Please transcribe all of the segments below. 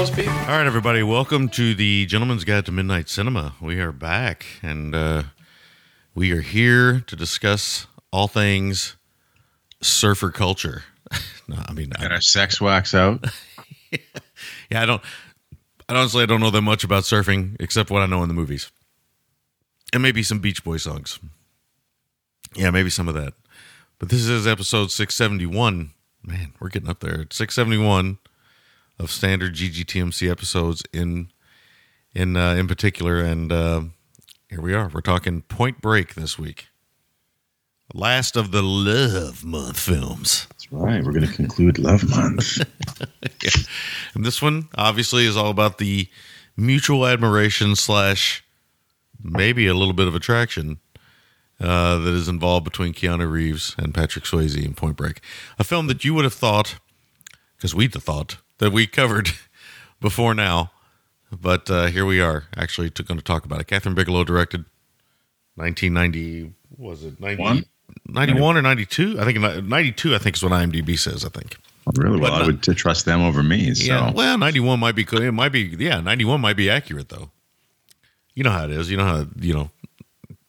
Roast beef? All right, everybody, welcome to the Gentleman's Guide to Midnight Cinema. We are back, and uh, we are here to discuss all things surfer culture. no, I mean, Got I, our sex wax out. yeah, I don't. I honestly, I don't know that much about surfing except what I know in the movies, and maybe some Beach Boy songs. Yeah, maybe some of that. But this is episode six seventy one. Man, we're getting up there. Six seventy one of standard GGTMC episodes in in uh, in particular, and uh, here we are. We're talking Point Break this week. Last of the Love Month films. That's right. We're going to conclude Love Month. And this one obviously is all about the mutual admiration slash maybe a little bit of attraction uh, that is involved between Keanu Reeves and Patrick Swayze in Point Break. A film that you would have thought, because we'd have thought, that we covered before now. But uh, here we are, actually going to talk about it. Kathryn Bigelow directed 1990, was it 90, One? 91 or 92? I think 92, I think is what IMDb says, I think. really? Well, But I would to trust them over me. So Yeah, well, ninety one might be good. It might be yeah, ninety one might be accurate though. You know how it is. You know how you know.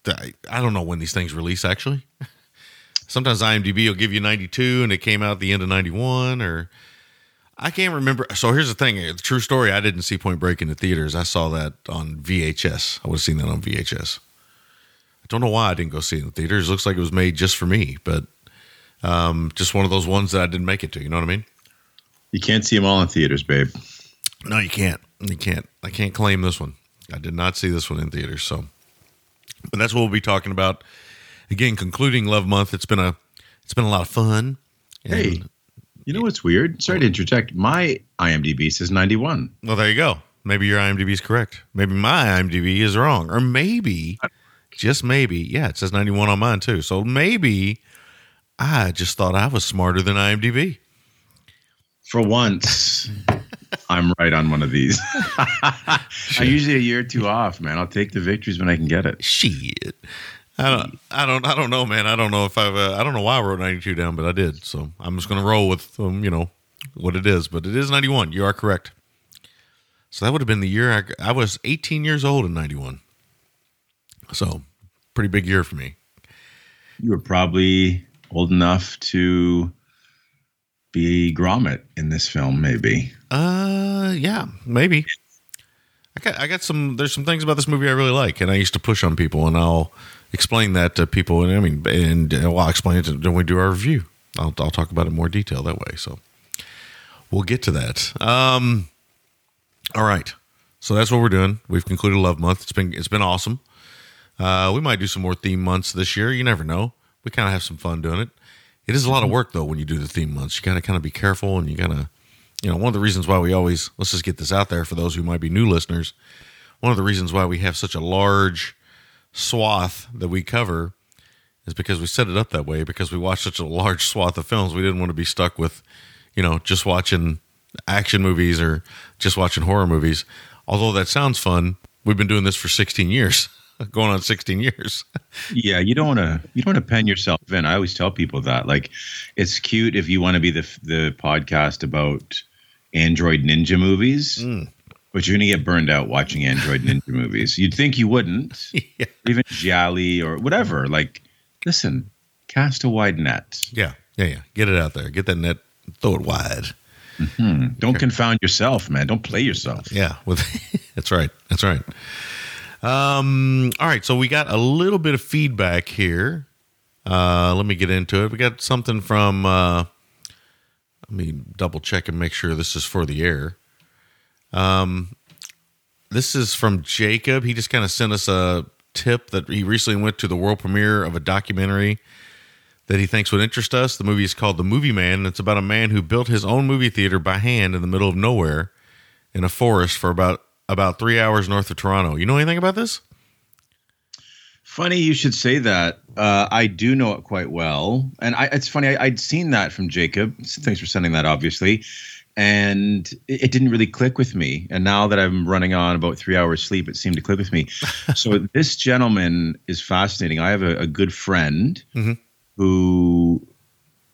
I, I don't know when these things release. Actually, sometimes IMDb will give you ninety two, and it came out at the end of ninety one, or I can't remember. So here's the thing: the true story. I didn't see Point Break in the theaters. I saw that on VHS. I would have seen that on VHS. I don't know why I didn't go see it in the theaters. It looks like it was made just for me, but um, just one of those ones that I didn't make it to. You know what I mean? you can't see them all in theaters, babe. No, you can't. You can't. I can't claim this one. I did not see this one in theaters. So, but that's what we'll be talking about. Again, concluding Love Month. It's been a it's been a lot of fun. And, Hey, you know what's weird? Sorry to interject. My IMDb says 91. well, there you go. Maybe your IMDb is correct. Maybe my IMDb is wrong, or maybe, just maybe, yeah, it says ninety one on mine too. So maybe I just thought I was smarter than IMDb. For once, I'm right on one of these. I'm usually a year or two off, man. I'll take the victories when I can get it. Shit. I don't, I don't, I don't know, man. I don't know if I've, uh, I don't know why I wrote 92 down, but I did. So I'm just going to roll with, um, you know, what it is. But it is 91. You are correct. So that would have been the year I, I was 18 years old in 91. So pretty big year for me. You were probably old enough to be grommet in this film, maybe. Uh, yeah, maybe. I got, I got some. There's some things about this movie I really like, and I used to push on people, and I'll explain that to people. And I mean, and uh, well, I'll explain it when we do our review. I'll, I'll talk about it in more detail that way. So we'll get to that. Um, all right. So that's what we're doing. We've concluded Love Month. It's been it's been awesome. Uh, we might do some more theme months this year. You never know. We kind of have some fun doing it. It is a lot of work though when you do the theme months. You got to kind of be careful, and you got to, you know, one of the reasons why we always let's just get this out there for those who might be new listeners. One of the reasons why we have such a large swath that we cover is because we set it up that way because we watched such a large swath of films. We didn't want to be stuck with, you know, just watching action movies or just watching horror movies. Although that sounds fun, we've been doing this for 16 years, going on 16 years. Yeah, you don't want to you don't want to pen yourself in. I always tell people that like it's cute if you want to be the the podcast about Android Ninja movies. Mm. But you're going to get burned out watching Android Ninja movies. You'd think you wouldn't, yeah. even Jolly or whatever. Like, listen, cast a wide net. Yeah, yeah, yeah. Get it out there. Get that net. Throw it wide. Hmm. Don't confound yourself, man. Don't play yourself. Yeah, with that's right. That's right. Um, all right, so we got a little bit of feedback here. Uh, let me get into it. We got something from. Uh, let me double check and make sure this is for the air. Um, this is from Jacob. He just kind of sent us a tip that he recently went to the world premiere of a documentary that he thinks would interest us. The movie is called The Movie Man. And it's about a man who built his own movie theater by hand in the middle of nowhere in a forest for about about three hours north of Toronto. You know anything about this? Funny you should say that. Uh, I do know it quite well, and I, it's funny. I, would seen that from Jacob. Thanks for sending that, obviously, and it, it, didn't really click with me. And now that I'm running on about three hours sleep, it seemed to click with me. so this gentleman is fascinating. I have a, a good friend mm-hmm. who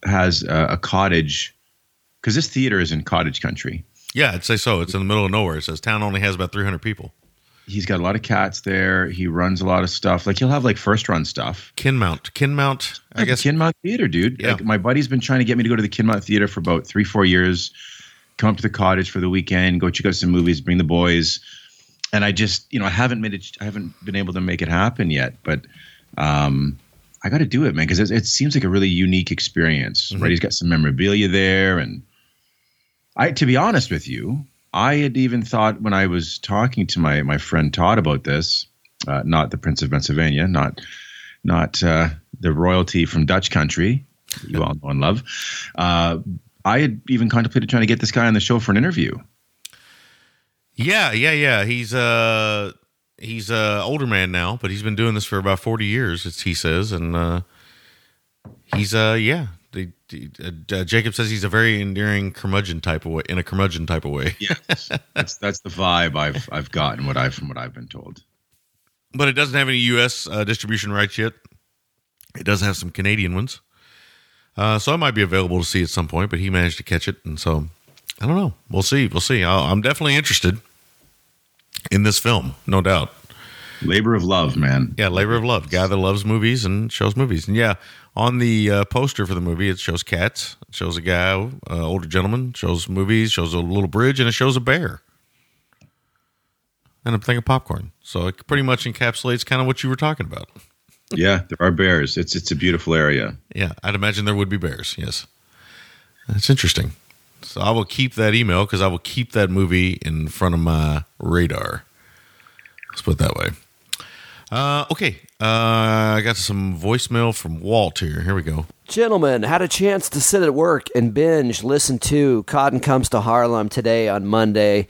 has a, a cottage because this theater is in cottage country. Yeah, I'd say so. It's in the middle of nowhere. It says town only has about 300 people. He's got a lot of cats there. He runs a lot of stuff. Like he'll have like first run stuff. Kinmount, Kinmount. I Yeah, guess Kinmount Theater, dude. Yeah. Like my buddy's been trying to get me to go to the Kinmount Theater for about three, four years. Come up to the cottage for the weekend, go check out some movies, bring the boys. And I just, you know, I haven't made it. I haven't been able to make it happen yet. But um, I got to do it, man, because it, it seems like a really unique experience. Mm-hmm. Right? He's got some memorabilia there, and I, to be honest with you, I had even thought when I was talking to my my friend Todd about this, uh, not the Prince of Pennsylvania, not not uh, the royalty from Dutch country, you all know and love. Uh, I had even contemplated trying to get this guy on the show for an interview. Yeah, yeah, yeah. He's uh he's a older man now, but he's been doing this for about 40 years, as he says, and uh he's uh yeah. The, the, uh, Jacob says he's a very endearing curmudgeon type of way, in a curmudgeon type of way. Yes, that's that's the vibe I've I've gotten what I from what I've been told. but it doesn't have any U.S. Uh, distribution rights yet. It does have some Canadian ones, uh, so I might be available to see at some point. But he managed to catch it, and so I don't know. We'll see. We'll see. i I'm definitely interested in this film, no doubt. Labor of love, man. Yeah, labor of love. Guy that loves movies and shows movies. And yeah, on the uh, poster for the movie, it shows cats. It shows a guy, uh, older gentleman, shows movies, shows a little bridge, and it shows a bear. And a thing of popcorn. So it pretty much encapsulates kind of what you were talking about. Yeah, there are bears. It's it's a beautiful area. Yeah, I'd imagine there would be bears. Yes. That's interesting. So I will keep that email because I will keep that movie in front of my radar. Let's put it that way. Uh, okay. Uh, I got some voicemail from Walt here. Here we go. Gentlemen, had a chance to sit at work and binge, listen to Cotton Comes to Harlem today on Monday.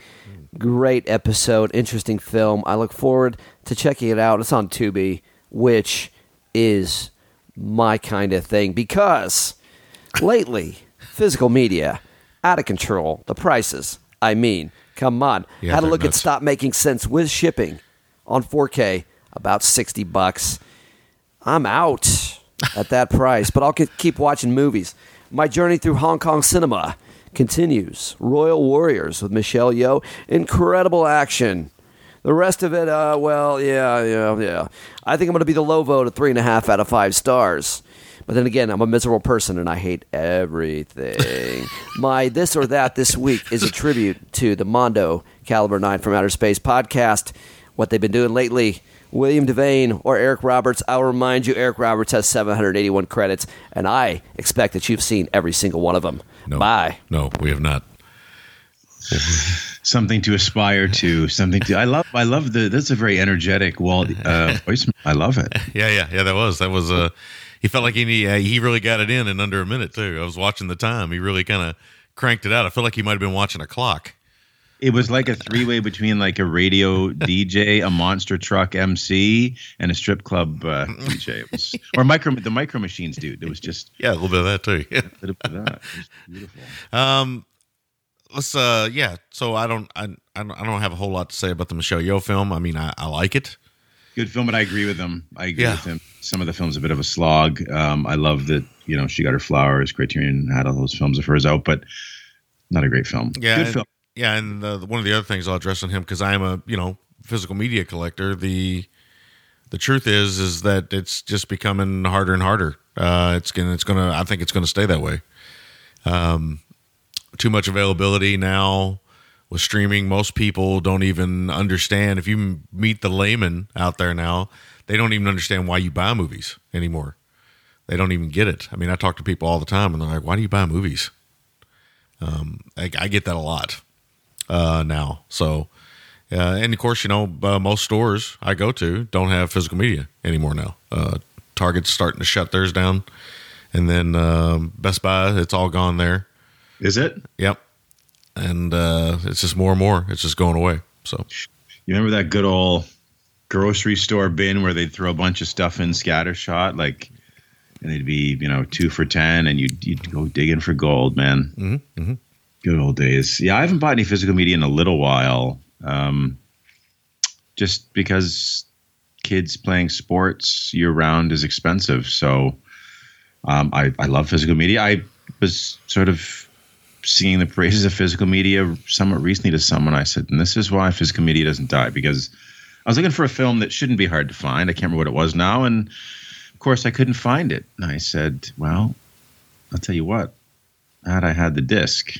Great episode, interesting film. I look forward to checking it out. It's on Tubi, which is my kind of thing because lately, physical media, out of control. The prices, I mean, come on. Yeah, had a look at. Stop Making Sense with shipping on 4K, about 60 bucks. I'm out at that price, but I'll keep watching movies. My journey through Hong Kong cinema continues. Royal Warriors with Michelle Yeoh, incredible action. The rest of it, uh, well, yeah, yeah, yeah. I think I'm going to be the low vote at three and a half out of five stars. But then again, I'm a miserable person and I hate everything. My this or that this week is a tribute to the Mondo Caliber 9 from Outer Space podcast. What they've been doing lately. William Devane or Eric Roberts. I'll remind you, Eric Roberts has 781 credits, and I expect that you've seen every single one of them. No. Bye. No, we have not. Something to aspire to. Something to. I love. I love the. That's a very energetic Walt uh, voice. I love it. Yeah, yeah, yeah. That was that was. Uh, he felt like he uh, he really got it in in under a minute too. I was watching the time. He really kind of cranked it out. I felt like he might have been watching a clock. It was like a three way between like a radio DJ, a monster truck MC, and a strip club uh, DJ. It was, or micro the micro machines dude. It was just Yeah, a little bit of that too. Yeah. a little bit of that. Beautiful. Um, let's uh, yeah. So I don't, I, I don't, I don't have a whole lot to say about the Michelle Yeoh film. I mean, I, I like it. Good film, but I agree with him. I agree Yeah. with him. Some of the films a bit of a slog. Um, I love that you know she got her flowers. Criterion had all those films of hers out, but not a great film. Yeah, good and, film. yeah. And uh, one of the other things I'll address on him because I am a you know physical media collector. The the truth is is that it's just becoming harder and harder. Uh, it's gonna, it's gonna. I think it's gonna stay that way. Um, too much availability now with streaming. Most people don't even understand. If you meet the layman out there now, they don't even understand why you buy movies anymore. They don't even get it. I mean, I talk to people all the time, and they're like, "Why do you buy movies?" Um, I, I get that a lot uh, now. So, uh, and of course, you know, uh, most stores I go to don't have physical media anymore now. Uh, Target's starting to shut theirs down, and then um, Best Buy, it's all gone there. Is it? Yep, and uh, it's just more and more. It's just going away. So, You remember that good old grocery store bin where they'd throw a bunch of stuff in scattershot, like, and they'd be you know two for ten, and you'd you'd go digging for gold, man. Mm-hmm, Good old days. Yeah, I haven't bought any physical media in a little while, um, just because kids playing sports year round is expensive. So, um, I I love physical media. I was sort of singing the praises of physical media somewhat recently to someone. I said, and this is why physical media doesn't die because I was looking for a film that shouldn't be hard to find. I can't remember what it was now, and of course I couldn't find it. And I said, well, I'll tell you what. Had I had the disc,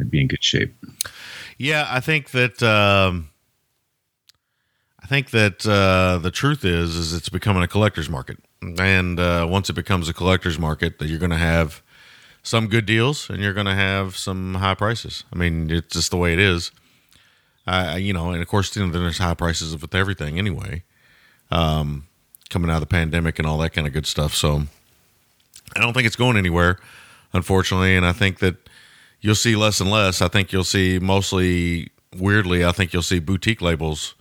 I'd be in good shape. yeah, I think that um, I think that uh, the truth is is it's becoming a collector's market, and uh, once it becomes a collector's market, that you're going to have some good deals and you're going to have some high prices. I mean, it's just the way it is. You know, and of course, you know, there's high prices with everything anyway. Um, coming out of the pandemic and all that kind of good stuff. So I don't think it's going anywhere, unfortunately. And I think that you'll see less and less. I think you'll see mostly, weirdly, I think you'll see boutique labels,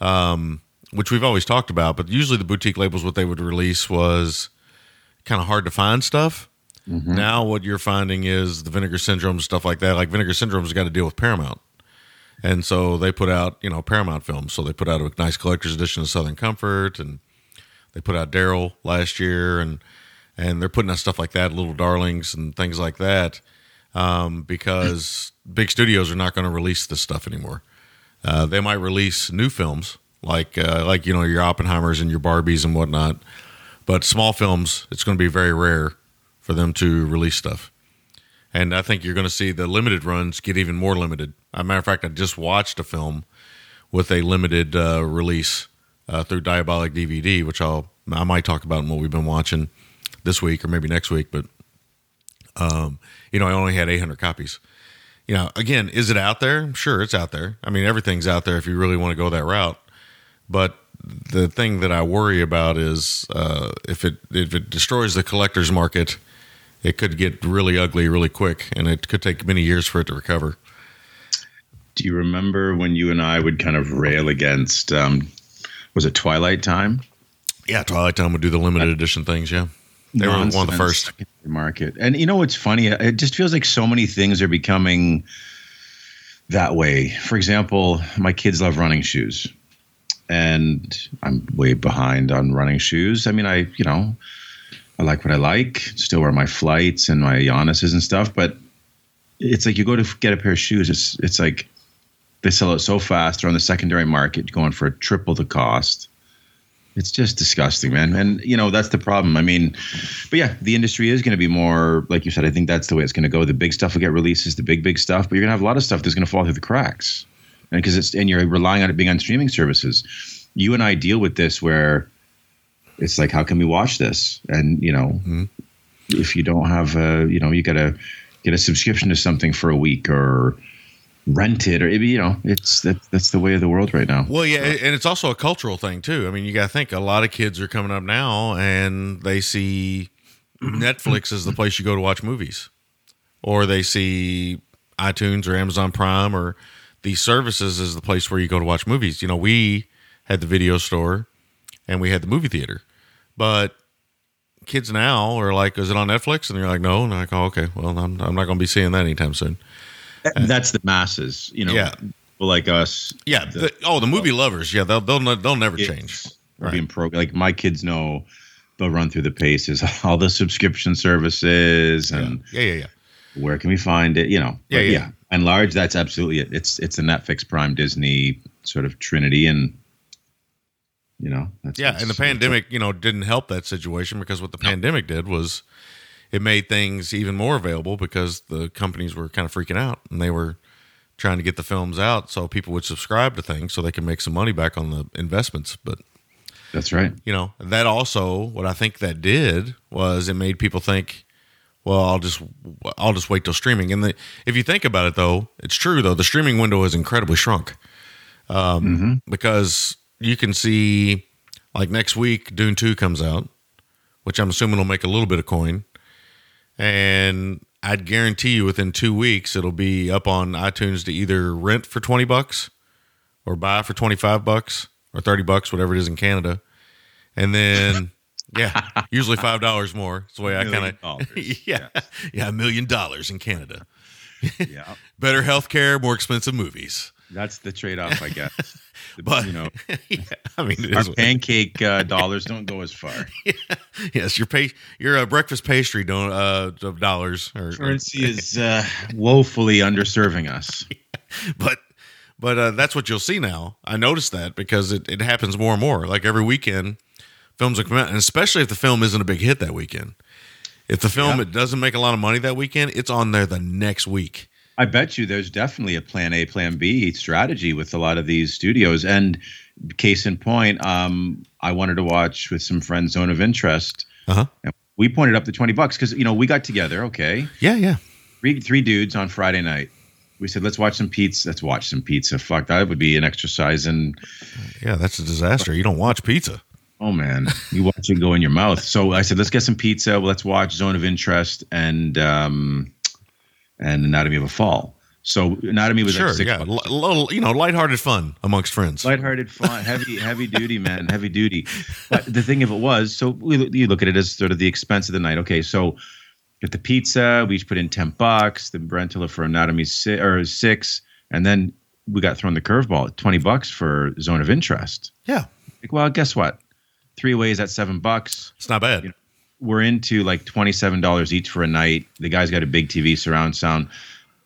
um, which we've always talked about. But usually, the boutique labels, what they would release was kind of hard to find stuff. Now, what you're finding is the Vinegar Syndrome stuff like that. Like Vinegar Syndrome's got to deal with Paramount. And so they put out, you know, Paramount films. So they put out a nice collector's edition of Southern Comfort, and they put out Daryl last year, and and they're putting out stuff like that, Little Darlings, and things like that, um, because big studios are not going to release this stuff anymore. Uh, they might release new films like uh, like you know your Oppenheimers and your Barbies and whatnot, but small films, it's going to be very rare for them to release stuff. And I think you're going to see the limited runs get even more limited. As a matter of fact, I just watched a film with a limited uh, release uh, through Diabolik DVD, which I'll I might talk about in what we've been watching this week or maybe next week. But um, you know, I only had 800 copies. You know, again, is it out there? Sure, it's out there. I mean, everything's out there if you really want to go that route. But the thing that I worry about is uh, if it if it destroys the collector's market, it could get really ugly really quick, and it could take many years for it to recover. Do you remember when you and I would kind of rail against? Um, was it Twilight Time? Yeah, Twilight Time would do the limited edition things. Yeah, they were one of the first. market. And you know what's funny? It just feels like so many things are becoming that way. For example, my kids love running shoes, and I'm way behind on running shoes. I mean, I you know, I like what I like. Still wear my flights and my Giannis's and stuff, but it's like you go to get a pair of shoes. It's it's like they sell it so fast. They're on the secondary market, going for triple the cost. It's just disgusting, man. And you know that's the problem. I mean, but yeah, the industry is going to be more like you said. I think that's the way it's going to go. The big stuff will get releases, the big big stuff, but you're going to have a lot of stuff that's going to fall through the cracks, and because it's and you're relying on it being on streaming services. You and I deal with this where it's like, how can we watch this? And you know, mm-hmm. if you don't have a, you know, you got to get a subscription to something for a week or rent it or you know, it's that, that's the way of the world right now. Well, yeah, and it's also a cultural thing too. I mean, you got to think a lot of kids are coming up now, and they see Netflix as the place you go to watch movies, or they see iTunes or Amazon Prime or these services is the place where you go to watch movies. You know, we had the video store and we had the movie theater, but kids now are like, "Is it on Netflix?" And you're like, "No." And I'm like, "Oh, okay. Well, I'm I'm not going to be seeing that anytime soon." That's the masses, you know. Yeah. people like us. Yeah. the- the- oh, the movie lovers. Yeah, they'll they'll they'll never change. Right. being pro like my kids know they'll run through the paces all the subscription services and Yeah, yeah, yeah. where can we find it you know Yeah, But yeah. and large that's absolutely it it's it's the netflix prime disney sort of trinity and you know that's Yeah, and the pandemic, you know, didn't help that situation because what the pandemic did was it made things even more available because the companies were kind of freaking out and they were trying to get the films out so people would subscribe to things so they can make some money back on the investments. But that's right you know, that also what I think that did was it made people think, well, I'll just I'll just wait till streaming. And the, if you think about it, though, it's true though the streaming window has incredibly shrunk um, because you can see like next week Dune Two comes out, which I'm assuming will make a little bit of coin, and I'd guarantee you within two weeks it'll be up on iTunes to either rent for twenty bucks or buy for twenty five bucks or thirty bucks, whatever it is in Canada, and then. Yeah, usually five dollars more. That's the way I kind of yeah, yeah, a million dollars in Canada. yeah Better health care, more expensive movies. That's the trade-off i guess But you know yeah, I mean, our pancake uh, dollars don't go as far yes, your pay, your uh, breakfast pastry don't uh of dollars or, currency is uh, woefully underserving us but but uh, that's what you'll see now. I noticed that because it, it happens more and more. Like every weekend, films will come out, and especially if the film isn't a big hit that weekend. If the film Yeah. it doesn't make a lot of money that weekend, it's on there the next week. I bet you there's definitely a plan A, plan B strategy with a lot of these studios. And case in point, um, I wanted to watch with some friends Zone of Interest. Uh huh. And we pointed up the 20 bucks because, you know, we got together, okay, Yeah, yeah. three, three dudes on Friday night. We said, let's watch some pizza. Let's watch some pizza. Fuck, that would be an exercise. And Yeah, that's a disaster. You don't watch pizza. oh man, you watch it go in your mouth. So I said, let's get some pizza. Let's watch Zone of Interest and um, and Anatomy of a Fall. So Anatomy was Sure, like six yeah. L- little, you know, lighthearted fun amongst friends. lighthearted fun, heavy, heavy duty, man, heavy duty. But the thing of it was, so we, you look at it as sort of the expense of the night. Okay, so get the pizza, we each put in ten bucks, the rental for Anatomy six, or six, and then we got thrown the curveball, at twenty bucks for Zone of Interest. yeah, Like, well, guess what? Three ways at seven bucks. it's not bad. You know, We're into like twenty seven dollars each for a night. The guy's got a big TV surround sound.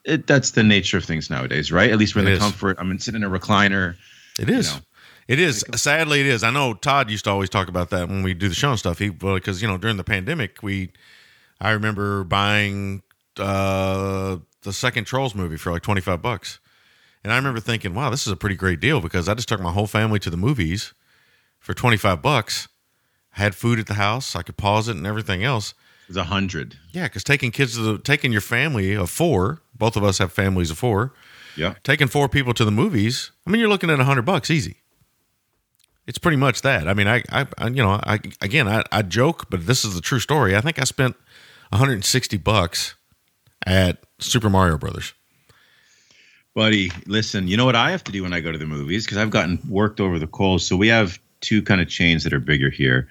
It, that's the nature of things nowadays, right? At least we're in It the is. comfort. I'm sitting in a recliner. It is. know. It is. Sadly, it is. I know Todd used to always talk about that when we do the show and stuff. He because you know during the pandemic, we I remember buying uh, the second Trolls movie for like twenty five bucks, and I remember thinking, wow, this is a pretty great deal because I just took my whole family to the movies for twenty five bucks. Had food at the house, I could pause it and everything else. It was a hundred. Yeah, because taking kids to the taking your family of four, both of us have families of four Yeah. taking four people to the movies, I mean, you're looking at a hundred bucks easy. It's pretty much that. I mean, I, I, I you know, I again, I, I joke, but this is the true story. I think I spent 160 bucks at Super Mario Brothers. Buddy, listen, you know what I have to do when I go to the movies? Because I've gotten worked over the coals. So we have two kind of chains that are bigger here.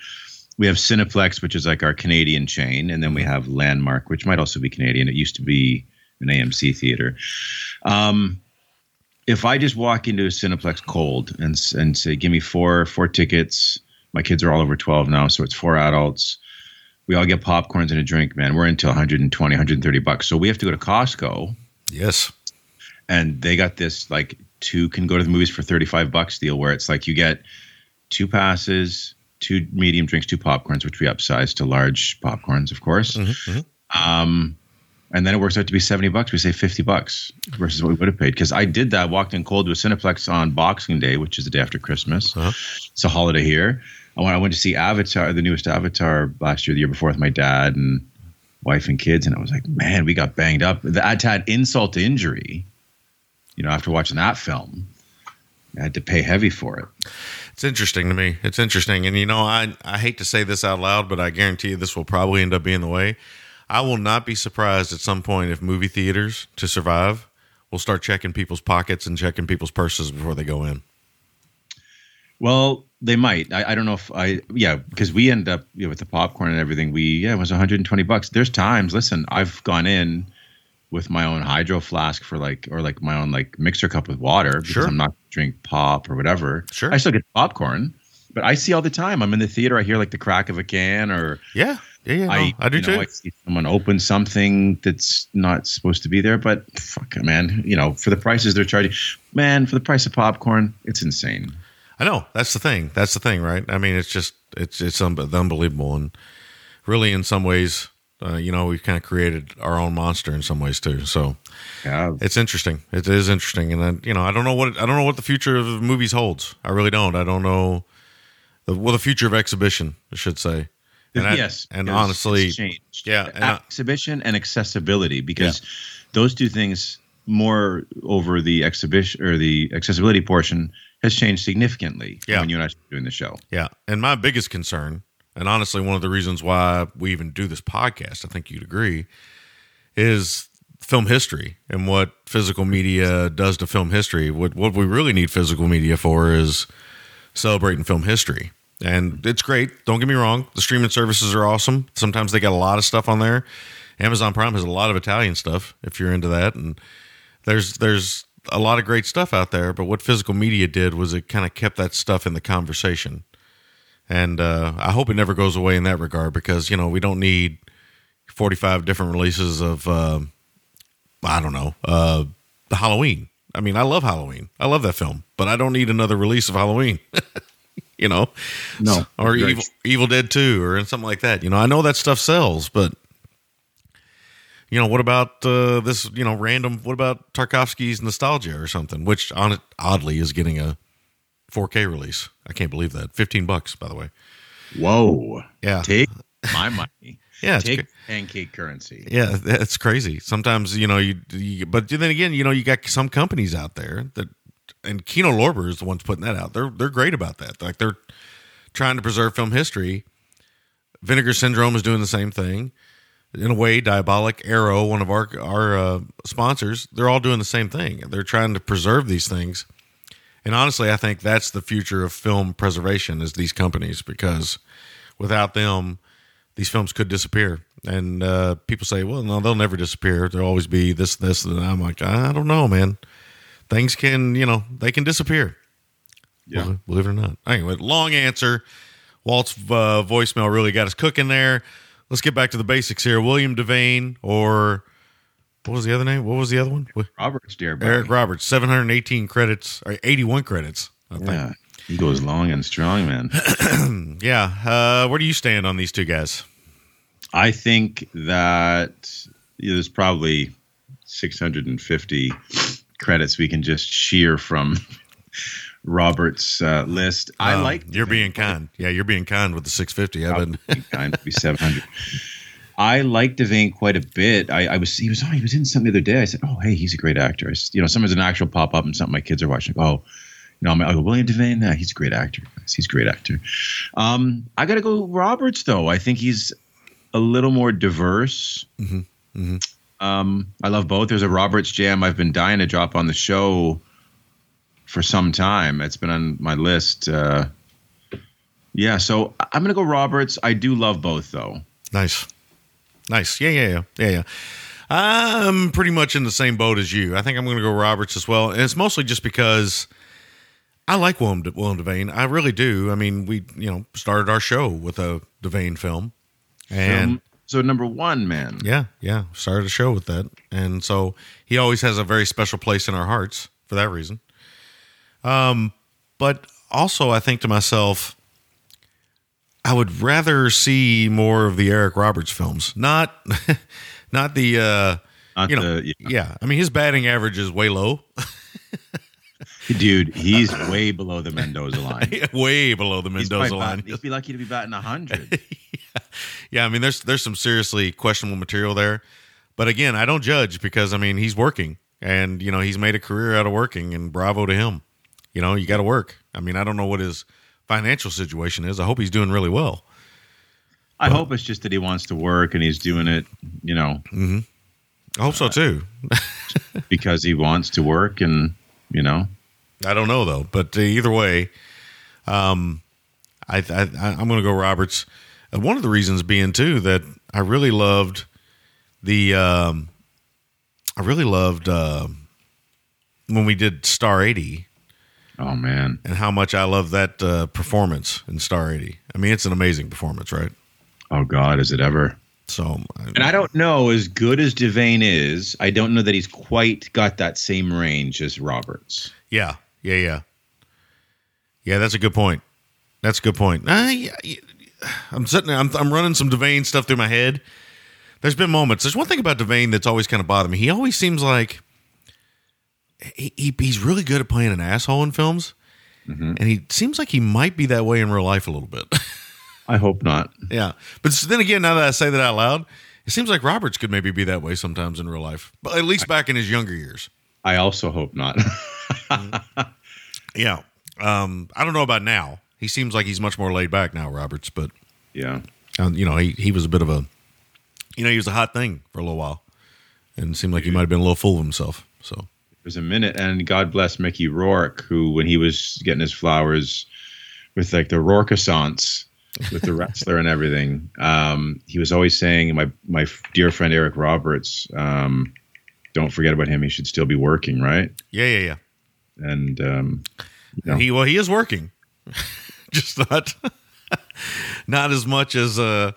We have Cineplex, which is like our Canadian chain, and then we have Landmark, which might also be Canadian. It used to be an AMC theater. Um, if I just walk into a Cineplex cold and and say, "Give me four four tickets," my kids are all over twelve now, so it's four adults. We all get popcorns and a drink, man. We're into 120, 130 bucks. So we have to go to Costco Yes. and they got this like two can go to the movies for 35 bucks deal where it's like you get two passes two medium drinks two popcorns which we upsized to large popcorns of course. Um, and then it works out to be 70 bucks. We say 50 bucks versus what we would have paid. Because i did that walked in cold to a cineplex on boxing day which is the day after christmas. Uh-huh. it's a holiday here. I went, I went to see avatar the newest avatar last year the year before with my dad and wife and kids and i was like man we got banged up. That had insult to injury you know, after watching that film, I had to pay heavy for it. It's interesting to me. It's interesting. And, you know, I, I hate to say this out loud, but I guarantee you this will probably end up being the way. I will not be surprised at some point if movie theaters to survive will start checking people's pockets and checking people's purses before they go in. Well, they might. I, I don't know if I. Yeah, because we end up you know, with the popcorn and everything. We yeah, it was 120 bucks. There's times. Listen, I've gone in with my own hydro flask for like or like my own like mixer cup with water because Sure. I'm not drink pop or whatever. Sure. I still get popcorn, but I see all the time. I'm in the theater. I hear like the crack of a can or Yeah, yeah, yeah. no, I, I, do know, too. I see someone open something that's not supposed to be there, but fuck, it, man, you know, for the prices they're charging, man, for the price of popcorn, it's insane. I know that's the thing. That's the thing, right? I mean, it's just it's it's un- unbelievable, and really, in some ways, uh, you know, we've kind of created our own monster in some ways too. So Yeah, it's interesting. It is interesting, and then you know, I don't know what I don't know what the future of movies holds. I really don't. I don't know the, well the future of exhibition, I should say. And I- yes, and honestly, changed. yeah, and I- exhibition and accessibility because those two things more over the exhibition or the accessibility portion has changed significantly Yeah. when you and I started doing the show. Yeah. And my biggest concern, and honestly, one of the reasons why we even do this podcast, I think you'd agree, is film history and what physical media does to film history. What what we really need physical media for is celebrating film history. And it's great. Don't get me wrong. The streaming services are awesome. Sometimes they got a lot of stuff on there. Amazon Prime has a lot of Italian stuff if you're into that. And there's there's a lot of great stuff out there, but what physical media did was it kind of kept that stuff in the conversation. And uh, I hope it never goes away in that regard because you know we don't need 45 different releases of uh, I don't know uh, the Halloween. I mean, I love Halloween. I love that film, but I don't need another release of Halloween. you know, No, or Evil Evil Dead Two or something like that. You know, I know that stuff sells, but you know, what about uh, this? You know, random. What about Tarkovsky's Nostalghia or something, which on oddly is getting a 4K release. I can't believe that. 15 bucks, by the way. Whoa. Yeah. Take my money. Yeah, Take pancake currency. Yeah, that's crazy. Sometimes you know you, you, but then again, you know, you got some companies out there that, and Kino Lorber is the ones putting that out. They're they're great about that. Like they're trying to preserve film history. Vinegar Syndrome is doing the same thing. In a way, Diabolik Arrow, one of our our uh, sponsors, they're all doing the same thing. They're trying to preserve these things. And honestly, I think that's the future of film preservation is these companies because without them, these films could disappear. And uh, people say, well, no, they'll never disappear. There'll always be this, this, and I'm like, I don't know, man. Things can, you know, they can disappear. Yeah. Believe- Believe it or not. Anyway, long answer. Walt's uh, voicemail really got us cooking there. Let's get back to the basics here. William Devane or what was the other name? What was the other one? Robert's dear Eric Roberts, 718 credits, or 81 credits. I think. Yeah. He goes long and strong, man. Yeah. Uh, where do you stand on these two guys? I think that there's probably 650 credits we can just shear from Robert's uh, list. I Um, like You're being kind. Yeah, you're being kind with the 650. I've been. kind to be 700. I like Devane quite a bit. I, I was he was oh, he was in something the other day. I said, oh hey, he's a great actor. I, you know, sometimes an actual pop up and something my kids are watching. Like, oh, you know, I'm, I go William Devane. Yeah, he's a great actor. He's a great actor. Um, I got to go Roberts though. I think he's a little more diverse. Um, I love both. There's a Roberts jam I've been dying to drop on the show for some time. It's been on my list. Uh, yeah, so I'm gonna go Roberts. I do love both though. Nice. Nice. Yeah, yeah, yeah. Yeah, yeah. I'm pretty much in the same boat as you. I think I'm going to go Roberts as well. And it's mostly just because I like Willem, Willem Devane. I really do. I mean, we, you know, started our show with a Devane film. And Um, so number one, man. yeah, yeah, started a show with that. And so he always has a very special place in our hearts for that reason. Um, but also I think to myself, I would rather see more of the Eric Roberts films, not not the uh Not you know, the- yeah. yeah. I mean his batting average is way low, dude, he's way below the Mendoza line. way below the Mendoza line. batting- He'd be lucky to be batting hundred. Yeah, I mean, there's there's some seriously questionable material there, but again, I don't judge because I mean he's working, and you know he's made a career out of working, and bravo to him. You know, you got to work. I mean, I don't know what his financial situation is. I hope he's doing really well. I hope it's just that he wants to work and he's doing it. You know, I hope so too. because he wants to work and you know I don't know though, but uh, either way, um, I, I I'm going to go Roberts. Uh, one of the reasons being too that I really loved the um, I really loved uh, when we did Star eighty oh man and how much I love that uh, performance in Star eighty. I mean, it's an amazing performance, right? oh god is it ever So, and i don't know as good as devane is i don't know that he's quite got that same range as roberts yeah, yeah, yeah, yeah. That's a good point. That's a good point. Yeah, yeah. I'm sitting there. I'm, I'm running some Devane stuff through my head. There's been moments. There's one thing about Devane that's always kind of bothered me. He always seems like he, he he's really good at playing an asshole in films, and he seems like he might be that way in real life a little bit. i hope not yeah, but then again, now that I say that out loud, it seems like Roberts could maybe be that way sometimes in real life, but at least back in his younger years. i also hope not Yeah. Um, I don't know about now. He seems like he's much more laid back now, Roberts, but yeah um, you know, he, he was a bit of a, you know, he was a hot thing for a little while, and seemed like he might have been a little full of himself. So There's a minute, and God bless Mickey Rourke, who, when he was getting his flowers with like the Rourkeissance with the wrestler and everything, um, he was always saying, "My my dear friend Eric Roberts, um, don't forget about him. He should still be working, right?" yeah, yeah, yeah. And um, Yeah. He well, he is working, just not not as much as uh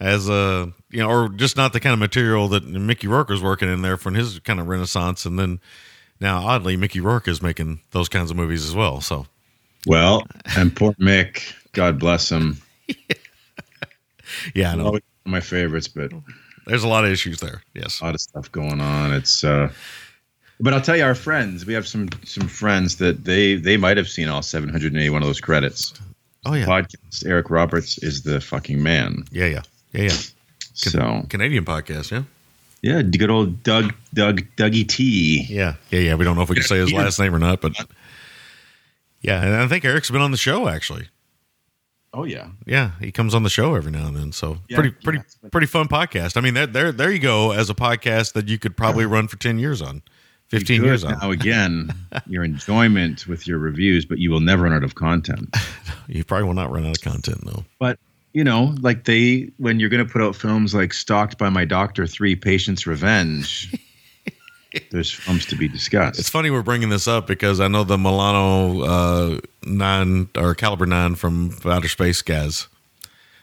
as uh you know, or just not the kind of material that Mickey Rourke was working in there from his kind of renaissance, and then now oddly Mickey Rourke is making those kinds of movies as well. So well, and poor Mick, God bless him. yeah, I know Always one of my favorites, but there's a lot of issues there. Yes, a lot of stuff going on. It's uh but I'll tell you, our friends, we have some some friends that they they might have seen all 781 of those credits. oh yeah, Podcast. Eric Roberts is the fucking man. yeah, yeah, yeah, yeah. So Canadian podcast, yeah, yeah, good old Doug Doug Dougie T. yeah, yeah, yeah. We don't know if we can say his last name or not, but yeah, and I think Eric's been on the show actually. Oh yeah, Yeah, he comes on the show every now and then. So Yeah, pretty, pretty, yeah. pretty fun podcast. I mean, there, there, there you go as a podcast that you could probably run for ten years on, fifteen years on. Now again, your enjoyment with your reviews, but you will never run out of content. You probably will not run out of content though. But you know, like they when you're going to put out films like "Stalked by My Doctor," 3 Patients' Revenge," there's films to be discussed. It's funny we're bringing this up because I know the Milano uh, nine or Caliber nine from Outer Space guys.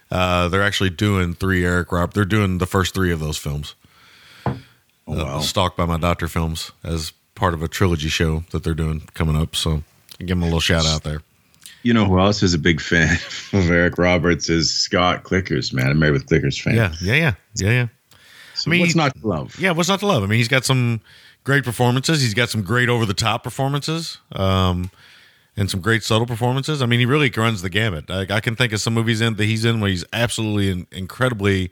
Uh, they're actually doing three Eric Rob. They're doing the first three of those films. oh, uh. Stalked by My Doctor films as part of a trilogy show that they're doing coming up. So give them a little shout out there. You know who else is a big fan of Eric Roberts is Scott Clickers, man. I'm married with Clickers fan. Yeah, yeah, yeah, yeah, yeah. So I mean, what's not to love? Yeah, what's not to love? I mean, he's got some great performances. He's got some great over the top performances, um, and some great subtle performances. I mean, he really runs the gamut. I, I can think of some movies in that he's in where he's absolutely in, incredibly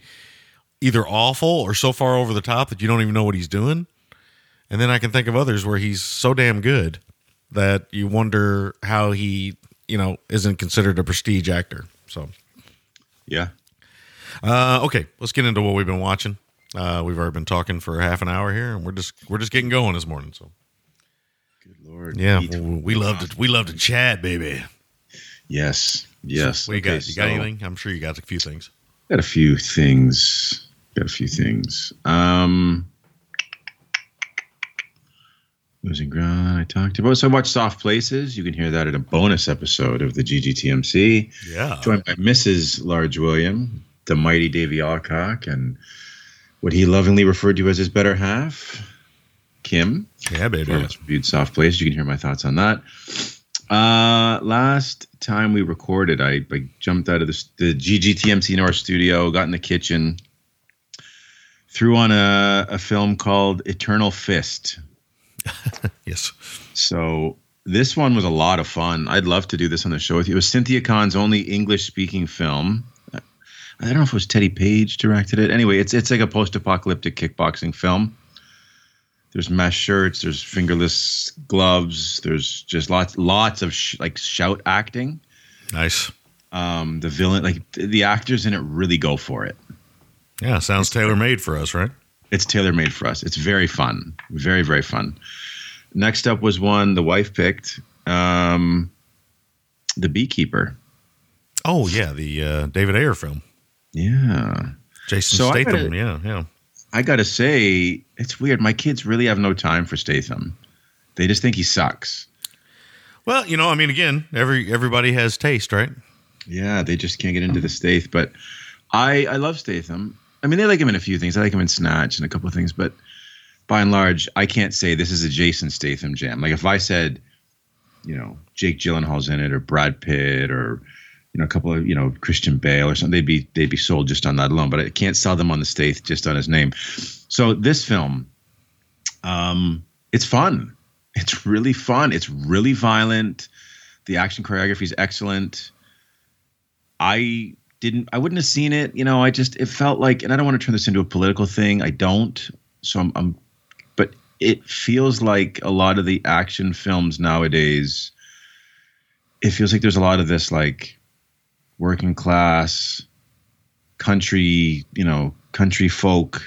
either awful or so far over the top that you don't even know what he's doing. And then I can think of others where he's so damn good that you wonder how he, you know, isn't considered a prestige actor. So, Yeah. uh, okay, let's get into what we've been watching. Uh, we've already been talking for half an hour here, and we're just we're just getting going this morning. So Good lord. yeah, we we love to we love to chat, baby. Yes. Yes. What you got? You got so- anything? I'm sure you got a few things. Got a few things. Got a few things. Um, losing ground. I talked about. So I watched Soft Places. You can hear that in a bonus episode of the GGTMC. Yeah, Joined by Mrs. Large William, the mighty Davy Alcock, and what he lovingly referred to as his better half, Kim. yeah, baby. Reviewed Soft Place. You can hear my thoughts on that. Uh, last time we recorded, I, I jumped out of the, the GGTMC North studio, got in the kitchen, threw on a, a film called Eternal Fist. Yes, So this one was a lot of fun. I'd love to do this on the show with you. It was Cynthia Khan's only English speaking film. I don't know if it was Teddy Page directed it. Anyway, it's it's like a post apocalyptic kickboxing film. There's mesh shirts. There's fingerless gloves. There's just lots lots of sh- like shout acting. nice. Um, the villain, like the actors in it, really go for it. Yeah, sounds tailor made for us, right? It's tailor made for us. It's very fun, very very fun. Next up was one the wife picked, um, the Beekeeper. Oh yeah, the uh, David Ayer film. Yeah, Jason So Statham. gotta- yeah, yeah. I gotta say it's weird. My kids really have no time for Statham. They just think he sucks. Well, you know, I mean, again, every everybody has taste, right? Yeah, they just can't get into the Stath. But I I love Statham. I mean, they like him in a few things. I like him in Snatch and a couple of things, but by and large, I can't say this is a Jason Statham jam. Like if I said, you know, Jake Gyllenhaal's in it, or Brad Pitt, or you know, a couple of you know Christian Bale or something, they'd be they'd be sold just on that alone. But I can't sell them on the Stath just on his name. So this film, um, it's fun. It's really fun. It's really violent. The action choreography is excellent. I didn't I wouldn't have seen it. You know, I just it felt like and I don't want to turn this into a political thing. I don't. So I'm, I'm but it feels like a lot of the action films nowadays it feels like there's a lot of this like working class country, you know, country folk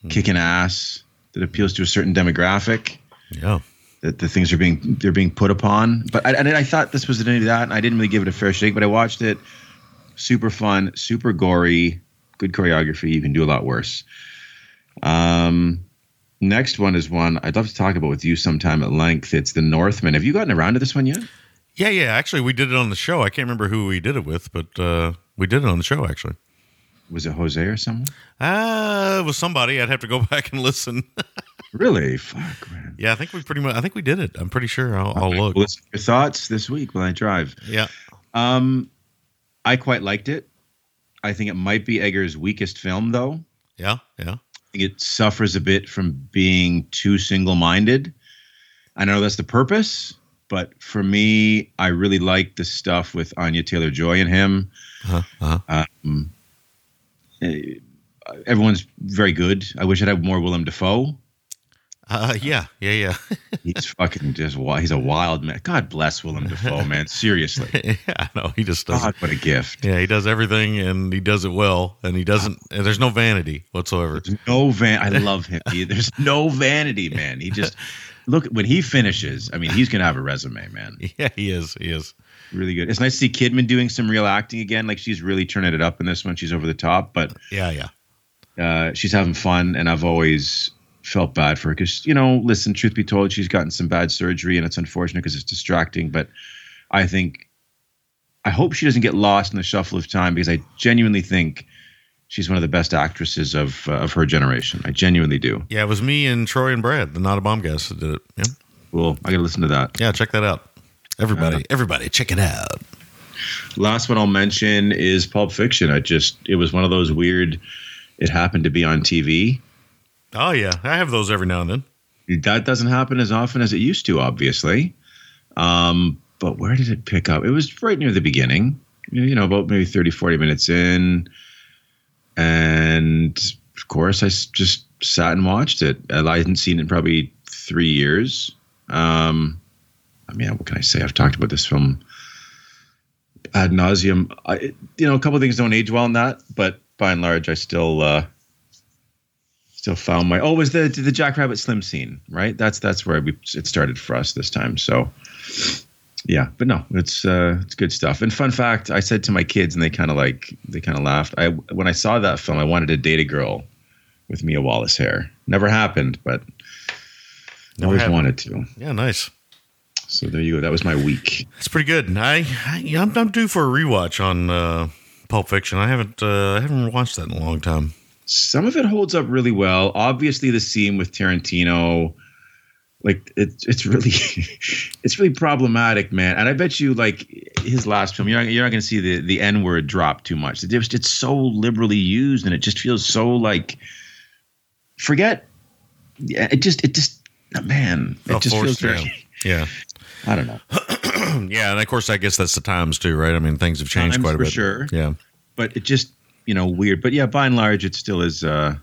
hmm. kicking ass that appeals to a certain demographic Yeah. that the things are being they're being put upon. But I, and I thought this was any of that, and I didn't really give it a fair shake. But I watched it, super fun, super gory, good choreography. You can do a lot worse. Um, next one is one I'd love to talk about with you sometime at length. It's The Northman. Have you gotten around to this one yet? Yeah, yeah. Actually, we did it on the show. I can't remember who we did it with, but uh, we did it on the show, actually. Was it Jose or someone? Uh, it was somebody. I'd have to go back and listen. Really? Fuck, man. yeah, I think we pretty much, I think we did it. I'm pretty sure. I'll, I'll look. Well, your thoughts this week while I drive. Yeah. Um, I quite liked it. I think it might be Eggers' weakest film, though. Yeah. Yeah. think it suffers a bit from being too single-minded. I know that's the purpose, but for me, I really like the stuff with Anya Taylor Joy and him. Uh-huh. Uh-huh. Um, eh, everyone's very good. I wish I'd have more Willem Dafoe. Uh, yeah. Yeah. Yeah. He's fucking just wild. He's a wild man. God bless Willem Dafoe, man. Seriously, yeah. No, he just does. God, what a gift. Yeah, he does everything and he does it well, and he doesn't. And there's no vanity whatsoever. There's no van. I love him. He, there's no vanity, man. He just look when he finishes. I mean, he's gonna have a resume, man. Yeah, he is. He is. really good. It's nice to see Kidman doing some real acting again. Like she's really turning it up in this one. She's over the top, but Yeah, yeah. uh, she's having fun. And I've always felt bad for her because you know, listen, truth be told, she's gotten some bad surgery, and it's unfortunate because it's distracting. But I think, I hope she doesn't get lost in the shuffle of time because I genuinely think she's one of the best actresses of uh, of her generation. I genuinely do. Yeah, it was me and Troy and Brad, the Not a Bomb guys, that did it. Yeah, Well, I got to listen to that. yeah. Check that out. Everybody, everybody, check it out. Last one I'll mention is Pulp Fiction. I just it was one of those weird. It happened to be on TV. Oh yeah, I have those every now and then. That doesn't happen as often as it used to, obviously. Um, but where did it pick up? It was right near the beginning, you know, about maybe 30, 40 minutes in. And of course, I just sat and watched it. I hadn't seen it in probably three years. Um, I mean, what can I say? I've talked about this film ad nauseum. I, you know, a couple of things don't age well in that, but by and large, I still uh, still found my. Oh, was the the Jackrabbit Slim scene, right? That's that's where we it started for us this time. So, yeah, but no, it's uh, it's good stuff. And fun fact, I said to my kids, and they kind of like they kind of laughed. I when I saw that film, I wanted to date a girl with Mia Wallace hair. Never happened, but Never always happened. wanted to. Yeah, nice. So there you go. That was my week. That's pretty good. I, I I'm, I'm due for a rewatch on uh, Pulp Fiction. I haven't uh, I haven't watched that in a long time. Some of it holds up really well. Obviously, the scene with Tarantino, like it's it's really it's really problematic, man. And I bet you like his last film, you're not, you're not going to see the the N word drop too much. It's just it's so liberally used, and it just feels so like forget. Yeah, it just it just oh, man, it Oh, just feels yeah. very. Yeah, I don't know, yeah, and of course, I guess that's the times too, right? I mean, things have changed Times quite a for bit. sure. Yeah, but it just you know weird. But yeah, by and large, it still is. uh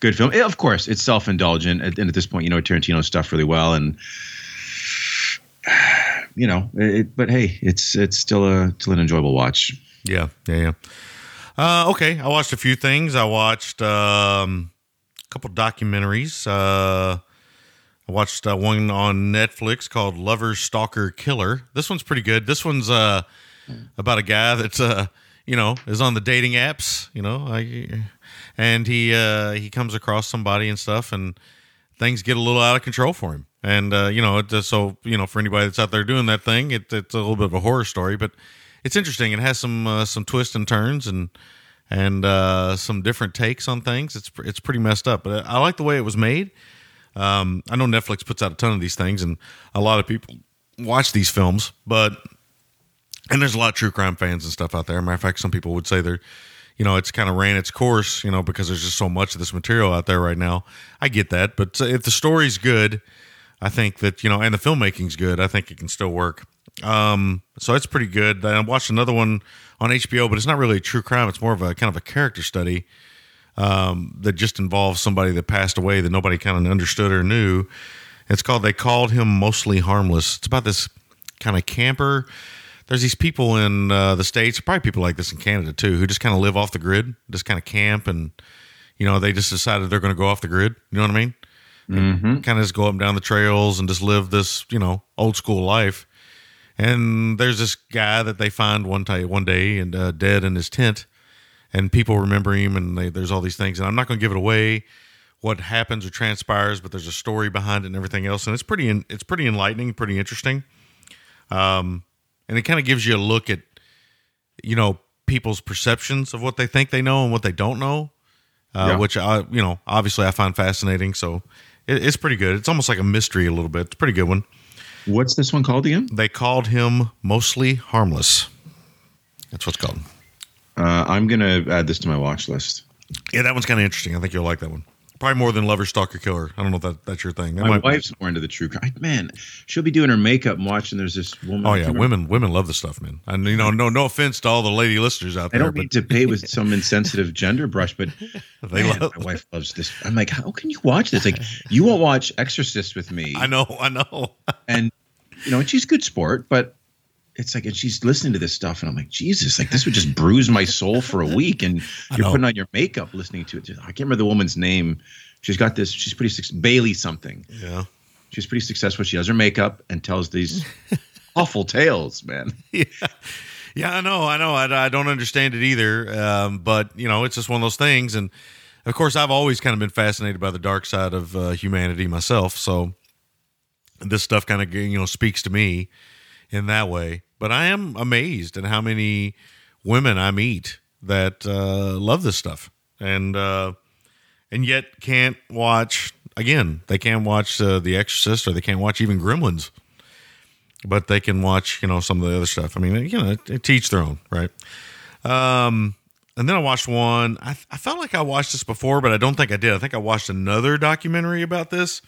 Good film. Eh, Of course, it's self indulgent, and at this point, you know Tarantino's stuff really well, and you know, it, but hey, it's it's still a still an enjoyable watch. yeah, yeah, yeah. Uh, okay, I watched a few things. I watched um, a couple documentaries. Uh, I watched uh, one on Netflix called Lover Stalker Killer. This one's pretty good. This one's uh, about a guy that's uh, you know is on the dating apps. You know, I, and he uh, he comes across somebody and stuff, and things get a little out of control for him. And uh, you know, it, so you know, for anybody that's out there doing that thing, it, it's a little bit of a horror story, but it's interesting. It has some uh, some twists and turns and and uh, some different takes on things. It's it's pretty messed up, but I like the way it was made. Um, I know Netflix puts out a ton of these things, and a lot of people watch these films, but and there's a lot of true crime fans and stuff out there. Matter of fact, some people would say they're, you know, it's kind of ran its course, you know, because there's just so much of this material out there right now. I get that, but if the story's good, I think that you know, and the filmmaking's good, I think it can still work. Um, so it's pretty good. I watched another one on HBO, but it's not really a true crime. It's more of a kind of a character study um, that just involves somebody that passed away that nobody kind of understood or knew. It's called They Called Him Mostly Harmless. It's about this kind of camper. There's these people in uh, the States, probably people like this in Canada too, who just kind of live off the grid, just kind of camp and, you know, they just decided they're going to go off the grid. You know what I mean? Mm-hmm. Kind of just go up and down the trails and just live this, you know, old school life. And there's this guy that they find one, t- one day and uh, dead in his tent and people remember him and they, there's all these things and i'm not going to give it away what happens or transpires but there's a story behind it and everything else and it's pretty it's pretty enlightening pretty interesting um, and it kind of gives you a look at you know people's perceptions of what they think they know and what they don't know uh, yeah. which i you know obviously i find fascinating so it, it's pretty good it's almost like a mystery a little bit it's a pretty good one what's this one called again they called him mostly harmless that's what's called uh, I'm gonna add this to my watch list. Yeah, that one's kind of interesting. I think you'll like that one. Probably more than Lover Stalker Killer. I don't know if that, that's your thing. That my wife's more into the true crime. Man, she'll be doing her makeup and watching. There's this woman. Oh yeah, women women love the stuff, man. And you know, no no offense to all the lady listeners out there. I don't mean to pay with some insensitive gender brush, but they man, love. My wife loves this. I'm like, how can you watch this? Like, you won't watch Exorcist with me. I know, I know. and you know, and she's good sport, but it's like, and she's listening to this stuff, and I'm like, Jesus, like this would just bruise my soul for a week. And you're putting on your makeup listening to it. I can't remember the woman's name. She's got this. She's pretty Bailey something. Yeah, she's pretty successful. She does her makeup and tells these awful tales, man. Yeah. Yeah, I know, I know. I, I don't understand it either, um, but you know, it's just one of those things. And of course, I've always kind of been fascinated by the dark side of uh, humanity myself. So this stuff kind of you know speaks to me in that way. But I am amazed at how many women I meet that uh, love this stuff and uh, and yet can't watch. Again, they can't watch uh, The Exorcist or they can't watch even Gremlins, but they can watch you know some of the other stuff. I mean, you know, teach their own, right? Um, and then I watched one. I, I felt like I watched this before, but I don't think I did. I think I watched another documentary about this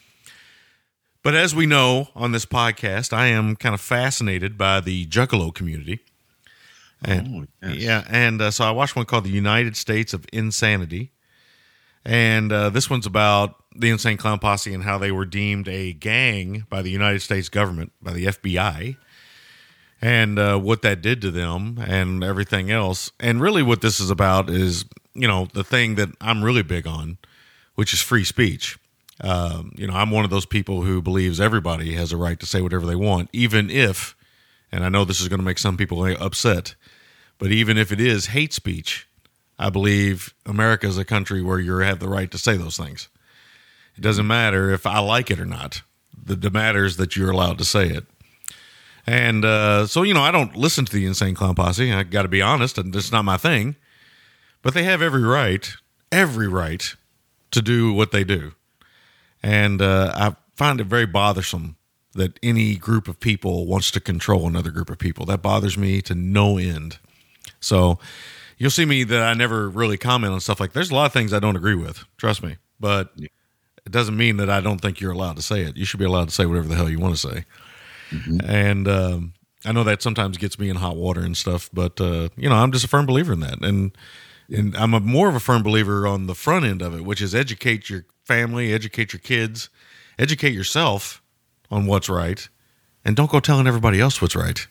but as we know on this podcast, I am kind of fascinated by the Juggalo community. And, oh, yes. Yeah, and uh, so I watched one called "The United States of Insanity," and uh, this one's about the Insane Clown Posse and how they were deemed a gang by the United States government, by the FBI, and uh, what that did to them and everything else. And really, what this is about is, you know, the thing that I'm really big on, which is free speech. Um, you know, I'm one of those people who believes everybody has a right to say whatever they want, even if, and I know this is going to make some people upset, but even if it is hate speech, I believe America is a country where you have the right to say those things. It doesn't matter if I like it or not. The, the matter is that you're allowed to say it. And uh, so, you know, I don't listen to the Insane Clown Posse. I got to be honest, and it's not my thing. But they have every right, every right to do what they do. And uh, I find it very bothersome that any group of people wants to control another group of people. That bothers me to no end. So you'll see me that I never really comment on stuff like there's a lot of things I don't agree with, trust me. But it doesn't mean that I don't think you're allowed to say it. You should be allowed to say whatever the hell you want to say. Mm-hmm. And um, I know that sometimes gets me in hot water and stuff, but uh, you know, I'm just a firm believer in that. And and I'm a more of a firm believer on the front end of it, which is educate your family, educate your kids, educate yourself on what's right, and don't go telling everybody else what's right.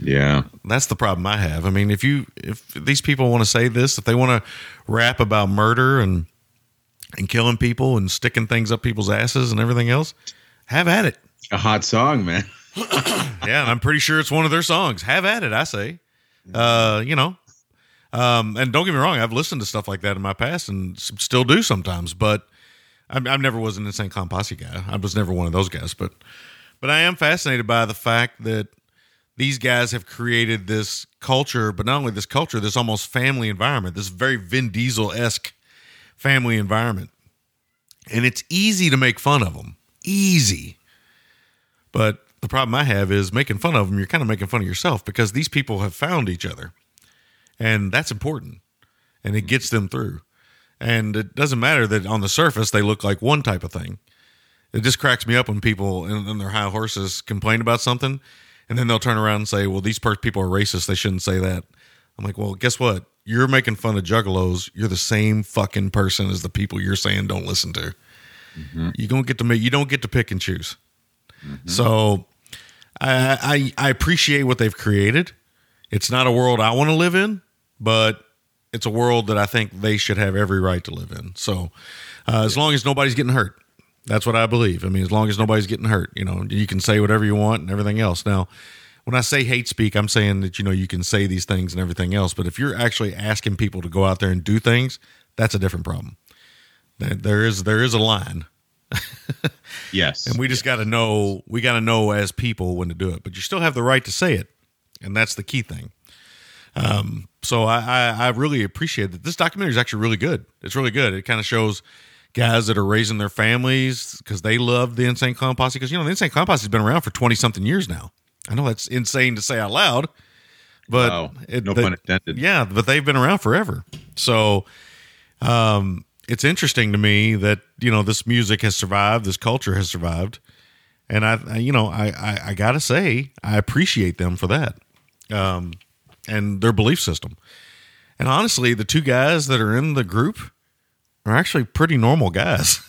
Yeah. That's the problem I have. I mean, if you if these people want to say this, if they want to rap about murder and and killing people and sticking things up people's asses and everything else, have at it. A hot song, man. yeah, and I'm pretty sure it's one of their songs. Have at it, I say. Uh, you know, um, and don't get me wrong, I've listened to stuff like that in my past and still do sometimes, but I, I never was an insane clown posse guy. I was never one of those guys, but but I am fascinated by the fact that these guys have created this culture, but not only this culture, this almost family environment, this very Vin Diesel esque family environment, and it's easy to make fun of them, easy. But the problem I have is making fun of them. You're kind of making fun of yourself because these people have found each other, and that's important, and it gets them through. And it doesn't matter that on the surface they look like one type of thing. It just cracks me up when people in, in their high horses complain about something, and then they'll turn around and say, "Well, these per- people are racist. They shouldn't say that." I'm like, "Well, guess what? You're making fun of juggalos. You're the same fucking person as the people you're saying don't listen to. Mm-hmm. You don't get to make. You don't get to pick and choose." Mm-hmm. So I, I I appreciate what they've created. It's not a world I want to live in, but it's a world that I think they should have every right to live in. So uh, as long as nobody's getting hurt, that's what I believe. I mean, as long as nobody's getting hurt, you know, you can say whatever you want and everything else. Now, when I say hate speak, I'm saying that you know you can say these things and everything else, but if you're actually asking people to go out there and do things, that's a different problem. There- There is there is a line. Yes. And we just got to know, we got to know as people when to do it, but you still have the right to say it. And that's the key thing. Um, so I, I, I really appreciate that. This documentary is actually really good. It's really good. It kind of shows guys that are raising their families because they love the Insane Clown Posse. Because, you know, the Insane Clown Posse has been around for 20 something years now. I know that's insane to say out loud, but Wow. it, No they- pun intended. Yeah, but they've been around forever. So, um, it's interesting to me that you know this music has survived, this culture has survived, and I, I you know, I, I, I gotta say, I appreciate them for that, um, and their belief system. And honestly, the two guys that are in the group are actually pretty normal guys,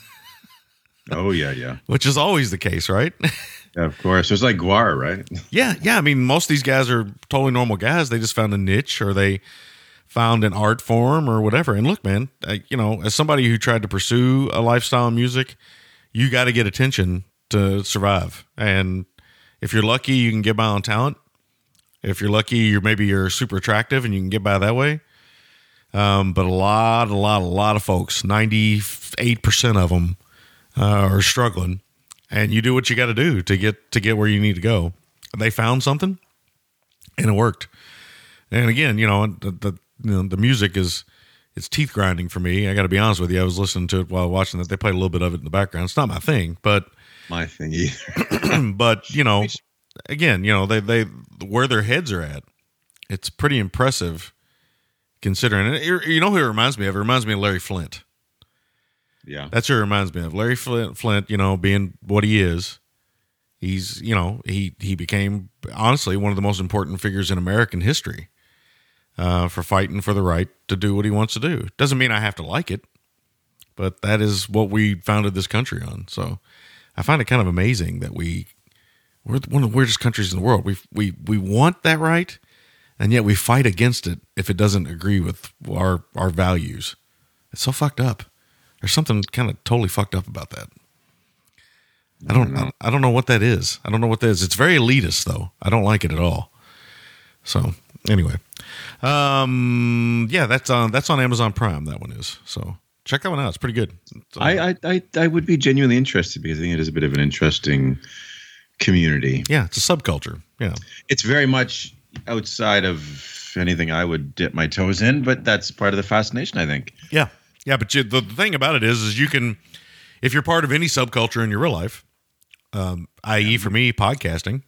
Oh yeah, yeah. which is always the case, right? Yeah, of course. It's like GWAR, right? Yeah, yeah. I mean, most of these guys are totally normal guys. They just found a niche or they found an art form or whatever. And look, man, I, you know, as somebody who tried to pursue a lifestyle in music, you got to get attention to survive. And if you're lucky, you can get by on talent. If you're lucky, you're maybe you're super attractive and you can get by that way. Um, but a lot, a lot, a lot of folks, ninety eight percent of them, uh, are struggling and you do what you got to do to get to get where you need to go. They found something, and it worked. And again, you know, the, the you know the music is it's teeth grinding for me. I got to be honest with you. I was listening to it while watching it. They played a little bit of it in the background. It's not my thing, but My thing either. but you know, again, you know, they they where their heads are at. It's pretty impressive, considering. It, you know who it reminds me of? It reminds me of Larry Flynt. Yeah. That's who it reminds me of. Larry Flynt, Flynt, you know, being what he is, he's, you know, he he became honestly one of the most important figures in American history uh, for fighting for the right to do what he wants to do. Doesn't mean I have to like it, but that is what we founded this country on. So I find it kind of amazing that we we're one of the weirdest countries in the world. We we we want that right, and yet we fight against it if it doesn't agree with our our values. It's so fucked up. There's something kind of totally fucked up about that. I don't I, I don't know what that is. I don't know what that is. It's very elitist though. I don't like it at all. So anyway, um, yeah, that's on that's on Amazon Prime. That one is so check that one out. It's pretty good. It's, uh, I, I, I, I would be genuinely interested because I think it is a bit of an interesting community. yeah, it's a subculture. Yeah, It's very much outside of anything I would dip my toes in, but that's part of the fascination, I think. yeah, yeah. But you, the, the thing about it is, is you can if you're part of any subculture in your real life, um, i.e., for me, podcasting.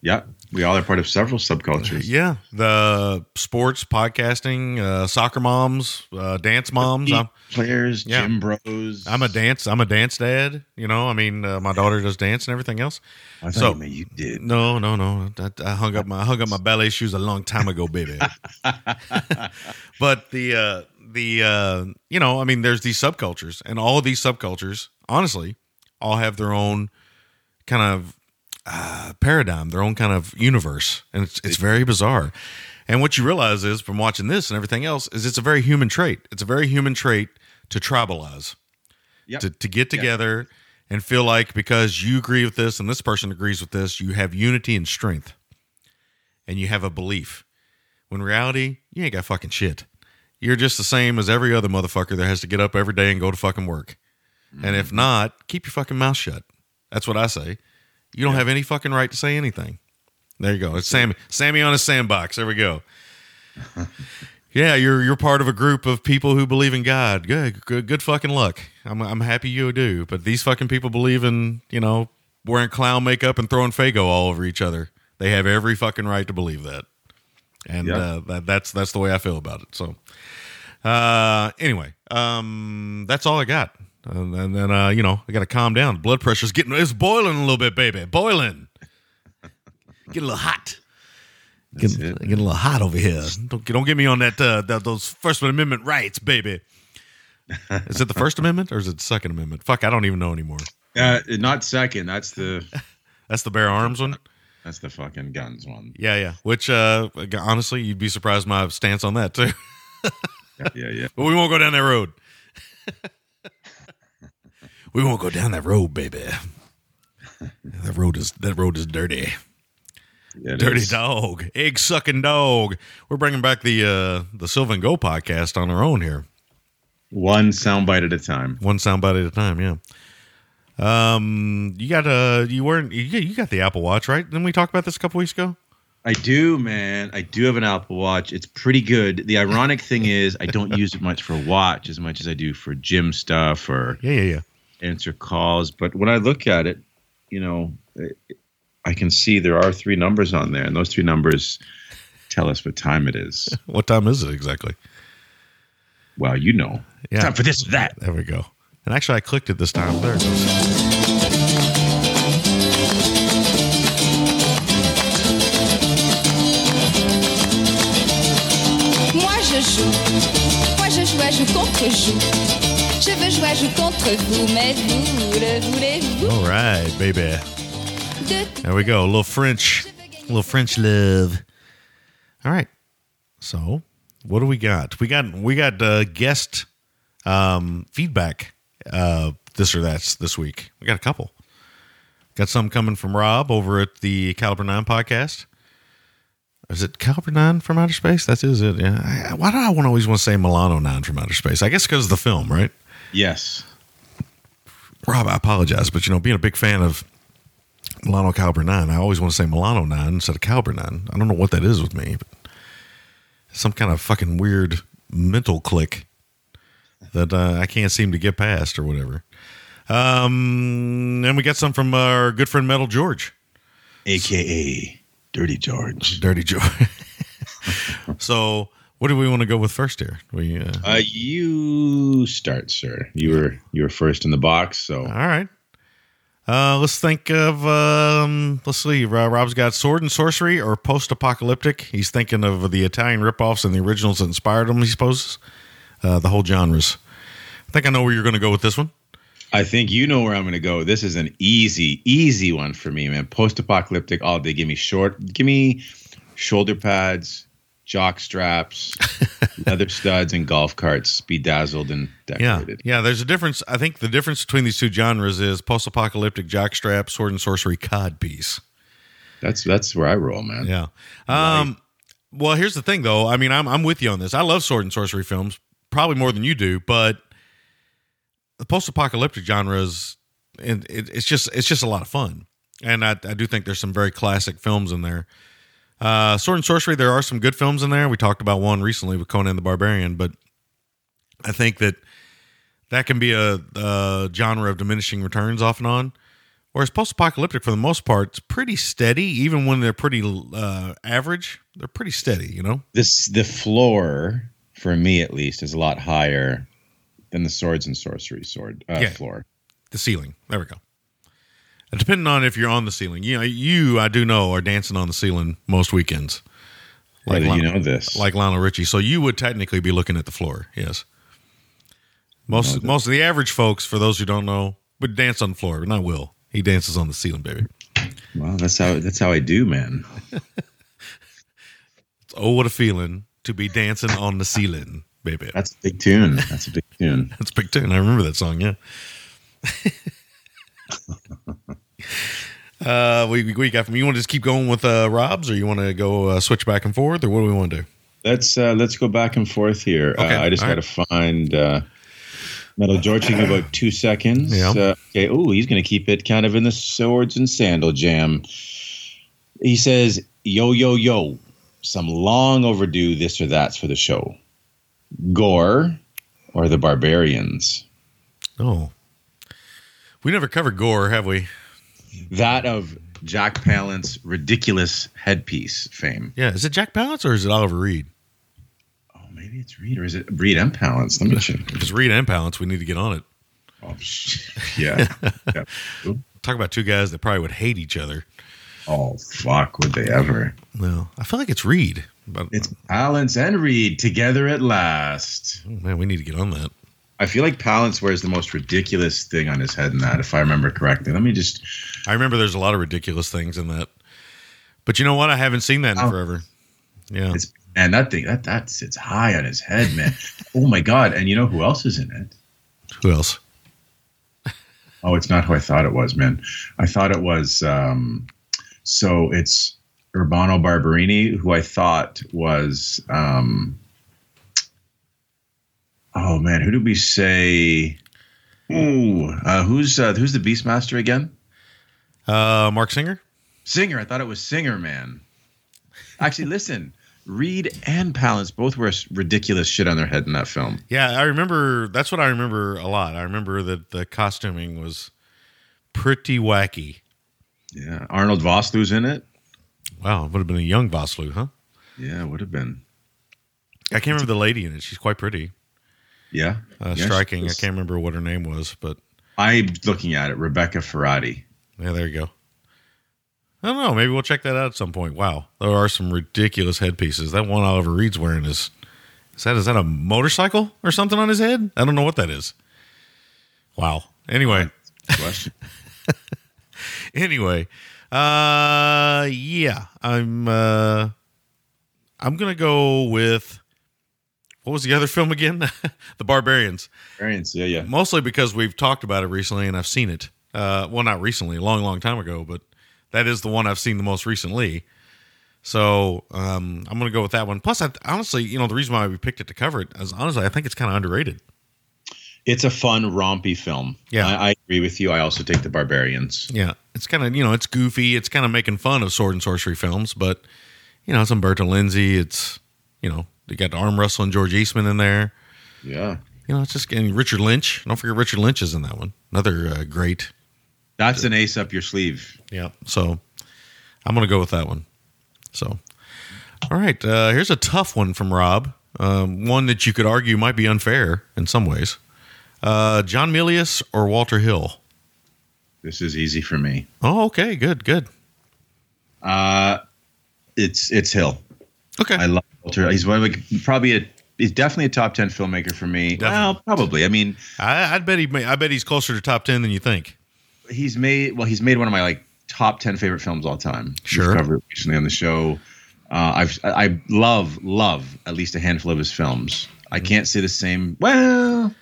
Yeah. We all are part of several subcultures. Yeah, the sports, podcasting, uh, soccer moms, uh, dance moms. I'm, Players, Yeah. gym bros. I'm a dance. I'm a dance dad. You know, I mean, uh, my daughter does dance and everything else. I thought so- you you did. No, no, no. I, I hung up my I hung up my ballet shoes a long time ago, baby. but the uh, the uh, you know, I mean, there's these subcultures, and all of these subcultures, honestly, all have their own kind of uh, paradigm, their own kind of universe, and it's it's very bizarre. And what you realize is from watching this and everything else is it's a very human trait. It's a very human trait to tribalize. Yep. to, to get together and feel like because you agree with this and this person agrees with this, you have unity and strength and you have a belief. When reality, you ain't got fucking shit. You're just the same as every other motherfucker that has to get up every day and go to fucking work. And if not, keep your fucking mouth shut. That's what I say. You don't have any fucking right to say anything. There you go. It's Sammy. Sammy on a sandbox. There we go. yeah, you're you're part of a group of people who believe in God. Good, good, good fucking luck. I'm I'm happy you do. But these fucking people believe in you know wearing clown makeup and throwing Faygo all over each other. They have every fucking right to believe that. And Yeah. uh, that, that's that's the way I feel about it. So, uh, anyway, um, that's all I got. And, and then uh, you know I got to calm down. Blood pressure's getting it's boiling a little bit, baby, boiling. Get a little hot. Getting, it. getting a little hot over here. Don't don't get me on that, uh, that those First Amendment rights, baby. Is it the First Amendment or is it the Second Amendment? Fuck, I don't even know anymore. Uh, not second. That's the That's the bear arms one. that's the fucking guns one. Yeah, yeah. Which uh, honestly, you'd be surprised my stance on that too. Yeah, yeah, yeah. But we won't go down that road. We won't go down that road, baby. That road is that road is dirty. Yeah, Dirty is. dog, egg sucking dog. We're bringing back the uh, the Sylvan Go podcast on our own here, One soundbite at a time. one soundbite at a time. Yeah. Um, you got uh, you weren't you, you got the Apple Watch, right? Didn't we talk about this a couple weeks ago? I do, man. I do have an Apple Watch. It's pretty good. The ironic thing is, I don't use it much for watch as much as I do for gym stuff or Yeah, yeah, yeah. Answer calls. But when I look at it, you know, I can see there are three numbers on there, and those three numbers tell us what time it is. What time is it exactly? Well, you know, Yeah. time for this or that. There we go. And actually, I clicked it this time. There it goes. Moi je joue, moi je joue à joue contre joue. Je veux jouer joue contre vous, mais vous le voulez-vous All right, baby. There we go. A little French, a little French love. All right. So, what do we got? We got we got uh, guest um, feedback. Uh, this or that's this week. We got a couple. Got some coming from Rob over at the Caliber Nine podcast. Is it Caliber Nine from Outer Space? That is it. Yeah. I, why do I want always want to say Milano Nine from Outer Space? I guess because of the film, right? Yes. Rob, I apologize, but you know, being a big fan of Milano Caliber 9, I always want to say Milano 9 instead of Caliber 9. I don't know what that is with me, but some kind of fucking weird mental click that uh, I can't seem to get past or whatever. Um, and we got some from our good friend Metal George, AKA Dirty George. Dirty George. so, what do we want to go with first here? We uh, Uh, you start, sir. You were you were first in the box, so All right. Uh, let's think of um, let's see. Rob's got sword and sorcery or post-apocalyptic. He's thinking of the Italian ripoffs and the originals that inspired him. He supposes uh, the whole genres. I think I know where you're going to go with this one. I think you know where I'm going to go. This is an easy, easy one for me, man. Post-apocalyptic all day. Give me short. Give me shoulder pads, jock straps, leather studs, and golf carts, bedazzled and decorated. yeah. yeah, There's a difference. I think the difference between these two genres is post-apocalyptic jockstrap, sword and sorcery cod piece. That's that's where I roll, man. Yeah. Um, Well, here's the thing, though. I mean, I'm I'm with you on this. I love sword and sorcery films, probably more than you do, but the post-apocalyptic genre is, and it, it's just it's just a lot of fun, and I, I do think there's some very classic films in there. Uh, sword and sorcery, there are some good films in there. We talked about one recently with Conan the Barbarian, but I think that that can be a, a genre of diminishing returns off and on. Whereas post-apocalyptic, for the most part, it's pretty steady. Even when they're pretty uh, average, they're pretty steady. You know, This the floor for me at least is a lot higher than the swords and sorcery sword uh, Yeah. floor. the ceiling. There we go. And depending on if you're on the ceiling, you know, you I do know are dancing on the ceiling most weekends, Whether Lon- you know this, like Lionel Richie. So you would technically be looking at the floor. Yes. Most most of the average folks, for those who don't know, would dance on the floor, but not Will. He dances on the ceiling, baby. well, that's how that's how I do, man. Oh, what a feeling to be dancing on the ceiling, baby. That's a big tune. That's a big tune. That's a big tune. I remember that song. Yeah. Uh, we we got from you want to just keep going with uh, Rob's, or you want to go uh, switch back and forth, or what do we want to do? Let's uh, let's go back and forth here. Okay, Uh, I just got to find uh, Metal George. Give about two seconds. Yeah. Uh, okay. Oh, he's going to keep it kind of in the swords and sandal jam. He says, "Yo, yo, yo! Some long overdue this or that's for the show. Gor or the Barbarians? Oh, we never covered Gor, have we? That of Jack Palance ridiculous headpiece fame. Yeah, is it Jack Palance or is it Oliver Reed? Oh, maybe it's Reed or is it Reed and Palance? Let me check. If it's Reed and Palance, we need to get on it. Oh, yeah. yeah. Talk about two guys that probably would hate each other. Oh fuck! Would they ever? No, I feel like it's Reed, but It's Palance and Reed together at last. oh, man, we need to get on that. I feel like Palance wears the most ridiculous thing on his head in that, if I remember correctly. Let me just. I remember there's a lot of ridiculous things in that, but you know what? I haven't seen that in Oh. forever. Yeah, It's man, that thing that that sits high on his head, man. oh my god! And you know who else is in it? who else? Oh, it's not who I thought it was, man. I thought it was. um So it's Urbano Barberini, who I thought was. um Oh man, who did we say? Ooh, uh, who's uh, who's the Beastmaster again? Uh, Marc Singer. Singer. I thought it was Singer, man. Actually, listen. Reed and Palance both wear ridiculous shit on their head in that film. Yeah, I remember. That's what I remember a lot. I remember that the costuming was pretty wacky. Yeah, Arnold Vosloo's in it. Wow, it would have been a young Vosloo, huh? Yeah, would have been. I can't remember the lady in it. She's quite pretty, Yeah, uh, Yeah, striking. I can't remember what her name was, but I'm looking at it. Rebecca Ferratti. Yeah, there you go. I don't know. Maybe we'll check that out at some point. Wow, there are some ridiculous headpieces. That one Oliver Reed's wearing is is that is that a motorcycle or something on his head? I don't know what that is. Wow. Anyway, Question. anyway, uh, yeah, I'm uh, I'm gonna go with what was the other film again? the Barbarians. Variants. Yeah, yeah. Mostly because we've talked about it recently and I've seen it. Uh, well, not recently, a long, long time ago, but that is the one I've seen the most recently. So um, I'm going to go with that one. Plus, I, honestly, you know, the reason why we picked it to cover it is honestly, I think it's kind of underrated. It's a fun, rompy film. Yeah. I, I agree with you. I also take the Barbarians. Yeah, it's kind of you know, it's goofy. It's kind of making fun of sword and sorcery films, but you know, it's Umberto Lindsay. It's you know, you got arm wrestling George Eastman in there. Yeah, You know, it's just getting Richard Lynch. Don't forget Richard Lynch is in that one. Another uh, great that's an ace up your sleeve. Yeah. So I'm going to go with that one. So, all right. Uh, here's a tough one from Rob. Um, one that you could argue might be unfair in some ways. Uh, John Milius or Walter Hill? This is easy for me. Oh, okay. Good. Good. Uh, it's it's Hill. Okay. I love Walter. He's one of the, probably a he's definitely a top ten filmmaker for me. Definitely. Well, probably. I mean, I, I'd bet he. I bet he's closer to top ten than you think. He's made well. He's made one of my like top ten favorite films all time. Sure. Covered recently on the show. Uh, I've I love love at least a handful of his films. I can't say the same. Well,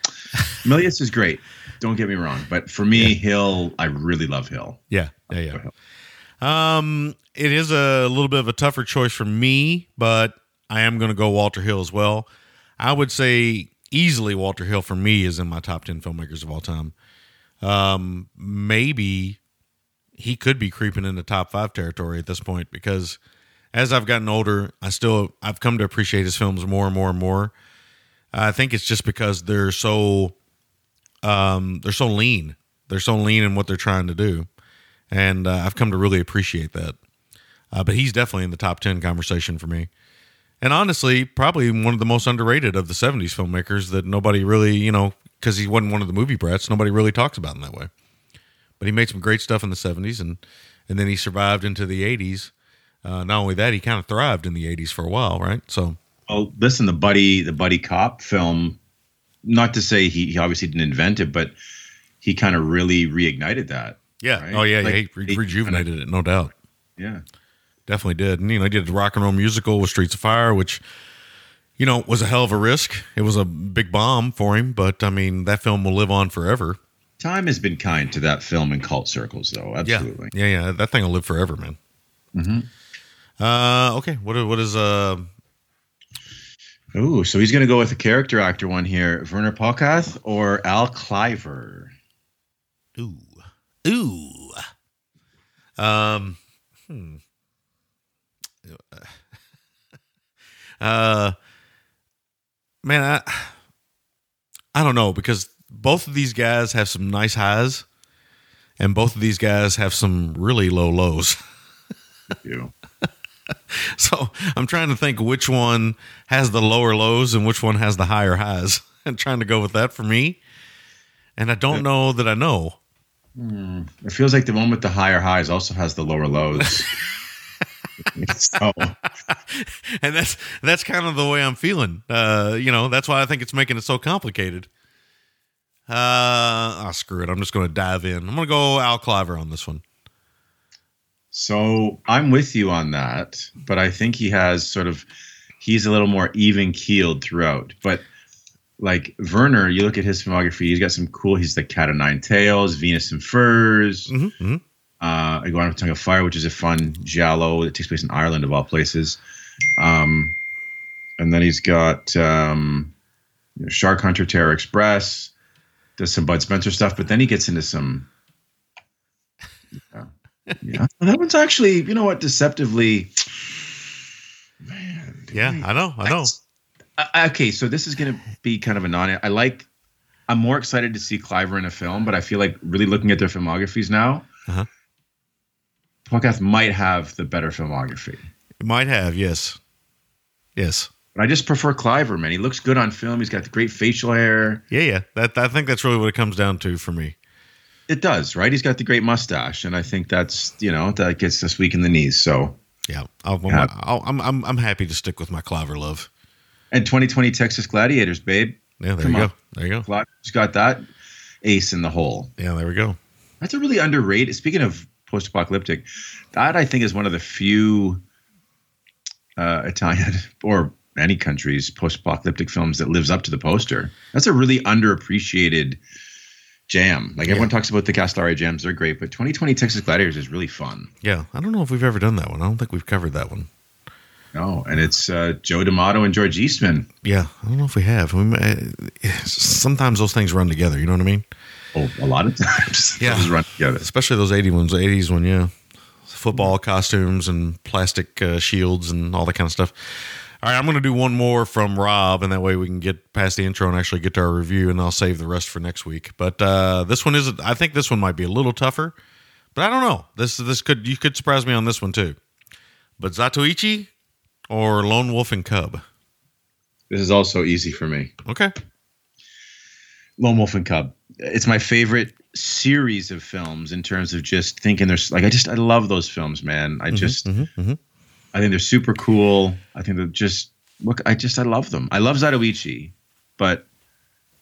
Milius is great. Don't get me wrong, but for me, Hill, I really love Hill. Yeah. Yeah. Yeah. Um, it is a little bit of a tougher choice for me, but I am going to go Walter Hill as well. I would say easily Walter Hill for me is in my top 10 filmmakers of all time. Um, maybe he could be creeping into top five territory at this point because as I've gotten older, I still, I've come to appreciate his films more and more and more. I think it's just because they're so, um, they're so lean. They're so lean in what they're trying to do and uh, I've come to really appreciate that. Uh, but he's definitely in the top ten conversation for me, and honestly, probably one of the most underrated of the '70s filmmakers that nobody really, you know, because he wasn't one of the movie brats, nobody really talks about him that way. But he made some great stuff in the '70s, and and then he survived into the '80s. Uh, not only that, he kind of thrived in the '80s for a while, right? So Well, listen, the buddy the buddy cop film. Not to say he, he obviously didn't invent it, but he kind of really reignited that. yeah, Right? oh yeah, Like, yeah, he re- he rejuvenated it, no doubt. Yeah. Definitely did. And, you know, he did the rock and roll musical with Streets of Fire, which, you know, was a hell of a risk. It was a big bomb for him, but I mean, that film will live on forever. Time has been kind to that film in cult circles, though. Yeah, Absolutely. yeah, yeah. That thing will live forever, man. Mm-hmm. Uh, okay. What what is uh? Ooh, so he's going to go with a character actor one here: Werner Pochath or Al Cliver. Ooh, ooh. Um, hmm. Uh, man, I I don't know because both of these guys have some nice highs, and both of these guys have some really low lows. You. So I'm trying to think which one has the lower lows and which one has the higher highs, and trying to go with that for me. And I don't know that I know. Hmm. It feels like the one with the higher highs also has the lower lows. so, and that's that's kind of the way I'm feeling. Uh, you know, that's why I think it's making it so complicated. Uh, oh, screw it. I'm just going to dive in. I'm going to go Al Cliver on this one. so I'm with you on that, but I think he has sort of he's a little more even keeled throughout. But like Werner, you look at his filmography, he's got some cool. He's the Cat of Nine Tails, Venus and Furs. Mm-hmm, uh, Iguana of Fire, which is a fun giallo that takes place in Ireland of all places. Um, and then he's got um, you know, Shark Hunter, Terror Express, does some Bud Spencer stuff, but then he gets into some. Yeah, yeah. that one's actually, you know what, deceptively. Man, Yeah, I know. I know. uh, okay, so this is going to be kind of a non. I like. I'm more excited to see Cliver in a film, but I feel like really looking at their filmographies now, Uh-huh. Pochath might have the better filmography. It might have. Yes. Yes. But I just prefer Cliver, man. He looks good on film. He's got the great facial hair. Yeah. Yeah. That I think that's really what it comes down to for me. It does, right? He's got the great mustache, and I think that's you know that gets us weak in the knees. So, Yeah. I'll, Yeah. I'll, I'm I'm I'm happy to stick with my Cliver love. and 2020 Texas Gladiators, babe. Yeah. There Come you on. go. There you go. Cliver's got that ace in the hole. Yeah. There we go. That's a really underrated. Speaking of post-apocalyptic, that I think is one of the few uh, Italian or any country's post-apocalyptic films that lives up to the poster. That's a really underappreciated jam. Like everyone talks about the Castellari jams, they're great, but 2020 Texas Gladiators is really fun. Yeah. I don't know if we've ever done that one. I don't think we've covered that one. No, and it's uh, Joe D'Amato and George Eastman. Yeah. I don't know if we have. We may, sometimes those things run together. You know what I mean? Oh, a lot of times. Yeah. Run together. especially those 80 ones 80s one yeah football costumes and plastic uh, shields and all that kind of stuff all right i'm going to do one more from rob and that way we can get past the intro and actually get to our review and i'll save the rest for next week but uh, this one is i think this one might be a little tougher but i don't know this this could you could surprise me on this one too but zatoichi or lone wolf and cub This is also easy for me. okay Lone Wolf and Cub. It's my favorite series of films in terms of just thinking there's like I just I love those films, man. I just mhm. I think they're super cool. I think they're just look. I just I love them. I love Zatoichi, but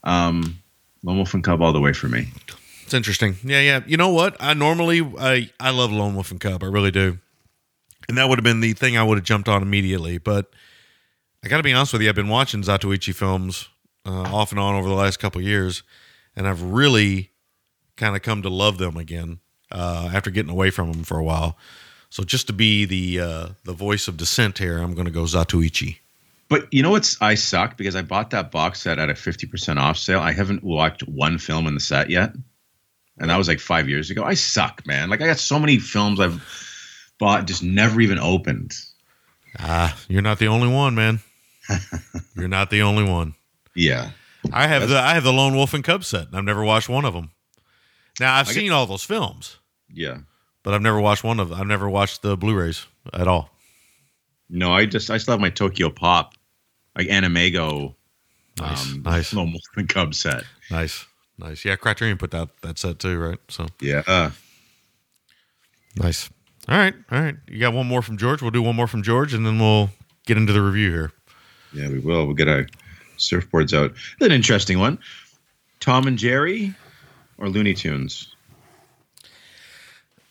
um, Lone Wolf and Cub all the way for me. It's interesting. Yeah, yeah. You know what? I normally I I love Lone Wolf and Cub. I really do. And that would have been the thing I would have jumped on immediately. But I got to be honest with you. I've been watching Zatoichi films uh, off and on over the last couple of years, and I've really kind of come to love them again uh, after getting away from them for a while. So just to be the uh, the voice of dissent here, I'm going to go Zatoichi. But you know what's I suck because I bought that box set at a fifty percent off sale. I haven't watched one film in the set yet, and that was like five years ago. I suck, man. Like I got so many films I've bought just never even opened. Ah, you're not the only one, man. you're not the only one. Yeah. I have the I have the Lone Wolf and Cub set, and I've never watched one of them. Now I've I seen all those films, Yeah. but I've never watched one of. I've never watched the Blu-rays at all. No, I just I still have my Tokyo Pop, like AnimEigo, Nice, um, nice, Lone Wolf and Cub set. nice, nice. Yeah, Criterion put that that set too, right? So Yeah. Uh, nice. All right, all right. You got one more from George. We'll do one more from George, and then we'll get into the review here. yeah, we will. We'll get our surfboards out. An interesting one. Tom and Jerry or Looney Tunes?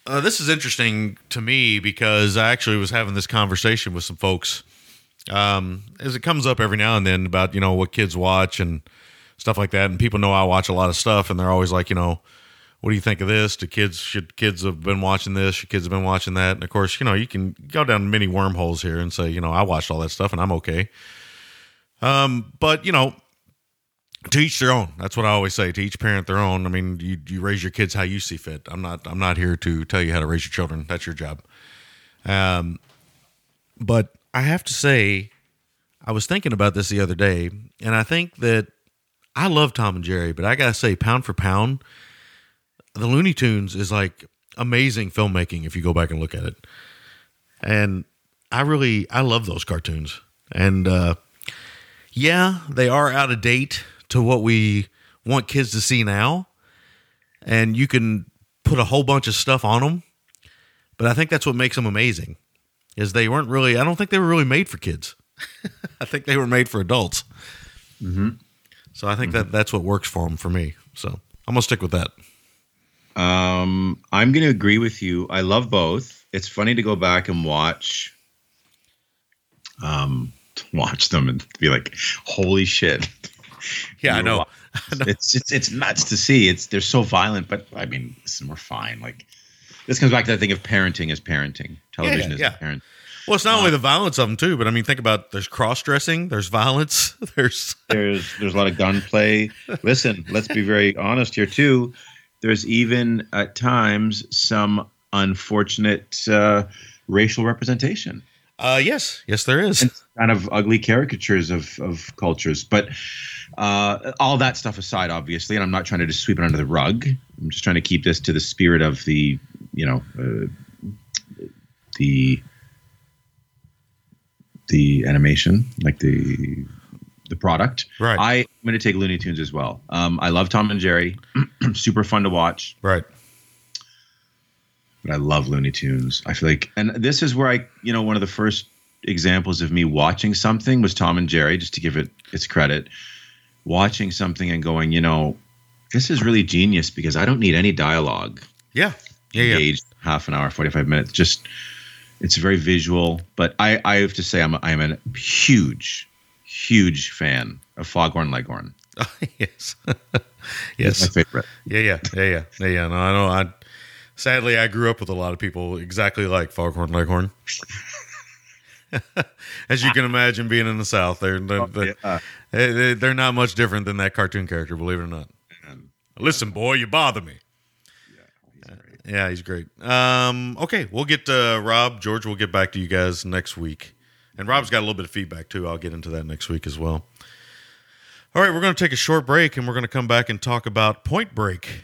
Uh, this is interesting to me because I actually was having this conversation with some folks um, as it comes up every now and then about you know what kids watch and stuff like that. And people know I watch a lot of stuff, and they're always like, you know, what do you think of this? Do kids should kids have been watching this? Should kids have been watching that? And of course, you know, you can go down many wormholes here and say, you know, I watched all that stuff and I'm okay. Um, but you know, to each their own. That's what I always say. To each parent their own. I mean, you you raise your kids how you see fit. I'm not I'm not here to tell you how to raise your children. That's your job. Um, but I have to say, I was thinking about this the other day, and I think that I love Tom and Jerry, but I gotta say, pound for pound, the Looney Tunes is like amazing filmmaking if you go back and look at it. And I really I love those cartoons. And uh yeah, they are out of date to what we want kids to see now. And you can put a whole bunch of stuff on them. But I think that's what makes them amazing. Is they weren't really I don't think they were really made for kids. I think they were made for adults. So I think that that's what works for them for me. So I'm gonna stick with that. Um, I'm going to agree with you. I love both. It's funny to go back and watch, um, watch them and be like, "Holy shit!" Yeah, I know. it's it's it's nuts to see. It's they're so violent, but I mean, listen, we're fine. Like this comes back to that thing of parenting as parenting. Television yeah, is yeah. parent. Well, it's not only the violence of them too, but I mean, think about there's cross dressing, there's violence, there's There's there's a lot of gunplay. Listen, let's be very honest here too. There's even at times some unfortunate uh, racial representation. Uh yes, yes, there is. kind of ugly caricatures of, of cultures. But uh, all that stuff aside, obviously, and I'm not trying to just sweep it under the rug. I'm just trying to keep this to the spirit of the, you know, uh, the the animation, like the the product. Right. I'm going to take Looney Tunes as well. Um, I love Tom and Jerry. Super fun to watch Right. But I love Looney Tunes. I feel like, and this is where I, you know, one of the first examples of me watching something was Tom and Jerry, just to give it its credit. Watching something and going, you know, this is really genius because I don't need any dialogue. Yeah. Yeah, yeah. Half an hour, forty five minutes. Just, it's very visual. But I, I have to say, I'm, I'm a huge, huge fan of Foghorn Leghorn. yes. It's yes. my favorite. Yeah, yeah, yeah, yeah, yeah, yeah. No, I know. I sadly I grew up with a lot of people exactly like Foghorn Leghorn. As you can imagine, being in the South, they're they're, they're, yeah. they- they're not much different than that cartoon character. Believe it or not. Listen, boy, you bother me. Yeah, he's great. Um, okay, we'll get uh, Rob, George. We'll get back to you guys next week, and Rob's got a little bit of feedback too. I'll get into that next week as well. All right, we're going to take a short break, and we're going to come back and talk about Point Break.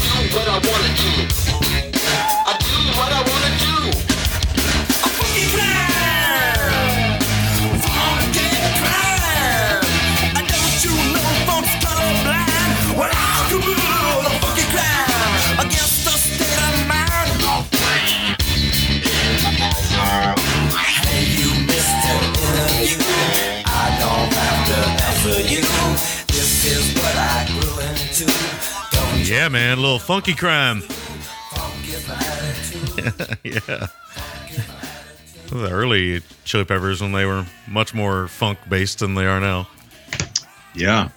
when I wanted to. Yeah, man, a little funky crime. yeah. The early Chili Peppers when they were much more funk based than they are now. Yeah,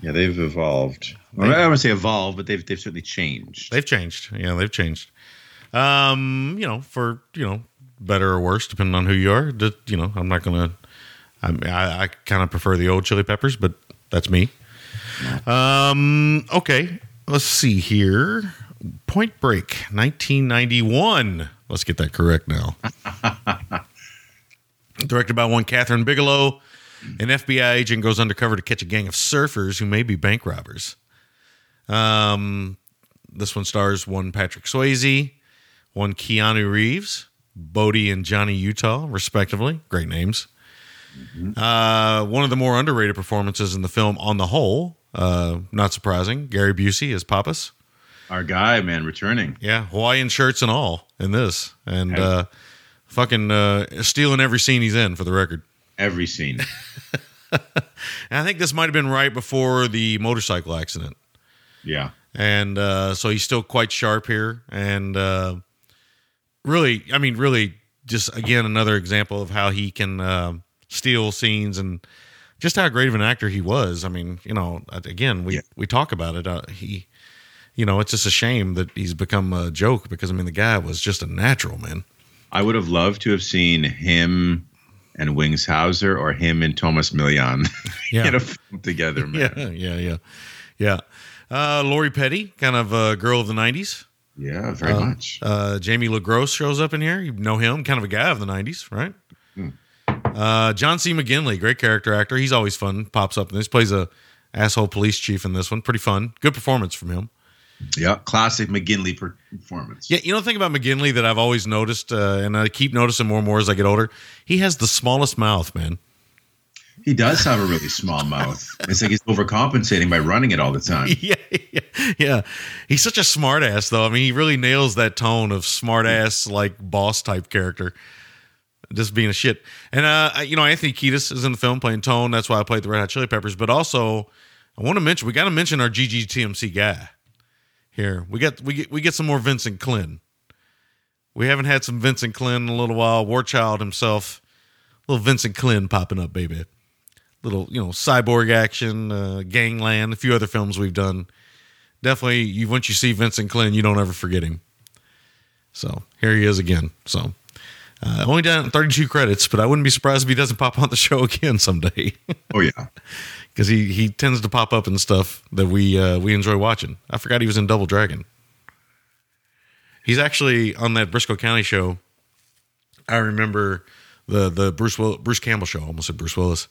yeah, they've evolved. I don't want to say evolved, but they've they've certainly changed. They've changed. Yeah, they've changed. Um, you know, for you know, better or worse, depending on who you are. Just, you know, I'm not gonna. I I, I kind of prefer the old Chili Peppers, but that's me. Um. Okay. Let's see here. Point Break, 1991. Let's get that correct now. Directed by one Kathryn Bigelow. An FBI agent goes undercover to catch a gang of surfers who may be bank robbers. Um, this one stars one Patrick Swayze, one Keanu Reeves, Bodhi and Johnny Utah, respectively. Great names. Uh, one of the more underrated performances in the film on the whole, uh, not surprising, Gary Busey is Pappas. Our guy, man, returning. Yeah, Hawaiian shirts and all in this, and Hey. uh, fucking uh, stealing every scene he's in for the record. Every scene. I think this might have been right before the motorcycle accident. Yeah. and uh, so he's still quite sharp here and uh, really i mean really just again another example of how he can uh, steal scenes and just how great of an actor he was i mean you know again we Yeah. we talk about it uh, he you know it's just a shame that he's become a joke because i mean the guy was just a natural man I would have loved to have seen him and Wings Hauser or him and Tomas Milian Yeah. in a film together, man. yeah yeah yeah yeah uh, Lori Petty, kind of a girl of the '90s. Yeah, very much. Uh, Jamie LeGros shows up in here. You know him, kind of a guy of the '90s, right? Uh, John C. McGinley, great character actor. He's always fun. Pops up in this. Plays a asshole police chief in this one. Pretty fun. Good performance from him. Yeah, classic McGinley performance. Yeah, you know the thing about McGinley that I've always noticed, uh, and I keep noticing more and more as I get older. He has the smallest mouth, man. He does have a really small mouth. It's like he's overcompensating by running it all the time. yeah, yeah, yeah. He's such a smart ass, though. I mean, he really nails that tone of smart ass, like boss type character. Just being a shit. And, uh, you know, Anthony Kiedis is in the film playing Tone. That's why I played the Red Hot Chili Peppers. But also, I want to mention, we got to mention our GGTMC guy here. We got, we get, we get some more Vincent Klyn. We haven't had some Vincent Klyn in a little while. Warchild himself, little Vincent Klyn popping up, baby. Little, you know, cyborg action, uh, gangland, a few other films we've done definitely you once you see Vincent Klyn, you don't ever forget him. So here he is again. So uh, only done 32 credits, but I wouldn't be surprised if he doesn't pop on the show again someday Oh yeah. because he he tends to pop up in stuff that we uh, we enjoy watching. I forgot he was in Double Dragon. He's actually on that Brisco County show. I remember the the Bruce Will, Bruce Campbell show. I almost said Bruce Willis.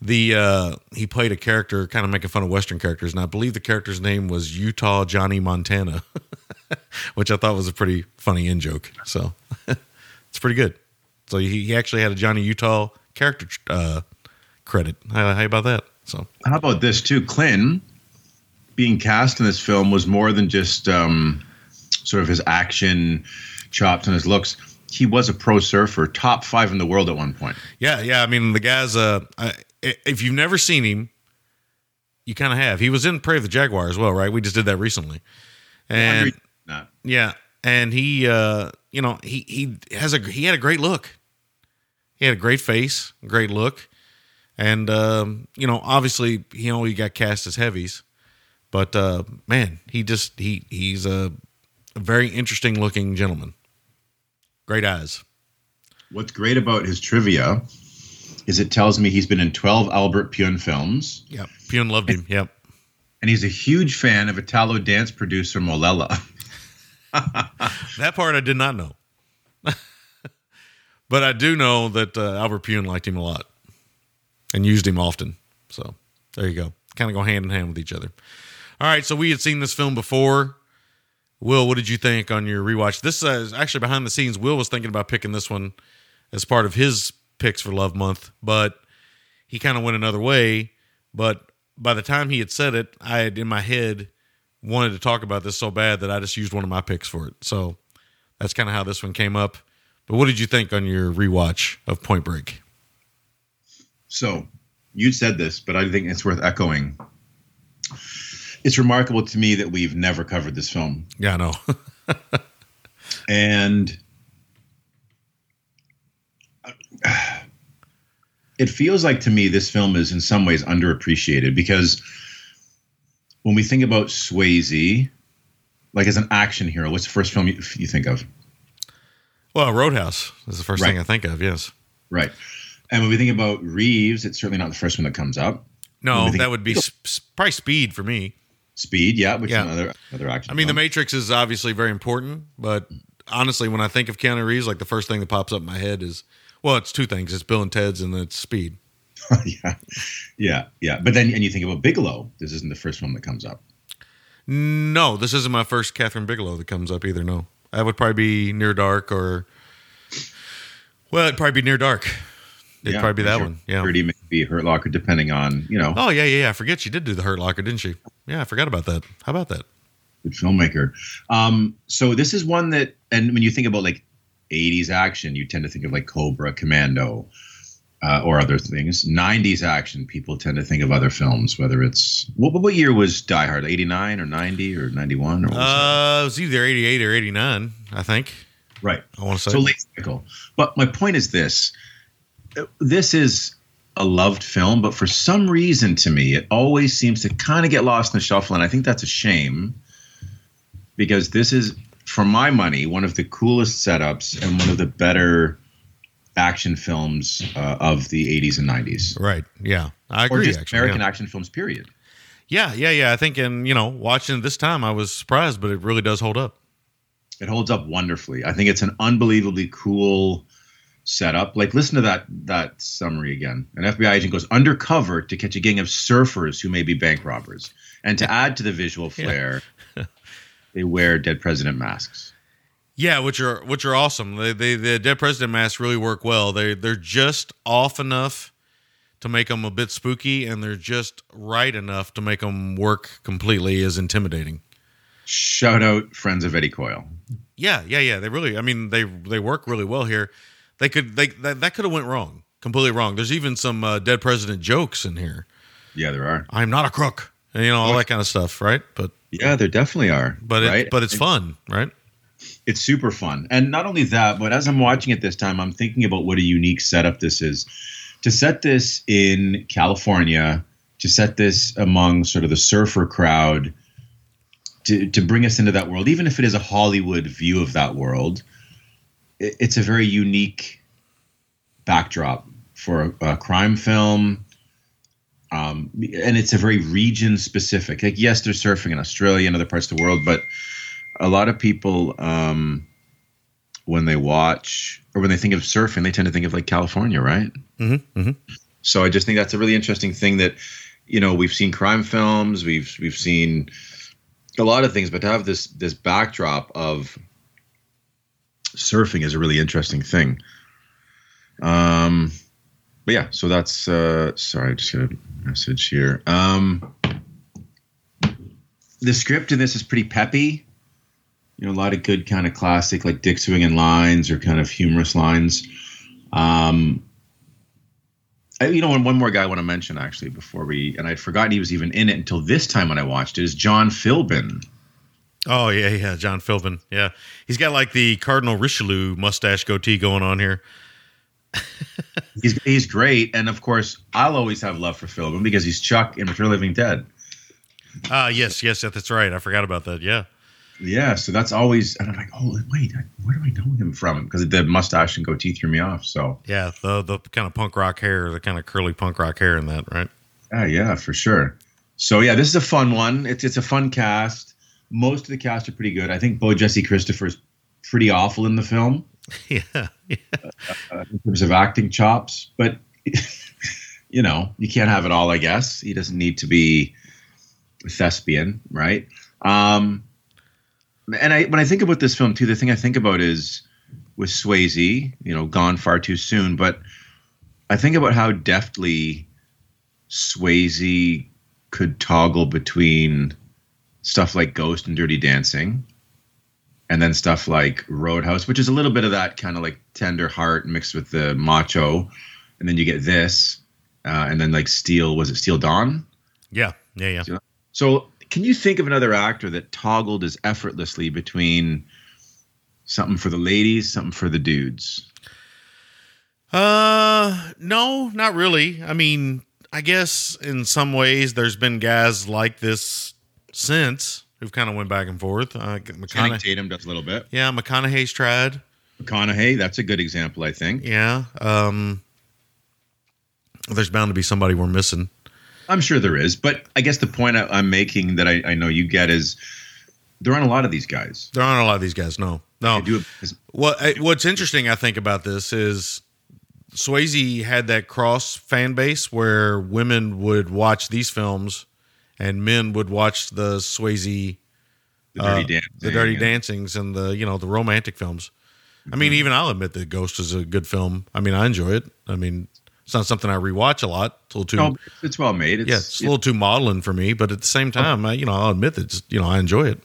The uh, he played a character kind of making fun of Western characters, and I believe the character's name was Utah Johnny Montana, which I thought was a pretty funny in joke. So it's pretty good. So he, he actually had a Johnny Utah character uh, credit. How, how about that? So How about this too? Klyn being cast in this film was more than just um, sort of his action chops and his looks. He was a pro surfer, top five in the world at one point. Yeah, yeah. I mean, the guy's. Uh, I, if you've never seen him, you kind of have. He was in Prey of the Jaguar as well, right? We just did that recently, and yeah, and he, uh, you know, he he has a he had a great look. He had a great face, great look, and um, you know, obviously, he only got cast as heavies, but uh, man, he just he he's a, a very interesting looking gentleman. Great eyes. What's great about his trivia is it tells me he's been in 12 Albert Pyun films, Yep, Pyun loved him. Yep. and he's a huge fan of Italo dance producer Molella. That part I did not know. but I do know that uh, Albert Pyun liked him a lot and used him often. So there you go. Kind of go hand in hand with each other. All right. So we had seen this film before. Will, what did you think on your rewatch? This is actually behind the scenes. Will was thinking about picking this one as part of his picks for Love Month, but he kind of went another way. But by the time he had said it, I had in my head wanted to talk about this so bad that I just used one of my picks for it. So that's kind of how this one came up. But what did you think on your rewatch of Point Break? So you said this, but I think it's worth echoing. It's remarkable to me that we've never covered this film. Yeah, I know. and uh, it feels like to me this film is in some ways underappreciated because when we think about Swayze, like as an action hero, what's the first film you, you think of? well, Roadhouse is the first thing I think of. Yes. Right. And when we think about Reeves, it's certainly not the first one that comes up. No, that would be s- s- probably Speed for me. Speed, yeah, which Yeah. is another another action. I mean, The. Matrix is obviously very important, but honestly, when I think of Keanu Reeves, like the first thing that pops up in my head is, well, it's two things: it's Bill and Ted's, and then it's Speed. yeah, yeah, yeah. But then, and you think about Bigelow. This isn't the first one that comes up. No, this isn't my first Kathryn Bigelow that comes up either. No, that would probably be Near Dark or, well, it'd probably be Near Dark. It'd Yeah, probably be that sure. one. Yeah. Pretty maybe Hurt Locker, depending on you know. Oh yeah, yeah, yeah. I forget she did do the Hurt Locker, didn't she? Yeah, I forgot about that. How about that? good filmmaker. Um, so this is one that, and when you think about like '80s action, you tend to think of like Cobra, Commando, uh, or other things. '90s action, people tend to think of other films. Whether it's what, what year was Die Hard? '89 or '90 or '91 or what was? Uh, it was either 88 or 89, I think. right? I want to say. So late cycle. But my point is this: this is a loved film, but for some reason, to me, it always seems to kind of get lost in the shuffle, and I think that's a shame because this is, for my money, one of the coolest setups and one of the better action films uh, of the 80s and 90s. right. Yeah. I Or agree. just actually, American yeah. action films, period. Yeah, yeah, yeah. I think, and you know, watching this time, I was surprised, but it really does hold up. It holds up wonderfully. I think it's an unbelievably cool setup. Like, listen to that that summary again. An FBI agent goes undercover to catch a gang of surfers who may be bank robbers, and to add to the visual flair, they wear dead president masks. Yeah, which are which are awesome. They, they the dead president masks really work well. They they're just off enough to make them a bit spooky, and they're just right enough to make them work completely as intimidating. Shout out friends of Eddie Coyle. Yeah, yeah, yeah. They really, I mean, they they work really well here. They could they that, that could have went wrong, completely wrong. There's even some uh, dead president jokes in here. Yeah, there are. I'm not a crook, and, you know all that kind of stuff, right? But Yeah, there definitely are. but it, but it's fun, right? It's super fun. And not only that, but as I'm watching it this time, I'm thinking about what a unique setup this is. To set this in California, to set this among sort of the surfer crowd, to, to bring us into that world, even if it is a Hollywood view of that world, it, it's a very unique backdrop for a, a crime film. Um, and it's a very region specific. Like, yes, they're surfing in Australia and other parts of the world, but a lot of people um, when they watch or when they think of surfing they tend to think of like california right? Mm-hmm, mm-hmm. so i just think that's a really interesting thing that you know we've seen crime films we've we've seen a lot of things but to have this this backdrop of surfing is a really interesting thing. Um but yeah so that's uh sorry i just got a message here. Um the script in this is pretty peppy you know, a lot of good kind of classic like dick swinging lines or kind of humorous lines. Um, I, you know, and one more guy I want to mention actually before we, and I'd forgotten he was even in it until this time when I watched it, is John Philbin. Oh yeah, yeah, John Philbin. Yeah, he's got like the Cardinal Richelieu mustache goatee going on here. He's he's great, and of course, I'll always have love for Philbin because he's Chuck in Return of Living Dead. Ah, yes, yes, that's right. I forgot about that. Yeah, Yeah, so that's always, and I'm like, oh wait, where do I know him from? Because the mustache and goatee threw me off. So yeah, the the kind of punk rock hair, the kind of curly punk rock hair in that, right? Yeah, yeah, for sure. So yeah, this is a fun one. It's it's a fun cast. Most of the cast are pretty good. I think Bojesse Christopher's pretty awful in the film yeah, yeah. in terms of acting chops, but you know you can't have it all. I guess he doesn't need to be a thespian, right? Um, and I when I think about this film too, the thing I think about is with Swayze, you know, gone far too soon. But I think about how deftly Swayze could toggle between stuff like Ghost and Dirty Dancing, and then stuff like Roadhouse, which is a little bit of that kind of like tender heart mixed with the macho, and then you get this, uh, and then like Steel was it Steel Dawn? yeah, yeah, yeah. So, can you think of another actor that toggled as effortlessly between something for the ladies, something for the dudes? Uh, no, not really. I mean, I guess in some ways there's been guys like this since who've kind of went back and forth. Uh, McConaughey, Tatum does a little bit. yeah, McConaughey's tried. McConaughey, that's a good example, I think. Yeah. Um, there's bound to be somebody we're missing. I'm sure there is, but I guess the point I, I'm making that I, I know you get is there aren't a lot of these guys. There aren't a lot of these guys. No, no. Do What I- What's interesting, I think, about this is Swayze had that cross fan base where women would watch these films and men would watch the Swayze, the dirty uh, dancing. the Dirty and- Dancings, and the you know the romantic films. I mean, Mm-hmm. even I'll admit that Ghost is a good film. I mean, I enjoy it. I mean, it's not something I rewatch a lot. It's a little too. No, it's well made. It's, yeah, it's a little too modeling for me, but at the same time, I, you know, I'll admit that you know I enjoy it.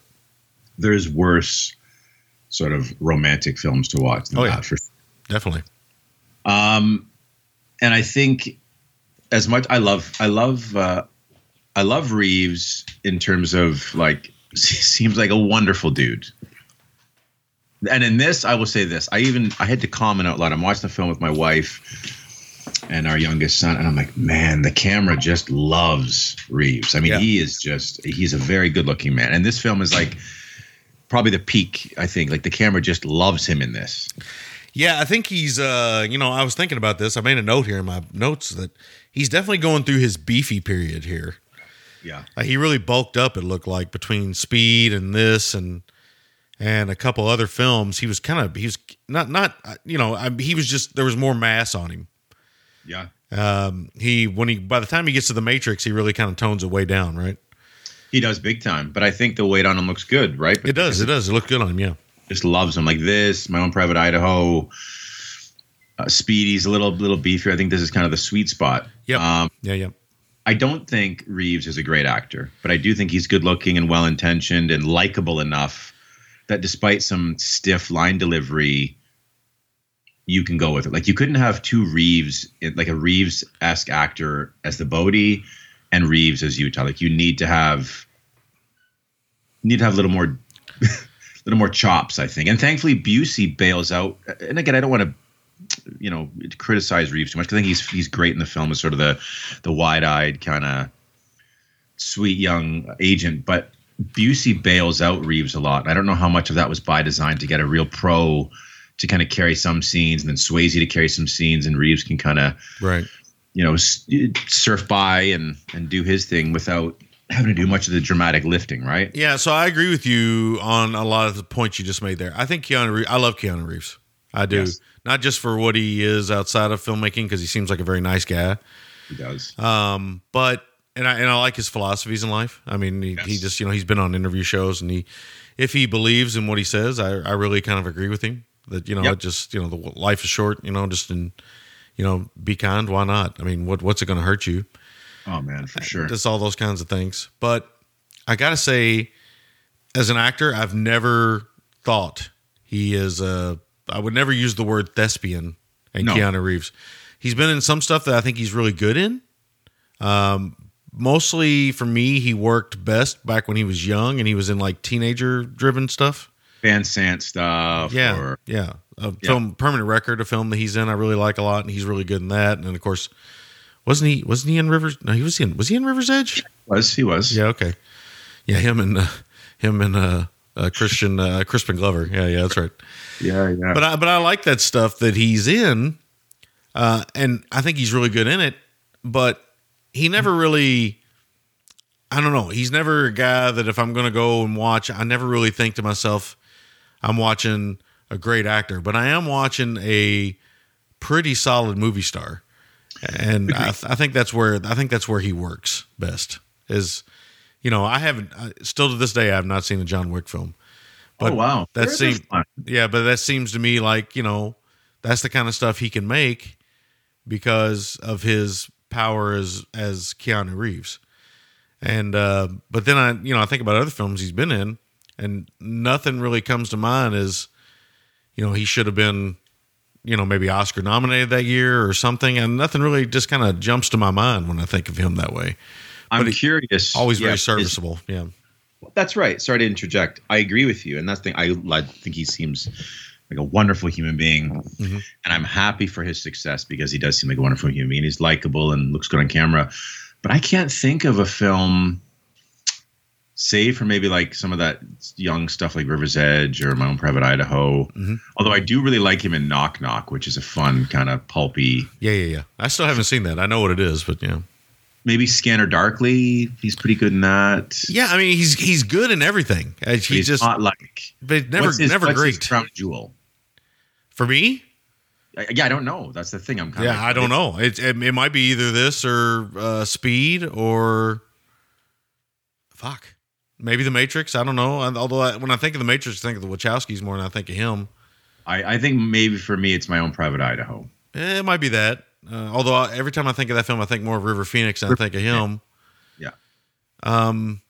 there's worse sort of romantic films to watch than Oh, yeah. that for Definitely. um, and I think as much I love I love uh, I love Reeves in terms of like seems like a wonderful dude. And in this, I will say this: I even I had to comment out loud. I'm watching the film with my wife and our youngest son, and I'm like, man, the camera just loves Reeves. I mean, Yeah. he is just he's a very good looking man, and this film is like probably the peak. I think like the camera just loves him in this. Yeah, I think he's. uh You know, I was thinking about this. I made a note here in my notes that he's definitely going through his beefy period here. Yeah. Uh, he really bulked up. It looked like between Speed and this and and a couple other films. He was kind of he was not not uh, you know I, he was just there was more mass on him. Yeah. Um, he when he by the time he gets to the Matrix, he really kind of tones it way down. Right? He does big time, but I think the weight on him looks good, right? It does. It does. It looked good on him. Yeah. Just loves him like this. My own private Idaho. Uh, Speedy's a little little beefier. I think this is kind of the sweet spot. Yeah. Um, yeah. Yeah. I don't think Reeves is a great actor, but I do think he's good looking and well intentioned and likable enough that despite some stiff line delivery, you can go with it. Like you couldn't have two Reeves, like a Reeves esque actor as the Bodhi and Reeves as Utah. Like you need to have need to have a little more little more chops, I think. And thankfully Busey bails out. And again, I don't want to you know criticize Reeves too much. I think he's he's great in the film as sort of the the wide eyed kind of sweet young agent, but Busey bails out Reeves a lot. I don't know how much of that was by design to get a real pro to kind of carry some scenes, and then Swayze to carry some scenes, and Reeves can kind of Right. you know surf by and and do his thing without having to do much of the dramatic lifting, right? Yeah, so I agree with you on a lot of the points you just made there. I think Keanu Reeves, I love Keanu Reeves. I do. Yes. Not just for what he is outside of filmmaking, because he seems like a very nice guy, He does. um, but and I and I like his philosophies in life. I mean, he, he just you know he's been on interview shows and he if he believes in what he says, I I really kind of agree with him that you know Yep. just you know the life is short. You know, just in you know be kind. Why not? I mean, what what's it going to hurt you? Oh man, for sure. Just all those kinds of things. But I got to say, as an actor, I've never thought he is a. I would never use the word thespian and No. Keanu Reeves. He's been in some stuff that I think he's really good in. Um, mostly for me, he worked best back when he was young and he was in like teenager driven stuff. Van Sant stuff. Yeah, Or, yeah. A film, Permanent Record, a film that he's in, I really like a lot, and he's really good in that. And of course, wasn't he? Wasn't he in Rivers? No, he was in. Was he in Rivers Edge? was he was? Yeah. Okay. Yeah, him and uh, him and uh, uh, Christian uh, Crispin Glover. Yeah, yeah, that's right. Yeah, yeah. But I but I like that stuff that he's in, uh, and I think he's really good in it. But he never really. I don't know. He's never a guy that if I'm going to go and watch, I never really think to myself, I'm watching a great actor, but I am watching a pretty solid movie star, and I, I think that's where I think that's where he works best. Is you know I haven't I, still to this day I have not seen a John Wick film. But oh wow, that seems yeah, but that seems to me like you know that's the kind of stuff he can make because of his power as as Keanu Reeves. And uh, but then I you know I think about other films he's been in, and nothing really comes to mind as you know he should have been you know maybe Oscar nominated that year or something, and nothing really just kind of jumps to my mind when I think of him that way. I'm but curious. Always Yeah, very is- serviceable. Yeah. That's right. Sorry to interject. I agree with you, and that's the thing. I, I think he seems like a wonderful human being, Mm-hmm. and I'm happy for his success because he does seem like a wonderful human being. He's likable and looks good on camera. But I can't think of a film, save for maybe like some of that young stuff like River's Edge or My Own Private Idaho. Mm-hmm. Although I do really like him in Knock Knock, which is a fun kind of pulpy. Yeah, yeah, yeah. I still haven't seen that. I know what it is, but yeah. Maybe Scanner Darkly. He's pretty good in that. Yeah, I mean he's he's good in everything. Uh, He he's just not like but never his- never great crown jewel. for me. I- Yeah, I don't know. That's the thing. I'm kind Yeah, of. Yeah, I don't know. It, it it might be either this or uh, Speed or fuck, maybe the Matrix. I don't know. Although I, when I think of the Matrix, I think of the Wachowskis more than I think of him. I, I think maybe for me, it's my own private Idaho. Eh, it might be that. Uh, although I, every time I think of that film, I think more of River Phoenix. And I think of him. Yeah. Um,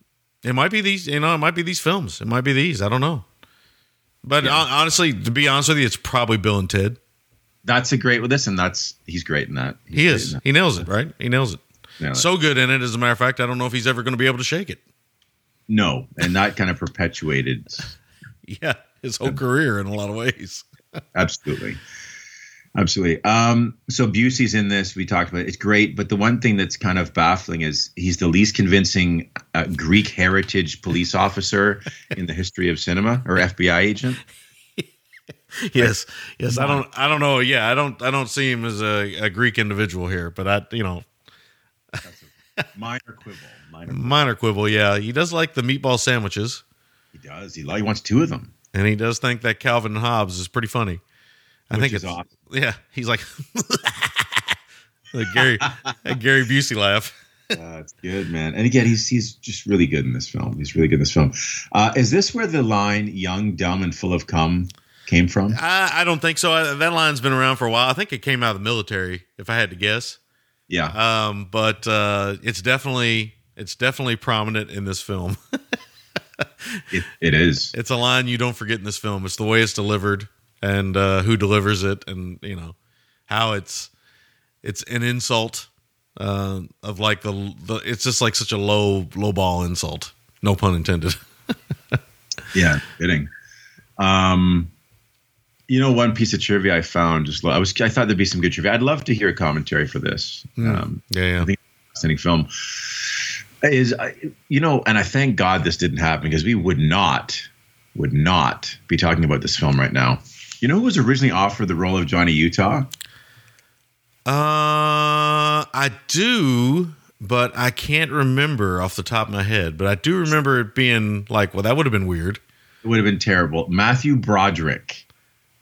It might be these, you know, it might be these films. It might be these. I don't know. But hon- honestly, to be honest with you, it's probably Bill and Ted. That's a great. Well, listen, that's he's great in that. He's He is. He nails it, right? He nails it. Yeah. So good in it. As a matter of fact, I don't know if he's ever going to be able to shake it. No, and that kind of perpetuated. Yeah, his whole career in a lot of ways. Absolutely. Absolutely. Um, so Busey's in this. We talked about it. It's great, but the one thing that's kind of baffling is he's the least convincing uh, Greek heritage police officer in the history of cinema or FBI agent. Yes, yes. I don't. I don't know. Yeah, I don't. I don't see him as a, a Greek individual here, but I, you know, Minor quibble. Minor. minor quibble. Yeah, he does like the meatball sandwiches, He does. He, he wants two of them. and he does think that Calvin Hobbes is pretty funny. I Which think is it's awesome. yeah. He's like Gary a Gary Busey laugh. That's good, man. And again, he's he's just really good in this film. He's really good in this film. Uh, is this where the line "young, dumb, and full of cum" came from? I, I don't think so. I, that line's been around for a while. I think it came out of the military, if I had to guess. Yeah. Um, but uh, it's definitely it's definitely prominent in this film. It, it is. it's a line you don't forget in this film. It's the way it's delivered and uh, who delivers it, and you know how it's it's an insult uh, of like the, the it's just like such a low low ball insult. No pun intended. Yeah, fitting. Um, you know, one piece of trivia I found just I was I thought there'd be some good trivia. I'd love to hear a commentary for this. Um, yeah, yeah. I think fascinating film is you know, and I thank God this didn't happen because we would not would not be talking about this film right now. You know who was originally offered the role of Johnny Utah? Uh, I do, but I can't remember off the top of my head. But I do remember it being like, well, that would have been weird. It would have been terrible. Matthew Broderick,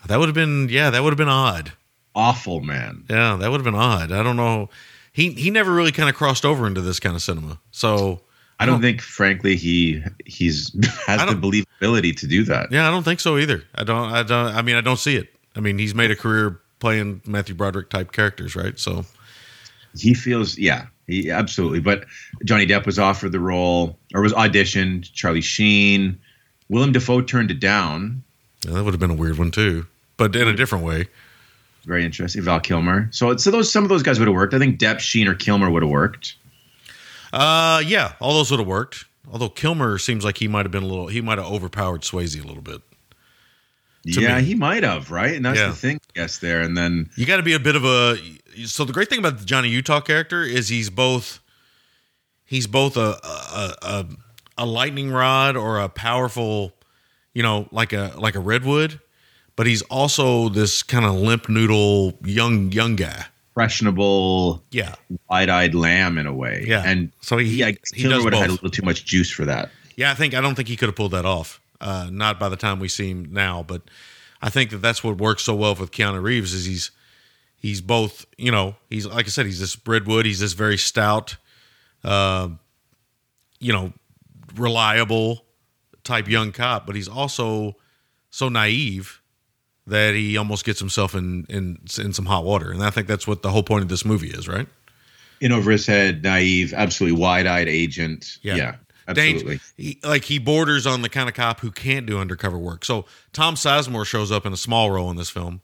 That would have been, yeah, that would have been odd. awful man. Yeah, that would have been odd. I don't know. He he never really kind of crossed over into this kind of cinema. So I don't think, frankly, he he's has the believability to do that. yeah, I don't think so either. I don't. I don't. I mean, I don't see it. I mean, he's made a career playing Matthew Broderick type characters, right? So he feels yeah he absolutely but johnny depp was offered the role or was auditioned charlie sheen willem dafoe turned it down yeah, that would have been a weird one too, but in a different way. Very interesting val kilmer so so those some of those guys would have worked i think depp sheen or kilmer would have worked Uh, yeah, all those would have worked. Although Kilmer seems like he might have been a little. He might have overpowered Swayze a little bit. Yeah me. he might have right and that's Yeah. the thing i guess there and then You got to be a bit of a. So the great thing about the Johnny Utah character is he's both. He's both a a, a a lightning rod or a powerful, you know, like a like a redwood, but he's also this kind of limp noodle young young guy. questionable Yeah, wide-eyed lamb in a way Yeah. and So he- yeah he would have had a little too much juice for that yeah. I think I don't think he could have pulled that off. Uh, not by the time we see him now, but I think that that's what works so well with Keanu Reeves is he's he's both you know he's like I said he's this redwood he's this very stout, uh, you know, reliable type young cop, but he's also so naive that he almost gets himself in in in some hot water, and I think that's what the whole point of this movie is, right? in over his head naive absolutely wide-eyed agent yeah, Dang- absolutely he, like he borders on the kind of cop who can't do undercover work. So Tom Sizemore shows up in a small role in this film.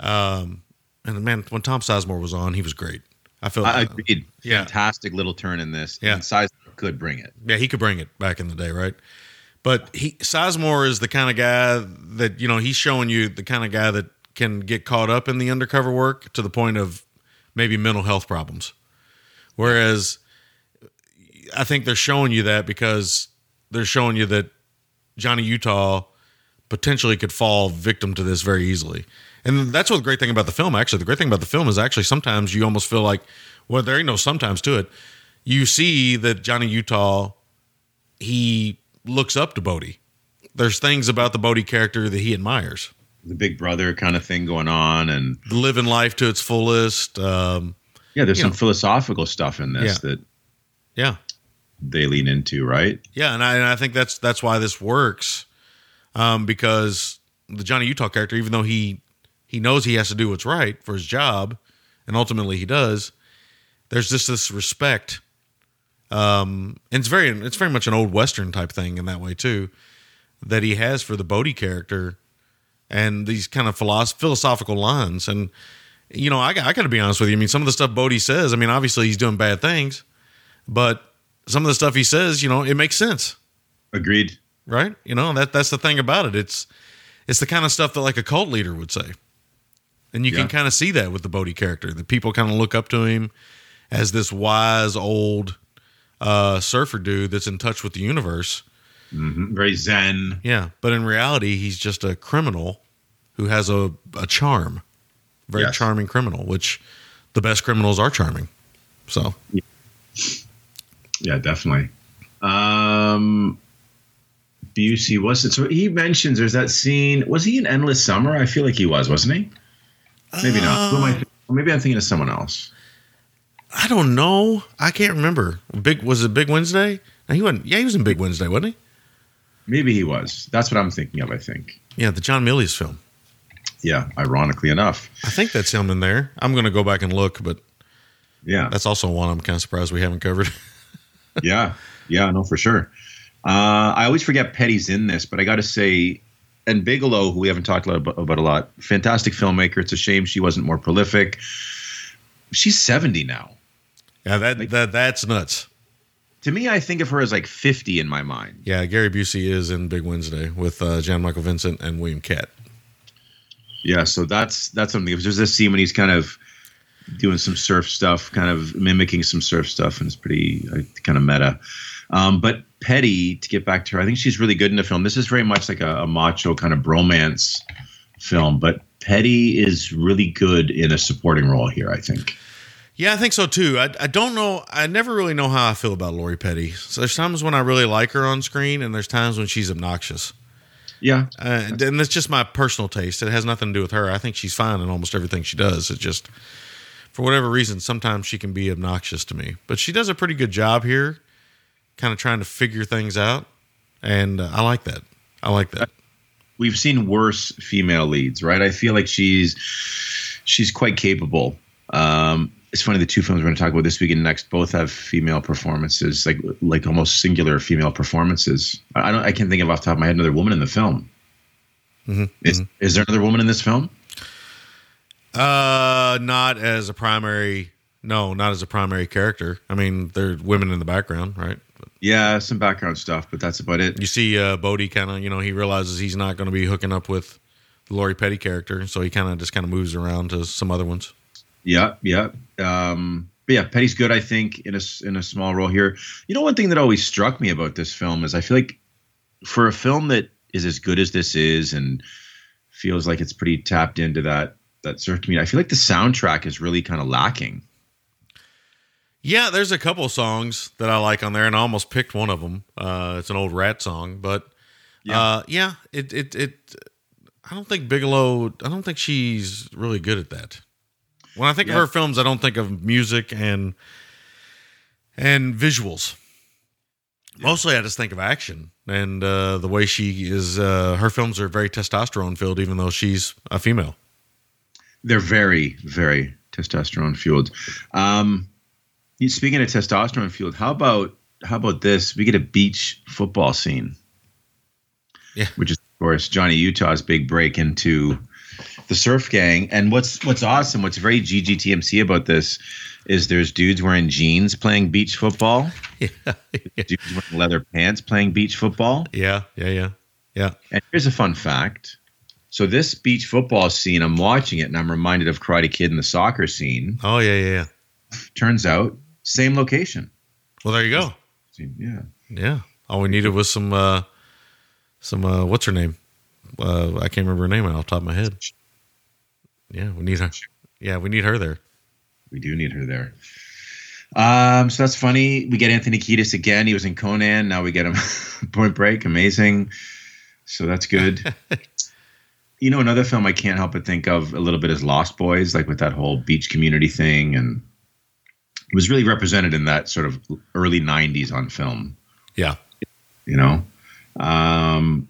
Um, and man, when Tom Sizemore was on, he was great. I felt I agreed. Yeah. Fantastic little turn in this. Yeah. And size could bring it. yeah, he could bring it back in the day, right? But he Sizemore is the kind of guy that you know he's showing you the kind of guy that can get caught up in the undercover work to the point of maybe mental health problems. Whereas I think they're showing you that because they're showing you that Johnny Utah potentially could fall victim to this very easily. And that's what the great thing about the film, actually. The great thing about the film is actually sometimes you almost feel like, well, there ain't no sometimes to it. You see that Johnny Utah, he looks up to Bodhi. There's things about the Bodhi character that he admires. The big brother kind of thing going on. And Living life to its fullest. Um, yeah, there's some know. philosophical stuff in this Yeah. that yeah. they lean into, right? Yeah, and I, and I think that's that's why this works, um, because the Johnny Utah character, even though he he knows he has to do what's right for his job, and ultimately he does, there's just this respect Um, and it's very it's very much an old western type thing in that way too, that he has for the Bodhi character, and these kind of philosoph- philosophical lines. And you know, I, got- I got to be honest with you. I mean, some of the stuff Bodhi says. I mean, obviously he's doing bad things, but some of the stuff he says, you know, it makes sense Agreed. right? You know that that's the thing about it. It's it's the kind of stuff that like a cult leader would say, and you Yeah. can kind of see that with the Bodhi character. That people kind of look up to him as this wise old uh, surfer dude that's in touch with the universe. Very zen. Yeah, but in reality, he's just a criminal who has a a charm, very Yes. charming criminal. Which the best criminals are charming. So Yeah, definitely. Um, Busey was it? So he mentions there's that scene. Was he in Endless Summer? I feel like he was, wasn't he? Maybe not. Who am I? thi- Maybe I'm thinking of someone else. I don't know. I can't remember. Big was it Big Wednesday? No, he wasn't. Yeah, he was in Big Wednesday, wasn't he? Maybe he was. That's what I'm thinking of. I think. Yeah, the John Milius film. Yeah. Ironically enough. I think that's him in there. I'm going to go back and look, but Yeah. that's also one I'm kind of surprised we haven't covered. yeah. Yeah. No, for sure. Uh, I always forget Petty's in this, but I got to say, and Bigelow, who we haven't talked about, about a lot, fantastic filmmaker. It's a shame she wasn't more prolific. She's 70 now. Yeah, that that that's nuts. To me, I think of her as like 50 in my mind. Yeah, Gary Busey is in Big Wednesday with uh, Jan-Michael Vincent and William Katt. Yeah, so that's that's something. There's this scene when he's kind of doing some surf stuff, kind of mimicking some surf stuff, and it's pretty uh, kind of meta. Um, but Petty, to get back to her, I think she's really good in the film. This is very much like a, a macho kind of bromance film, but Petty is really good in a supporting role here. I think. Yeah, I think so too. I, I don't know. I never really know how I feel about Lori Petty. So there's times when I really like her on screen, and there's times when she's obnoxious. Yeah, Uh, and that's just my personal taste. It has nothing to do with her. I think she's fine in almost everything she does. It just, for whatever reason, sometimes she can be obnoxious to me. But she does a pretty good job here, kind of trying to figure things out. And uh, I like that. I like that. we've seen worse female leads, right? I feel like she's she's quite capable. Um, it's funny the two films we're going to talk about this week and next both have female performances, like like almost singular female performances. I don't I can't think of off the top of my head another woman in the film. Is is there another woman in this film? Uh, not as a primary. No, not as a primary character. I mean, there are women in the background, right? Yeah, some background stuff, but that's about it. You see, uh, Bodhi kind of, you know, he realizes he's not going to be hooking up with the Lori Petty character, so he kind of just kind of moves around to some other ones. Yeah, yeah. Um, but yeah, Petty's good. I think in a in a small role here. You know, one thing that always struck me about this film is I feel like for a film that is as good as this is and feels like it's pretty tapped into that that surf community, I feel like the soundtrack is really kind of lacking. Yeah, there's a couple songs that I like on there, and I almost picked one of them. Uh, it's an old Ratt song, but yeah, uh, yeah, it it it. I don't think Bigelow. I don't think she's really good at that. When I think Yeah. of her films, I don't think of music and and visuals. Mostly, I just think of action and uh, the way she is. Uh, her films are very testosterone filled, even though she's a female. They're very, very testosterone fueled. Um, speaking of testosterone fueled, how about how about this? We get a beach football scene. Yeah. which is of course Johnny Utah's big break into the surf gang. And what's what's awesome, what's very GGTMC about this is there's dudes wearing jeans playing beach football, Yeah, dudes wearing leather pants playing beach football. yeah, yeah, yeah, yeah. And here's a fun fact. So this beach football scene, I'm watching it and I'm reminded of Karate Kid and the soccer scene. Oh, yeah, yeah, yeah. Turns out, same location. Well, there you go. Yeah. Yeah. All we needed was some uh some uh what's her name? Uh I can't remember her name off the top of my head. Yeah, we need her. Yeah, we need her there. We do need her there. Um, so that's funny. We get Anthony Kiedis again. He was in Conan. Now we get him Point Break. Amazing. So that's good. you know, another film I can't help but think of a little bit is Lost Boys, like with that whole beach community thing, and it was really represented in that sort of early '90s on film. Yeah. You know. Um,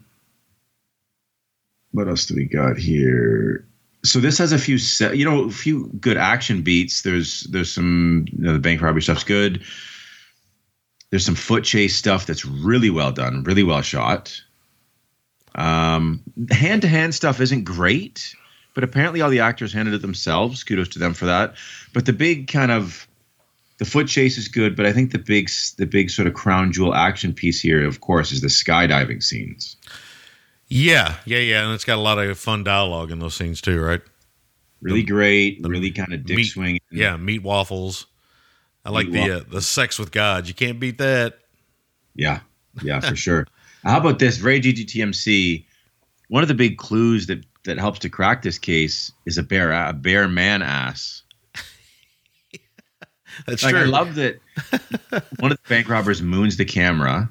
what else do we got here? So this has a few you know a few good action beats there's there's some you know, the bank robbery stuff's good there's some foot chase stuff that's really well done, really well shot. Um, hand to hand stuff isn't great, but apparently all the actors handled it themselves. Kudos to them for that. But the big kind of the foot chase is good, but I think the big the big sort of crown jewel action piece here, of course, is the skydiving scenes. Yeah, yeah, yeah, and it's got a lot of fun dialogue in those scenes too, right? Really great, really kind of dick meat, swing. Yeah, meat waffles. I like Meat the uh, the sex with God. You can't beat that. Yeah, yeah, for sure. How about this? Very GGTMC. One of the big clues that that helps to crack this case is a bear a bear man ass. That's Like true. I love that one of the bank robbers moons the camera.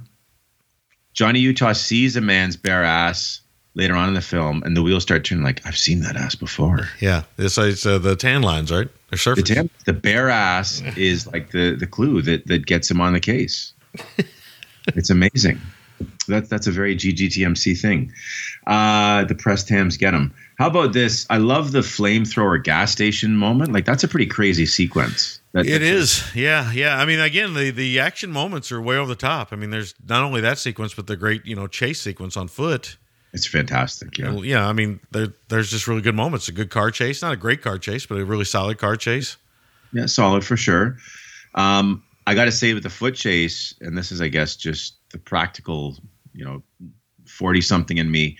Johnny Utah sees a man's bare ass later on in the film, and the wheels start turning. Like I've seen that ass before. yeah, this is uh, the tan lines, right? They're The, the bare ass is like the the clue that that gets him on the case. it's amazing. That's that's a very GGTMC thing. Uh, the press tams get him. How about this? I love the flamethrower gas station moment. Like that's a pretty crazy sequence. That, It that's- is, yeah, yeah. I mean, again, the the action moments are way over the top. I mean, there's not only that sequence, but the great you know chase sequence on foot. It's fantastic. Yeah. Well, yeah, I mean, there, there's just really good moments. A good car chase, not a great car chase, but a really solid car chase. Yeah, solid for sure. Um, I got to say with the foot chase, and this is, I guess, just the practical, you know, forty something in me.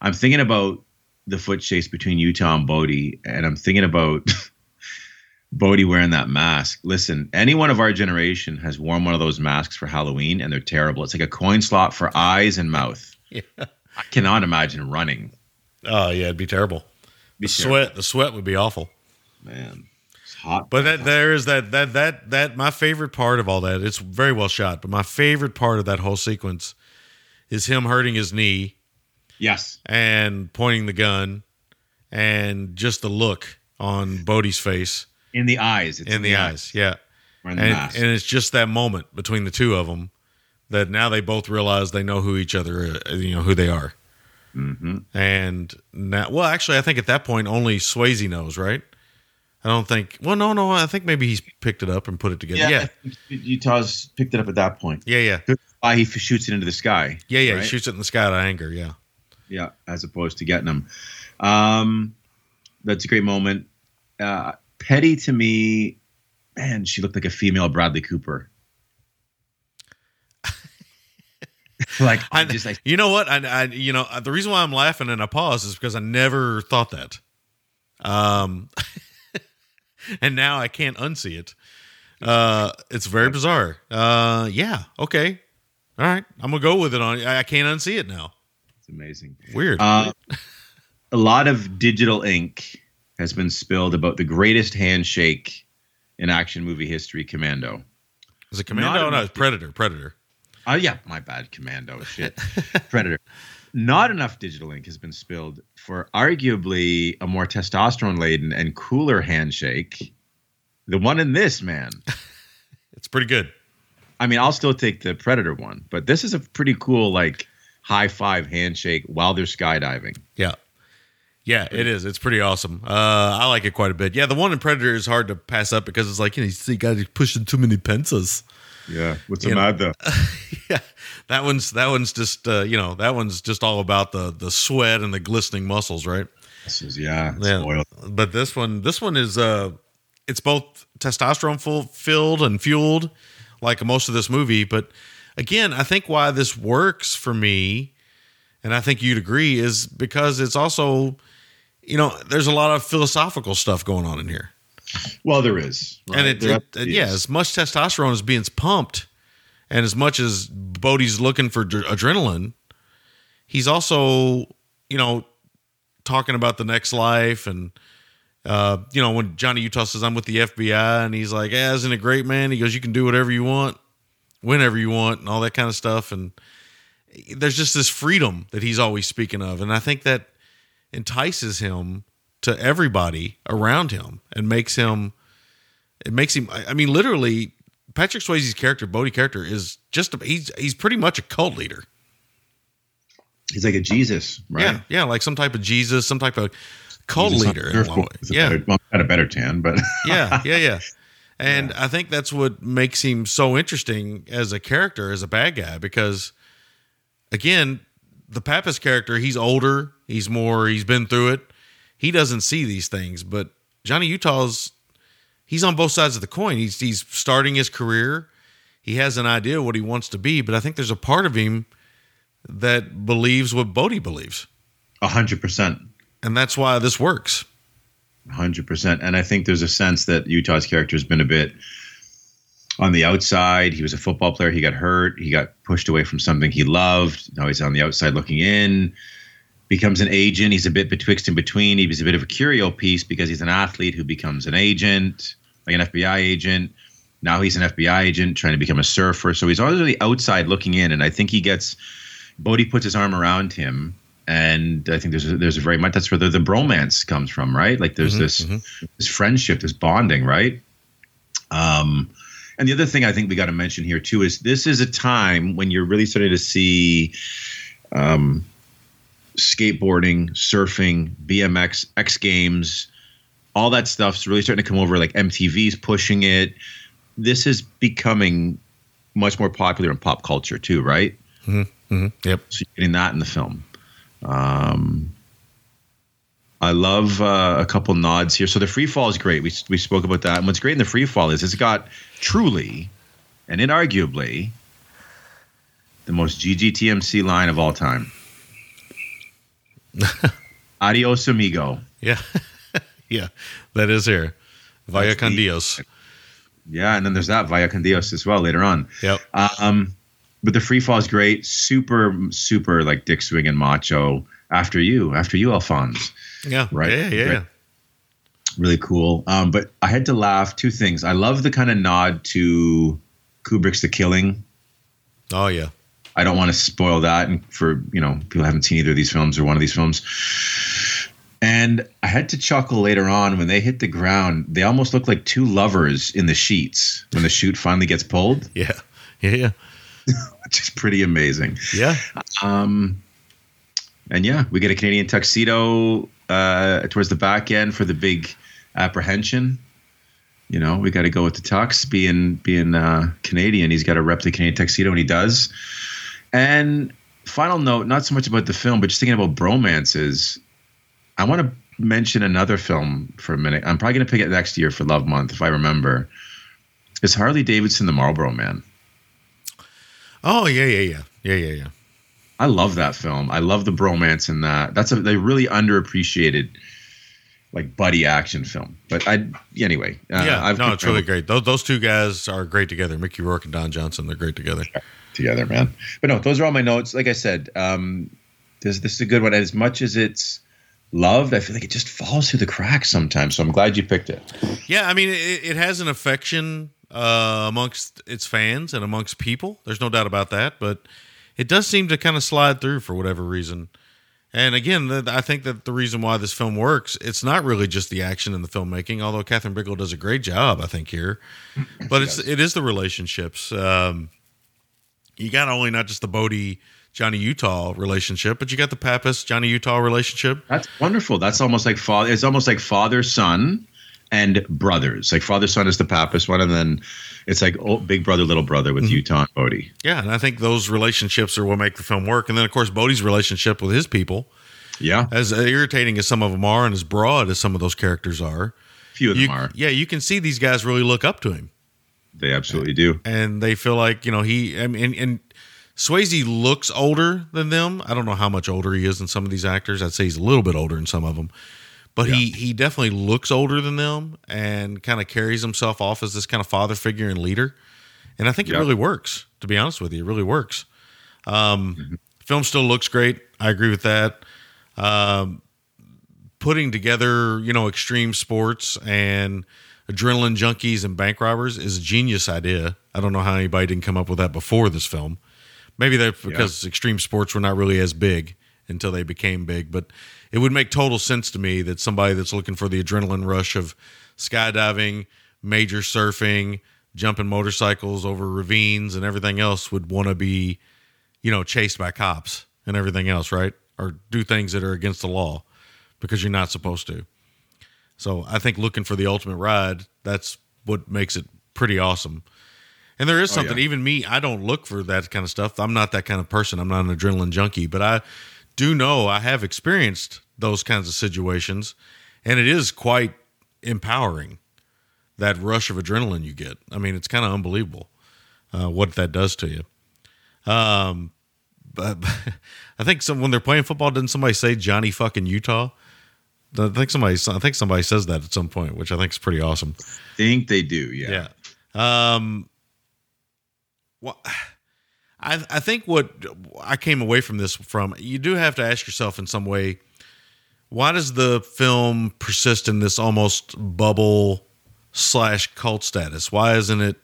I'm thinking about the foot chase between Utah and Bodhi, and I'm thinking about Bodhi wearing that mask. Listen, anyone of our generation has worn one of those masks for Halloween, and they're terrible. It's like a coin slot for eyes and mouth. Yeah. I cannot imagine running. Oh yeah, it'd be terrible. Be The terrible. sweat, the sweat would be awful. man. It's hot. But that there is that that that that my favorite part of all that. It's very well shot, but my favorite part of that whole sequence is him hurting his knee yes, and pointing the gun, and just the look on Bodhi's face in the eyes. It's in the eyes. Yeah, Wearing the and and it's just that moment between the two of them that now they both realize they know who each other, is, you know, who they are. Mm-hmm. And now, well, actually, I think at that point only Swayze knows, right? I don't think. Well, no, no. I think maybe he's picked it up and put it together. Yeah, Yeah, Utah's picked it up at that point. yeah, yeah, why he shoots it into the sky. yeah, yeah. right? He shoots it in the sky out of anger. Yeah, Yeah, as opposed to getting him. Um, that's a great moment. Uh, Petty to me, man, she looked like a female Bradley Cooper. like I just like you know what? I, I, you know, the reason why I'm laughing and I pause is because I never thought that. Um, and now I can't unsee it. Uh, it's very bizarre. Uh, yeah. Okay. All right. I'm gonna go with it on. I I can't unsee it now. it's amazing. Weird. Uh, a lot of digital ink has been spilled about the greatest handshake in action movie history, Commando. is it Commando? not No, it's Predator. Predator. Oh yeah, my bad, Commando shit, Predator. Not enough digital ink has been spilled for arguably a more testosterone laden and cooler handshake. The one in this man. It's pretty good. I mean, I'll still take the Predator one, but this is a pretty cool like high five handshake while they're skydiving. Yeah. Yeah, it is. It's pretty awesome. Uh, I like it quite a bit. Yeah, the one in Predator is hard to pass up because it's like you know you got pushing too many pencils. Yeah, what's know. though? yeah, that one's that one's just uh, you know that one's just all about the the sweat and the glistening muscles, right? This is yeah, Yeah. But this one, this one is uh, it's both testosterone full, filled and fueled, like most of this movie. But again, I think why this works for me, and I think you'd agree, is because it's also, you know, there's a lot of philosophical stuff going on in here, Well, there is, right? and it, There it absolutely yeah, as much testosterone is being pumped, and as much as Bodhi's looking for dr- adrenaline, he's also, you know, talking about the next life and uh, you know, when Johnny Utah says I'm with the FBI and he's like, yeah, isn't it great, man? He goes, you can do whatever you want, whenever you want, and all that kind of stuff. And there's just this freedom that he's always speaking of. And I think that entices him to everybody around him and makes him, it makes him, I mean, literally, Patrick Swayze's character, Bodhi character, is just, a, he's, he's pretty much a cult leader. He's like a Jesus, right? Yeah. Yeah. Like some type of Jesus, some type of cult Jesus leader. in a lot of surfboard ways. with a Yeah. better- well, a better tan, but yeah, yeah, yeah. And I think that's what makes him so interesting as a character, as a bad guy, because again, the Pappas character, he's older, he's more, he's been through it. He doesn't see these things, but Johnny Utah's he's on both sides of the coin. He's he's starting his career. He has an idea what he wants to be, but I think there's a part of him that believes what Bodhi believes. A hundred percent. And that's why this works. Hundred percent. And I think there's a sense that Utah's character has been a bit on the outside. He was a football player. He got hurt. He got pushed away from something he loved. Now he's on the outside looking in. Becomes an agent. He's a bit betwixt and between. He was a bit of a curio piece because he's an athlete who becomes an agent, like an FBI agent. Now he's an FBI agent trying to become a surfer. So he's always on the outside looking in. And I think he gets Bodhi puts his arm around him and I think there's a, there's a very much that's where the, the bromance comes from, right? Like there's this this friendship, this bonding, right? Um, and the other thing I think we got to mention here too is this is a time when you're really starting to see um, skateboarding, surfing, BMX, X Games, all that stuff's really starting to come over. Like MTV's pushing it. This is becoming much more popular in pop culture too, right? Mm-hmm. Yep. So you're getting that in the film. Um, I love uh, a couple nods here. So the free fall is great. We we spoke about that. And what's great in the free fall is it's got truly and inarguably the most GGTMC line of all time. Adios, amigo. Yeah. yeah. That is here. Vaya That's con Dios. Yeah, and then there's that Vaya con Dios as well later on. Yep. Um, but the free fall is great. Super, super like dick swing and macho. After you, after you, Alphonse. Yeah. Right. Yeah. Yeah. Right. Really cool. Um, but I had to laugh. Two things. I love the kind of nod to Kubrick's The Killing. Oh, yeah. I don't want to spoil that, and for you know people who haven't seen either of these films or one of these films. And I had to chuckle later on when they hit the ground. They almost look like two lovers in the sheets when the chute finally gets pulled, Yeah. Yeah. Yeah. which is pretty amazing. Yeah. Um, and yeah, we get a Canadian tuxedo uh, towards the back end for the big apprehension. You know, we got to go with the tux. Being being uh, Canadian, he's got to rep the Canadian tuxedo, and he does. And final note, not so much about the film, but just thinking about bromances. I want to mention another film for a minute. I'm probably going to pick it next year for Love Month if I remember. Is Harley Davidson the Marlboro Man? Oh, yeah. Yeah. Yeah. Yeah. Yeah. Yeah. I love that film. I love the bromance in that. That's a they really underappreciated like buddy action film. But I anyway. Uh, yeah. I've no, it's really great. Those, those two guys are great together. Mickey Rourke and Don Johnson. They're great together. together, man. But no, those are all my notes. Like I said, um, this this is a good one. As much as it's loved, I feel like it just falls through the cracks sometimes. So I'm glad you picked it. Yeah, I mean, it, it has an affection uh, amongst its fans and amongst people. There's no doubt about that. But it does seem to kind of slide through for whatever reason. And again, the, I think that the reason why this film works, it's not really just the action and the filmmaking. Although Kathryn Bigelow does a great job, I think here, but it's it is the relationships. Um, you got only not just the Bodhi Johnny Utah relationship, but you got the Pappas Johnny Utah relationship. That's wonderful. That's almost like father. It's almost like father son and brothers. Like father son is the Pappas one, and then it's like oh, big brother little brother with mm-hmm. Utah and Bodhi. Yeah, and I think those relationships are what make the film work. And then, of course, Bodhi's relationship with his people, Yeah, as irritating as some of them are, and as broad as some of those characters are, few of them you, are. yeah, you can see these guys really look up to him, They absolutely do. and they feel like you know he. I mean, and, and Swayze looks older than them. I don't know how much older he is than some of these actors. I'd say he's a little bit older than some of them, but he he definitely looks older than them, and kind of carries himself off as this kind of father figure and leader. And I think it really works. To be honest with you, it really works. Um, Film still looks great. I agree with that. Um, putting together, you know, extreme sports and adrenaline junkies and bank robbers is a genius idea. I don't know how anybody didn't come up with that before this film. Maybe that's because extreme sports were not really as big until they became big, but it would make total sense to me that somebody that's looking for the adrenaline rush of skydiving, major surfing, jumping motorcycles over ravines and everything else would want to be, you know, chased by cops and everything else, right? Or do things that are against the law because you're not supposed to. So I think looking for the ultimate ride, that's what makes it pretty awesome. And there is oh, something, Oh, yeah. even me, I don't look for that kind of stuff. I'm not that kind of person. I'm not an adrenaline junkie, but I do know I have experienced those kinds of situations, and it is quite empowering that rush of adrenaline you get. I mean, it's kind of unbelievable uh, what that does to you. Um, but, I think some when they're playing football, didn't somebody say Johnny fucking Utah? I think somebody, I think somebody says that at some point, which I think is pretty awesome. I think they do. Yeah. Yeah. Um. Well, I I think what I came away from this from you do have to ask yourself in some way, why does the film persist in this almost bubble slash cult status? Why isn't it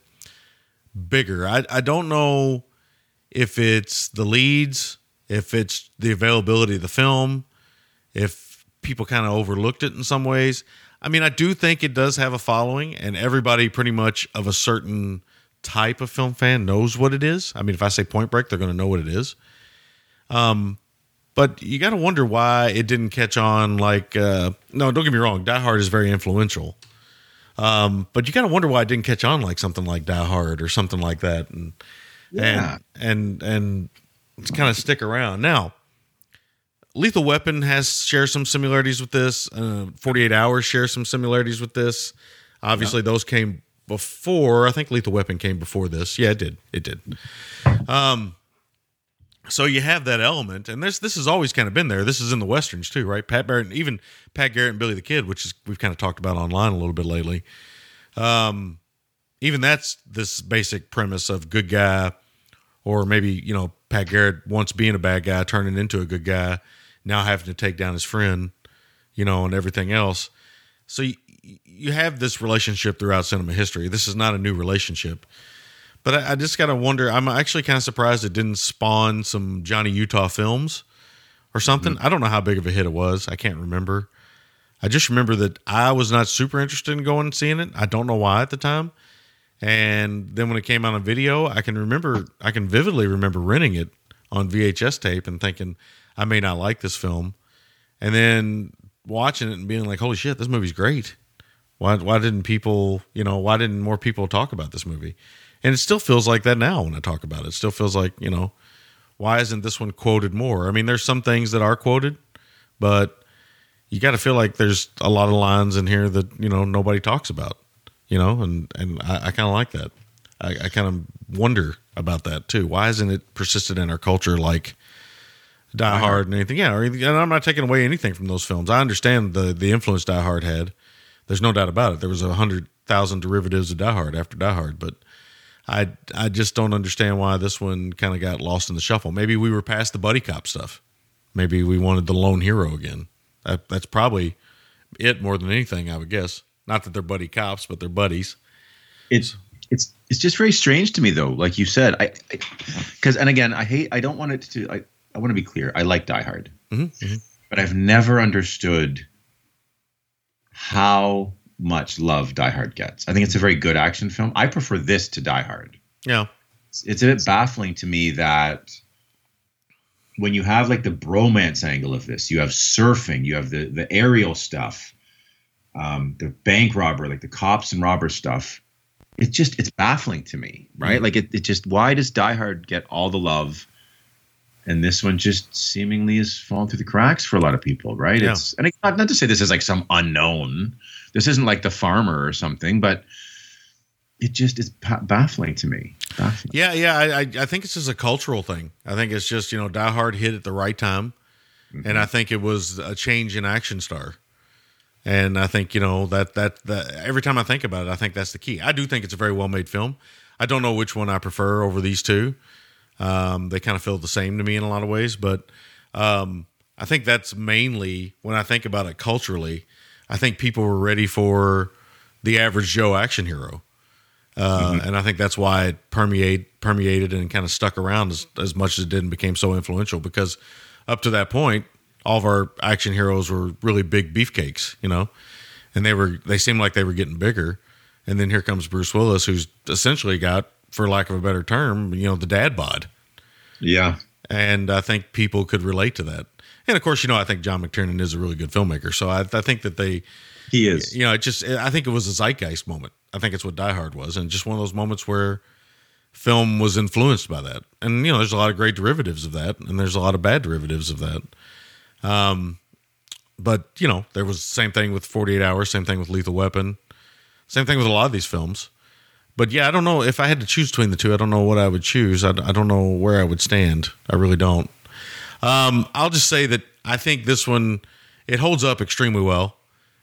bigger? I I don't know if it's the leads, if it's the availability of the film, if people kind of overlooked it in some ways. I mean, I do think it does have a following, and everybody pretty much of a certain type of film fan knows what it is. I mean, if I say Point Break, they're going to know what it is. Um, but you got to wonder why it didn't catch on. Like, uh, no, don't get me wrong, Die Hard is very influential. Um, but you got to wonder why it didn't catch on like something like Die Hard or something like that, and Yeah. and and and kind of stick around now. Lethal Weapon has shares some similarities with this. Uh, 48 Hours shares some similarities with this. Obviously, those came before. I think Lethal Weapon came before this. Yeah, it did. It did. Um, so you have that element, and this this has always kind of been there. This is in the westerns too, right? Pat Barrett, even Pat Garrett and Billy the Kid, which is we've kind of talked about online a little bit lately. Um, even that's this basic premise of good guy, or maybe you know Pat Garrett once being a bad guy, turning into a good guy, now having to take down his friend, you know, and everything else. So you, you have this relationship throughout cinema history. This is not a new relationship, but I, I just got to wonder. I'm actually kind of surprised it didn't spawn some Johnny Utah films or something. Mm-hmm. I don't know how big of a hit it was. I can't remember. I just remember that I was not super interested in going and seeing it. I don't know why at the time. And then when it came out on video, I can remember, I can vividly remember renting it on VHS tape and thinking I may not like this film, and then watching it and being like, "Holy shit, this movie's great." Why why didn't people, you know, why didn't more people talk about this movie? And it still feels like that now when I talk about it. It still feels like, you know, why isn't this one quoted more? I mean, there's some things that are quoted, but you got to feel like there's a lot of lines in here that, you know, nobody talks about, you know, and, and I, I kind of like that. I, I kind of wonder about that too. Why isn't it persisted in our culture like Die Hard and anything? Yeah, or, and I'm not taking away anything from those films. I understand the the influence Die Hard had. There's no doubt about it. There was a hundred thousand derivatives of Die Hard after Die Hard, but I I just don't understand why this one kind of got lost in the shuffle. Maybe we were past the buddy cop stuff. Maybe we wanted the lone hero again. That, that's probably it more than anything, I would guess. Not that they're buddy cops, but they're buddies. it's it's it's just very strange to me though like you said i because and again i hate i don't want it to i, I want to be clear i like die hard mm-hmm, mm-hmm. but i've never understood how much love die hard gets i think it's a very good action film i prefer this to die hard Yeah, it's, it's a bit baffling to me that when you have like the bromance angle of this, you have surfing, you have the the aerial stuff, um, the bank robber, like the cops and robbers stuff. It's just it's baffling to me, right? Like it, it just why does Die Hard get all the love, and this one just seemingly is falling through the cracks for a lot of people, right? Yeah. It's and it's not, not to say this is like some unknown. This isn't like the farmer or something, but it just is baffling to me. Baffling. Yeah, yeah. I, I, I think it's just a cultural thing. I think it's just you know Die Hard hit at the right time, and mm-hmm. I think it was a change in action star. And I think you know that that that every time I think about it, I think that's the key. I do think it's a very well made film. I don't know which one I prefer over these two. Um, they kind of feel the same to me in a lot of ways, but um, I think that's mainly when I think about it culturally. I think people were ready for the average Joe action hero. Uh, and I think that's why it permeate, permeated and kind of stuck around as, as much as it did and became so influential. Because up to that point, all of our action heroes were really big beefcakes, you know, and they were they seemed like they were getting bigger. And then here comes Bruce Willis, who's essentially got, for lack of a better term, you know, the dad bod. Yeah. And I think people could relate to that. And of course, you know, I think John McTiernan is a really good filmmaker. So I, I think that they, He is. you know, it just, I think it was a zeitgeist moment. I think it's what Die Hard was. And just one of those moments where film was influenced by that. And, you know, there's a lot of great derivatives of that. And there's a lot of bad derivatives of that. Um, but, you know, there was the same thing with 48 Hours, same thing with Lethal Weapon, same thing with a lot of these films. But yeah, I don't know if I had to choose between the two. I don't know what I would choose. I, I don't know where I would stand. I really don't. Um, I'll just say that I think this one it holds up extremely well.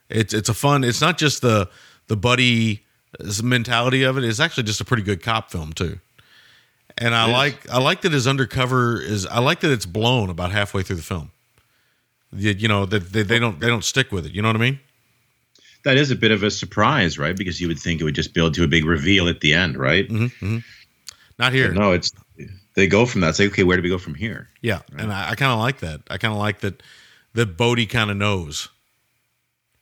It's it's a fun. It's not just the the buddy mentality of it. It's actually just a pretty good cop film too. And I like I like that his undercover is. I like that it's blown about halfway through the film. You, you know that they, they don't they don't stick with it. You know what I mean? That is a bit of a surprise, right? Because you would think it would just build to a big reveal at the end, right? Mm-hmm, mm-hmm. Not here. No, it's they go from that. Say, okay, where do we go from here? Yeah, and I, I kind of like that. I kind of like that that Bodhi kind of knows,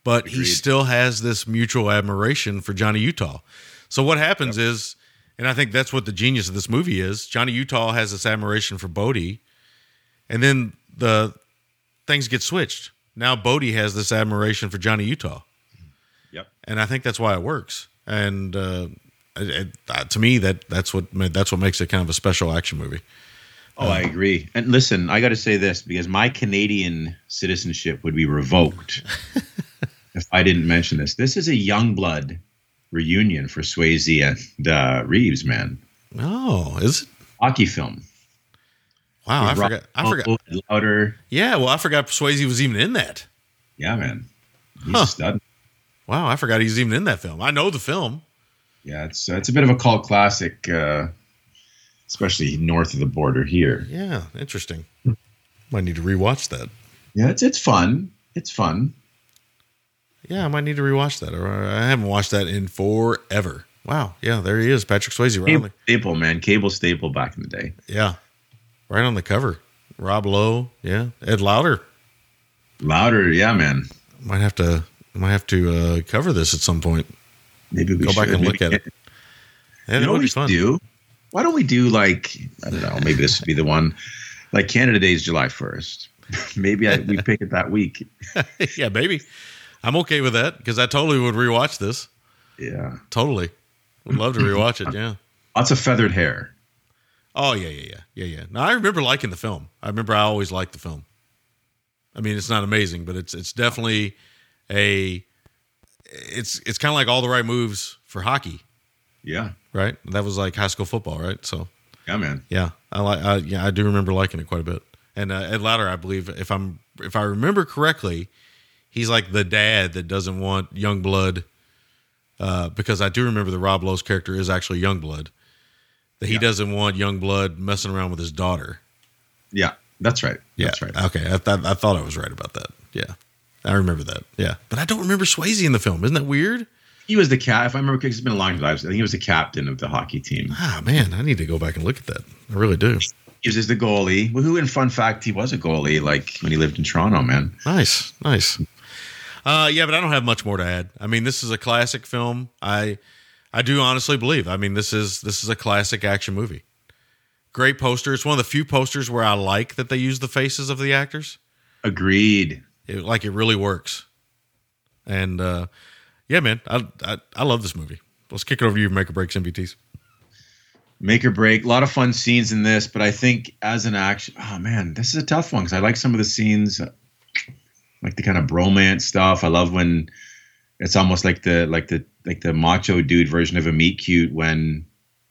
but he still has this mutual admiration for Johnny Utah. So what happens is, and I think that's what the genius of this movie is. Johnny Utah has this admiration for Bodhi, and then the things get switched. Now Bodhi has this admiration for Johnny Utah, Yep. and I think that's why it works. And uh, it, it, uh, to me, that that's what that's what makes it kind of a special action movie. Oh, I agree. And listen, I got to say this because my Canadian citizenship would be revoked if I didn't mention this. This is a Youngblood reunion for Swayze and uh, Reeves, man. Oh, is it? Hockey film. Wow, I forgot. I forgot. Louder. Yeah, well, I forgot Swayze was even in that. Yeah, man. He's Huh. stud. Wow, I forgot he's even in that film. I know the film. Yeah, it's uh, it's a bit of a cult classic, uh, especially north of the border here. Yeah, interesting. Might need to rewatch that. Yeah, it's it's fun. It's fun. Yeah, I might need to rewatch that. Or I haven't watched that in forever. Wow. Yeah, there he is, Patrick Swayze. Right on Cable staple, man. Cable staple back in the day. yeah, right on the cover. Rob Lowe. Yeah, Ed Lauter. Louder, yeah, man. Might have to. Might have to uh, cover this at some point. Maybe we Go back should. and look Maybe- at it. Yeah, You know what we fun. do? Why don't we do like I don't know? Maybe this would be the one. Like Canada Day is July first. maybe I, we pick it that week. yeah, maybe. I'm okay with that because I totally would rewatch this. Yeah, Totally, would love to rewatch it. Yeah. lots of feathered hair. Oh yeah, yeah, yeah, yeah, yeah. No, I remember liking the film. I remember I always liked the film. I mean, it's not amazing, but it's it's definitely a. It's it's kind of like all the right moves for hockey, Yeah, right? That was like high school football, right? So yeah, man. yeah, I like. I, yeah, I do remember liking it quite a bit. And uh, Ed Lauter, I believe, if I'm if I remember correctly, he's like the dad that doesn't want young blood. Uh, because I do remember the Rob Lowe's character is actually young blood. That he Yeah. doesn't want young blood messing around with his daughter. Yeah, that's right. Yeah, That's right. Okay, I, th- I thought I was right about that. Yeah, I remember that. Yeah, but I don't remember Swayze in the film. Isn't that weird? He was the cat. If I remember, correctly, it's been a long time. I think he was the captain of the hockey team. Ah, man, I need to go back and look at that. I really do. He was the goalie. Who, in fun fact, he was a goalie. Like when he lived in Toronto, man. Nice, nice. Uh, yeah, but I don't have much more to add. I mean, this is a classic film. I, I do honestly believe. I mean, this is this is a classic action movie. Great poster. It's one of the few posters where I like that they use the faces of the actors. Agreed. It, like it really works. And uh, yeah, man, I, I I love this movie. Let's kick it over to you, make or breaks MVTs. Make or break. A lot of fun scenes in this, but I think as an action, oh man, this is a tough one because I like some of the scenes, uh, like the kind of bromance stuff. I love when it's almost like the like the like the macho dude version of a meet cute when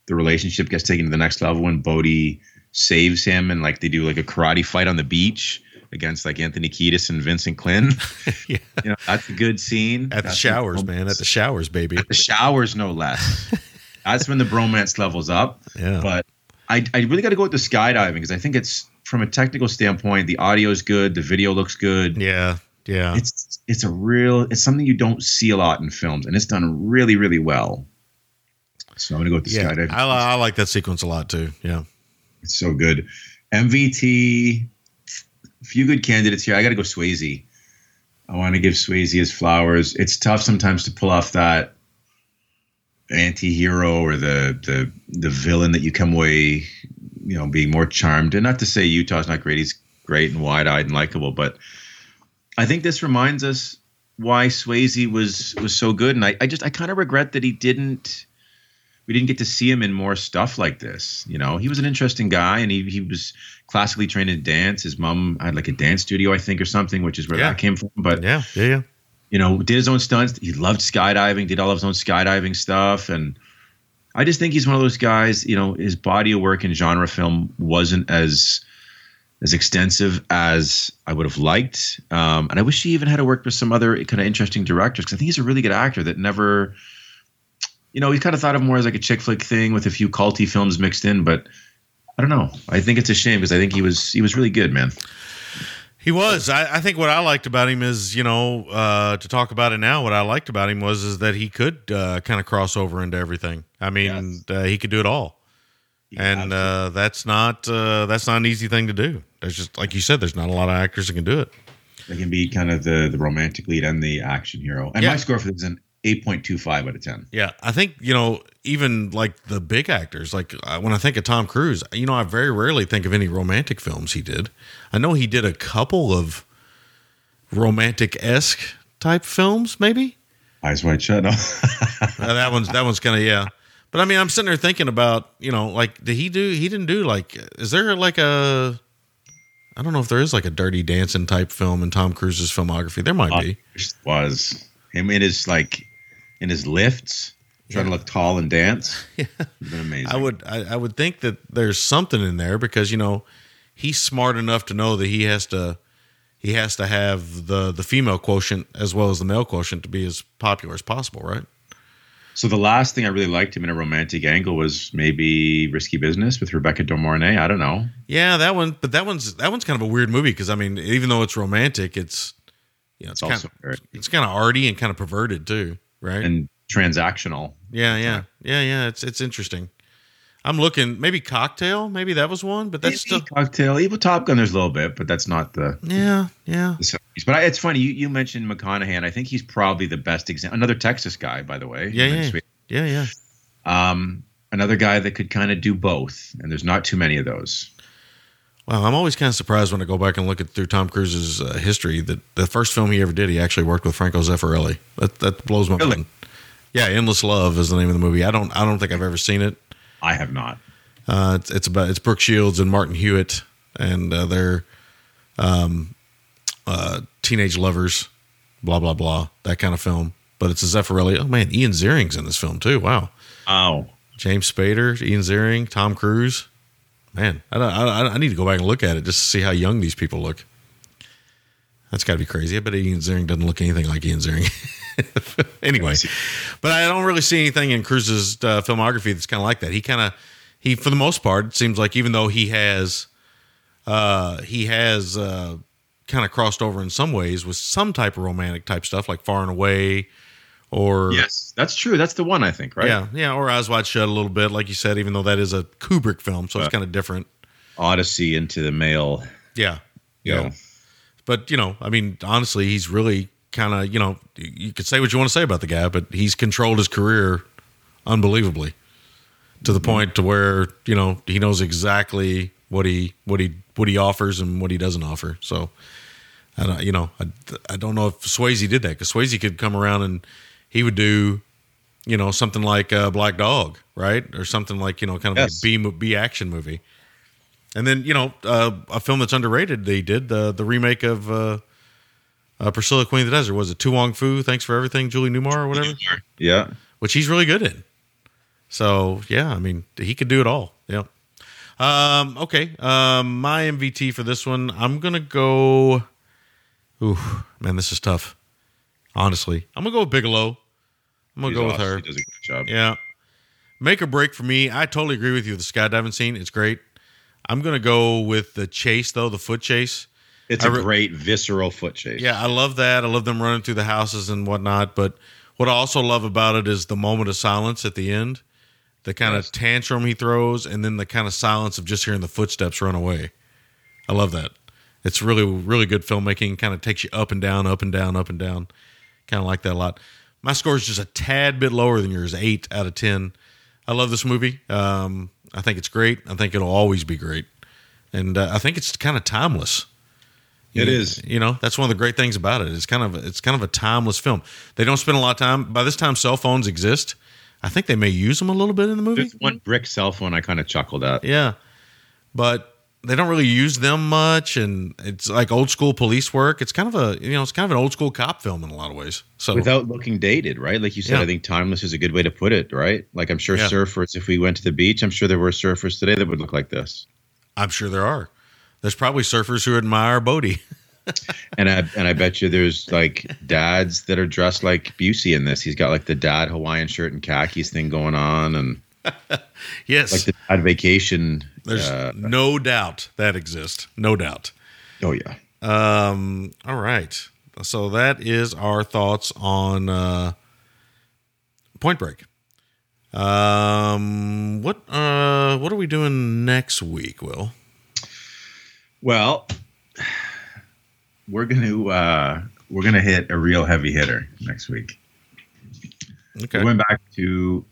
the relationship gets taken to the next level when Bodhi saves him and like they do like a karate fight on the beach against like Anthony Kiedis and Vincent Klyn. yeah. You know, that's a good scene. At the showers, when- man. At the showers, baby. the showers, no less. That's when the bromance levels up. Yeah. But I, I really got to go with the skydiving because I think it's from a technical standpoint, the audio is good, the video looks good. Yeah. Yeah. It's it's a real it's something you don't see a lot in films, and it's done really really well. So I'm gonna go with the yeah. skydiving. I, I like that sequence a lot too. Yeah. It's so good. MVT, few good candidates here. I got to go Swayze. I want to give Swayze his flowers. It's tough sometimes to pull off that anti-hero or the the the villain that you come away, you know, being more charmed. And not to say Utah's not great. He's great and wide eyed and likable. But I think this reminds us why Swayze was was so good, and I, I just I kind of regret that he didn't. We didn't get to see him in more stuff like this. You know, he was an interesting guy, and he he was classically trained in dance. His mom had like a dance studio, I think, or something, which is where Yeah. that came from. But Yeah, yeah, yeah. you know, did his own stunts. He loved skydiving, did all of his own skydiving stuff. And I just think he's one of those guys, you know, his body of work in genre film wasn't as as extensive as I would have liked. Um, and I wish he even had to work with some other kind of interesting directors because I think he's a really good actor that never, you know, he's kind of thought of more as like a chick flick thing with a few culty films mixed in. But I don't know. I think it's a shame because I think he was he was really good, man. He was. I, I think what I liked about him is, you know, uh, to talk about it now. What I liked about him was is that he could uh, kind of cross over into everything. I mean, uh, he could do it all, and uh, that's not uh, that's not an easy thing to do. There's just like you said, there's not a lot of actors that can do it. They can be kind of the the romantic lead and the action hero. And Yeah. my score for this is an eight point two five out of ten. Yeah, I think you know even like the big actors. Like uh, when I think of Tom Cruise, you know, I very rarely think of any romantic films he did. I know he did a couple of romantic esque type films, maybe. Eyes wide shut. No. Uh, that one's that one's kind of yeah. But I mean, I'm sitting there thinking about you know, like did he do? He didn't do like. Is there like a? I don't know if there is like a Dirty Dancing type film in Tom Cruise's filmography. There might be. was him in his like in his lifts, trying to look tall and dance. Yeah, been amazing. I would I, I would think that there's something in there because you know he's smart enough to know that he has to he has to have the the female quotient as well as the male quotient to be as popular as possible, right? So the last thing I really liked him in a romantic angle was maybe Risky Business with Rebecca De Mornay. I don't know. Yeah, that one, but that one's that one's kind of a weird movie because I mean, even though it's romantic, it's you know it's, It's kind of it's kind of arty and kind of perverted too, right? And transactional. yeah, yeah, yeah, yeah. It's it's interesting. I'm looking maybe Cocktail, maybe that was one, but that's Maybe still cocktail. Evil Top Gun. There's a little bit, but that's not the. yeah, yeah. the. But I, it's funny you, you mentioned McConaughey, I think he's probably the best example. Another Texas guy, by the way. Yeah, yeah, yeah, yeah. Um, another guy that could kind of do both, and there's not too many of those. Wow, I'm always kind of surprised when I go back and look at through Tom Cruise's uh, history that the first film he ever did, he actually worked with Franco Zeffirelli. That that blows my Really? mind. Yeah, Endless Love is the name of the movie. I don't I don't think I've ever seen it. I have not. Uh, it's, it's about it's Brooke Shields and Martin Hewitt, and uh, they're um, uh, teenage lovers, blah blah blah, that kind of film. But it's a Zeffirelli. Oh man, Ian Ziering's in this film too. Wow, Oh, James Spader, Ian Ziering, Tom Cruise. Man, I, I, I need to go back and look at it just to see how young these people look. That's got to be crazy. I bet Ian Ziering doesn't look anything like Ian Ziering. anyway, but I don't really see anything in Cruise's uh, filmography that's kind of like that. He kind of, he for the most part, it seems like even though he has, uh, he has uh, kind of crossed over in some ways with some type of romantic type stuff like Far and Away, or yes, that's true. That's the one I think, right? yeah, yeah, or Eyes Wide Shut a little bit, like you said, even though that is a Kubrick film, so it's kind of different. Odyssey into the male. Yeah, yeah. know, But you know, I mean, honestly, he's really kind of you know, you could say what you want to say about the guy, but he's controlled his career unbelievably to the mm-hmm. point to where you know he knows exactly what he what he what he offers and what he doesn't offer. So. I don't, you know, I, I don't know if Swayze did that because Swayze could come around and he would do, you know, something like uh, Black Dog, right, or something like you know, kind of Yes. like a b-action movie. And then you know, uh, a film that's underrated. They did the the remake of uh, uh, Priscilla Queen of the Desert. Was it To Wong Foo? Thanks for everything, Julie Newmar or whatever, yeah. which he's really good in. So yeah, I mean, he could do it all. Yeah. Um, okay. Um, my MVT for this one, I'm gonna go. Ooh, man, this is tough. Honestly, I'm gonna go with Bigelow. I'm gonna She's go with her. She does a good job. Yeah. Make or break for me. I totally agree with you. The skydiving scene, it's great. I'm gonna go with the chase though, the foot chase. It's I a re- great visceral foot chase. Yeah, I love that. I love them running through the houses and whatnot. But what I also love about it is the moment of silence at the end, the kind Yes. of tantrum he throws, and then the kind of silence of just hearing the footsteps run away. I love that. It's really, really good filmmaking. Kind of takes you up and down, up and down, up and down. Kind of like that a lot. My score is just a tad bit lower than yours, eight out of ten. I love this movie. Um, I think it's great. I think it'll always be great, and uh, I think it's kind of timeless. It You- is. You know, that's one of the great things about it. It's kind of it's kind of a timeless film. They don't spend a lot of time. By this time, cell phones exist. I think they may use them a little bit in the movie. There's one brick cell phone I kind of chuckled at. Yeah, but they don't really use them much, and it's like old school police work. It's kind of a you know it's kind of an old school cop film in a lot of ways. So Without looking dated, right? Like you said, Yeah. I think timeless is a good way to put it, right? Like I'm sure Yeah. surfers, if we went to the beach, I'm sure there were surfers today that would look like this. I'm sure there are. There's probably surfers who admire Bodhi. And I and I bet you there's like dads that are dressed like Busey in this. He's got like the dad Hawaiian shirt and khakis thing going on, and yes, like the vacation. there's uh, no doubt that exists. No doubt. oh yeah, Um, all right. So that is our thoughts on uh, Point Break. Um, what uh, what are we doing next week, Will? Well, we're gonna uh, we're gonna hit a real heavy hitter next week. Okay. We went back to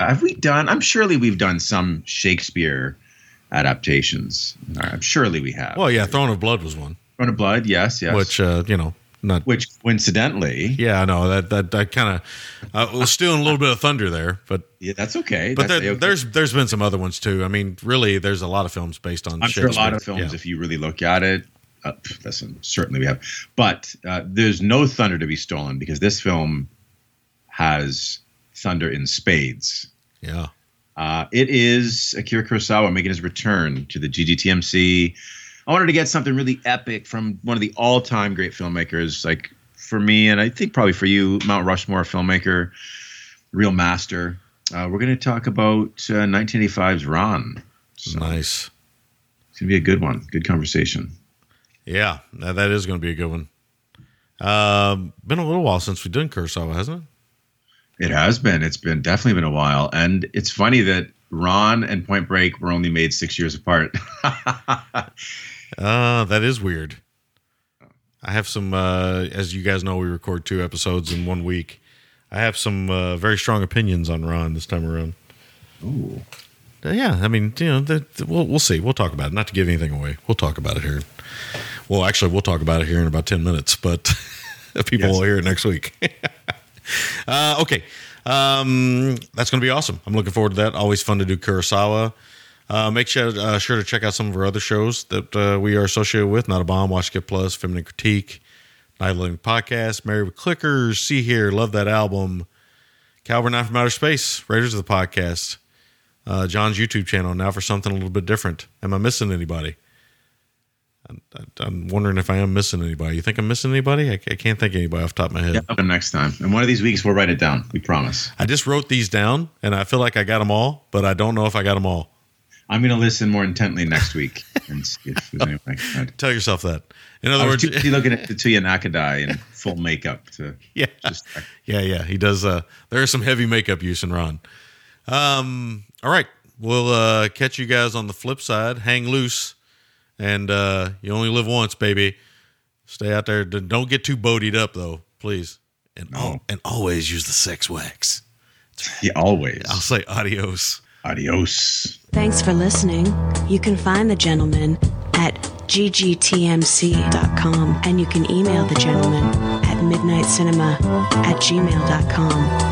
have we done? I'm surely we've done some Shakespeare adaptations. I'm surely we have. Well, yeah, Throne of Blood was one, Throne of Blood, yes, yes. which uh, you know, not. which coincidentally, Yeah, I know that that that kind of uh, was stealing a little bit of thunder there, but yeah, that's okay. but That's there, okay. there's there's been some other ones too. I mean, really, there's a lot of films based on. I'm sure a lot of films, Yeah. if you really look at it, uh, listen, certainly we have. But uh, there's no thunder to be stolen because this film has thunder in spades. yeah. Uh, it is Akira Kurosawa making his return to the GGTMC. I wanted to get something really epic from one of the all-time great filmmakers, like for me, and I think probably for you, Mount Rushmore filmmaker, real master. Uh, we're going to talk about uh, 1985's Ran. So Nice. it's going to be a good one, good conversation. Yeah, that, that is going to be a good one. Um, been a little while since we've done Kurosawa, hasn't it? It has been. It's been definitely been a while, and it's funny that Ran and Point Break were only made six years apart. Uh, that is weird. I have some, uh, as you guys know, we record two episodes in one week. I have some uh, very strong opinions on Ran this time around. Ooh. Uh, yeah, I mean, you know, the, the- we'll we'll see. We'll talk about it. Not to give anything away. We'll talk about it here. Well, actually, we'll talk about it here in about ten minutes, but people Yes. will hear it next week. uh, okay, um, that's going to be awesome. I'm looking forward to that. Always fun to do Kurosawa. Uh, make sure uh, sure to check out some of our other shows that uh, we are associated with. Not a bomb, Watch Get Plus, Feminine Critique, Night Living Podcast, Married with Clickers, See Here, Love That Album, Calvin Not from Outer Space, Raiders of the Podcast, uh, John's YouTube channel now for something a little bit different. Am I missing anybody? I'm, I'm wondering if I am missing anybody. You think I'm missing anybody? I, I can't think of anybody off the top of my head. Yeah, next time. And one of these weeks, we'll write it down. We promise. I just wrote these down, and I feel like I got them all, but I don't know if I got them all. I'm going to listen more intently next week and see if there's anything. Tell yourself that. In other words, too looking at Tatsuya Nakadai in full makeup to yeah, just yeah, yeah. He does. Uh, there is some heavy makeup use in Ran. Um, all right, we'll uh, catch you guys on the flip side. Hang loose, and uh, you only live once, baby. Stay out there. Don't get too bodied up, though, please. And al- and always use the sex wax. yeah, always. I'll say adios. Adios. Thanks for listening. You can find the gentleman at ggtmc.com and you can email the gentleman at midnightcinema at gmail.com.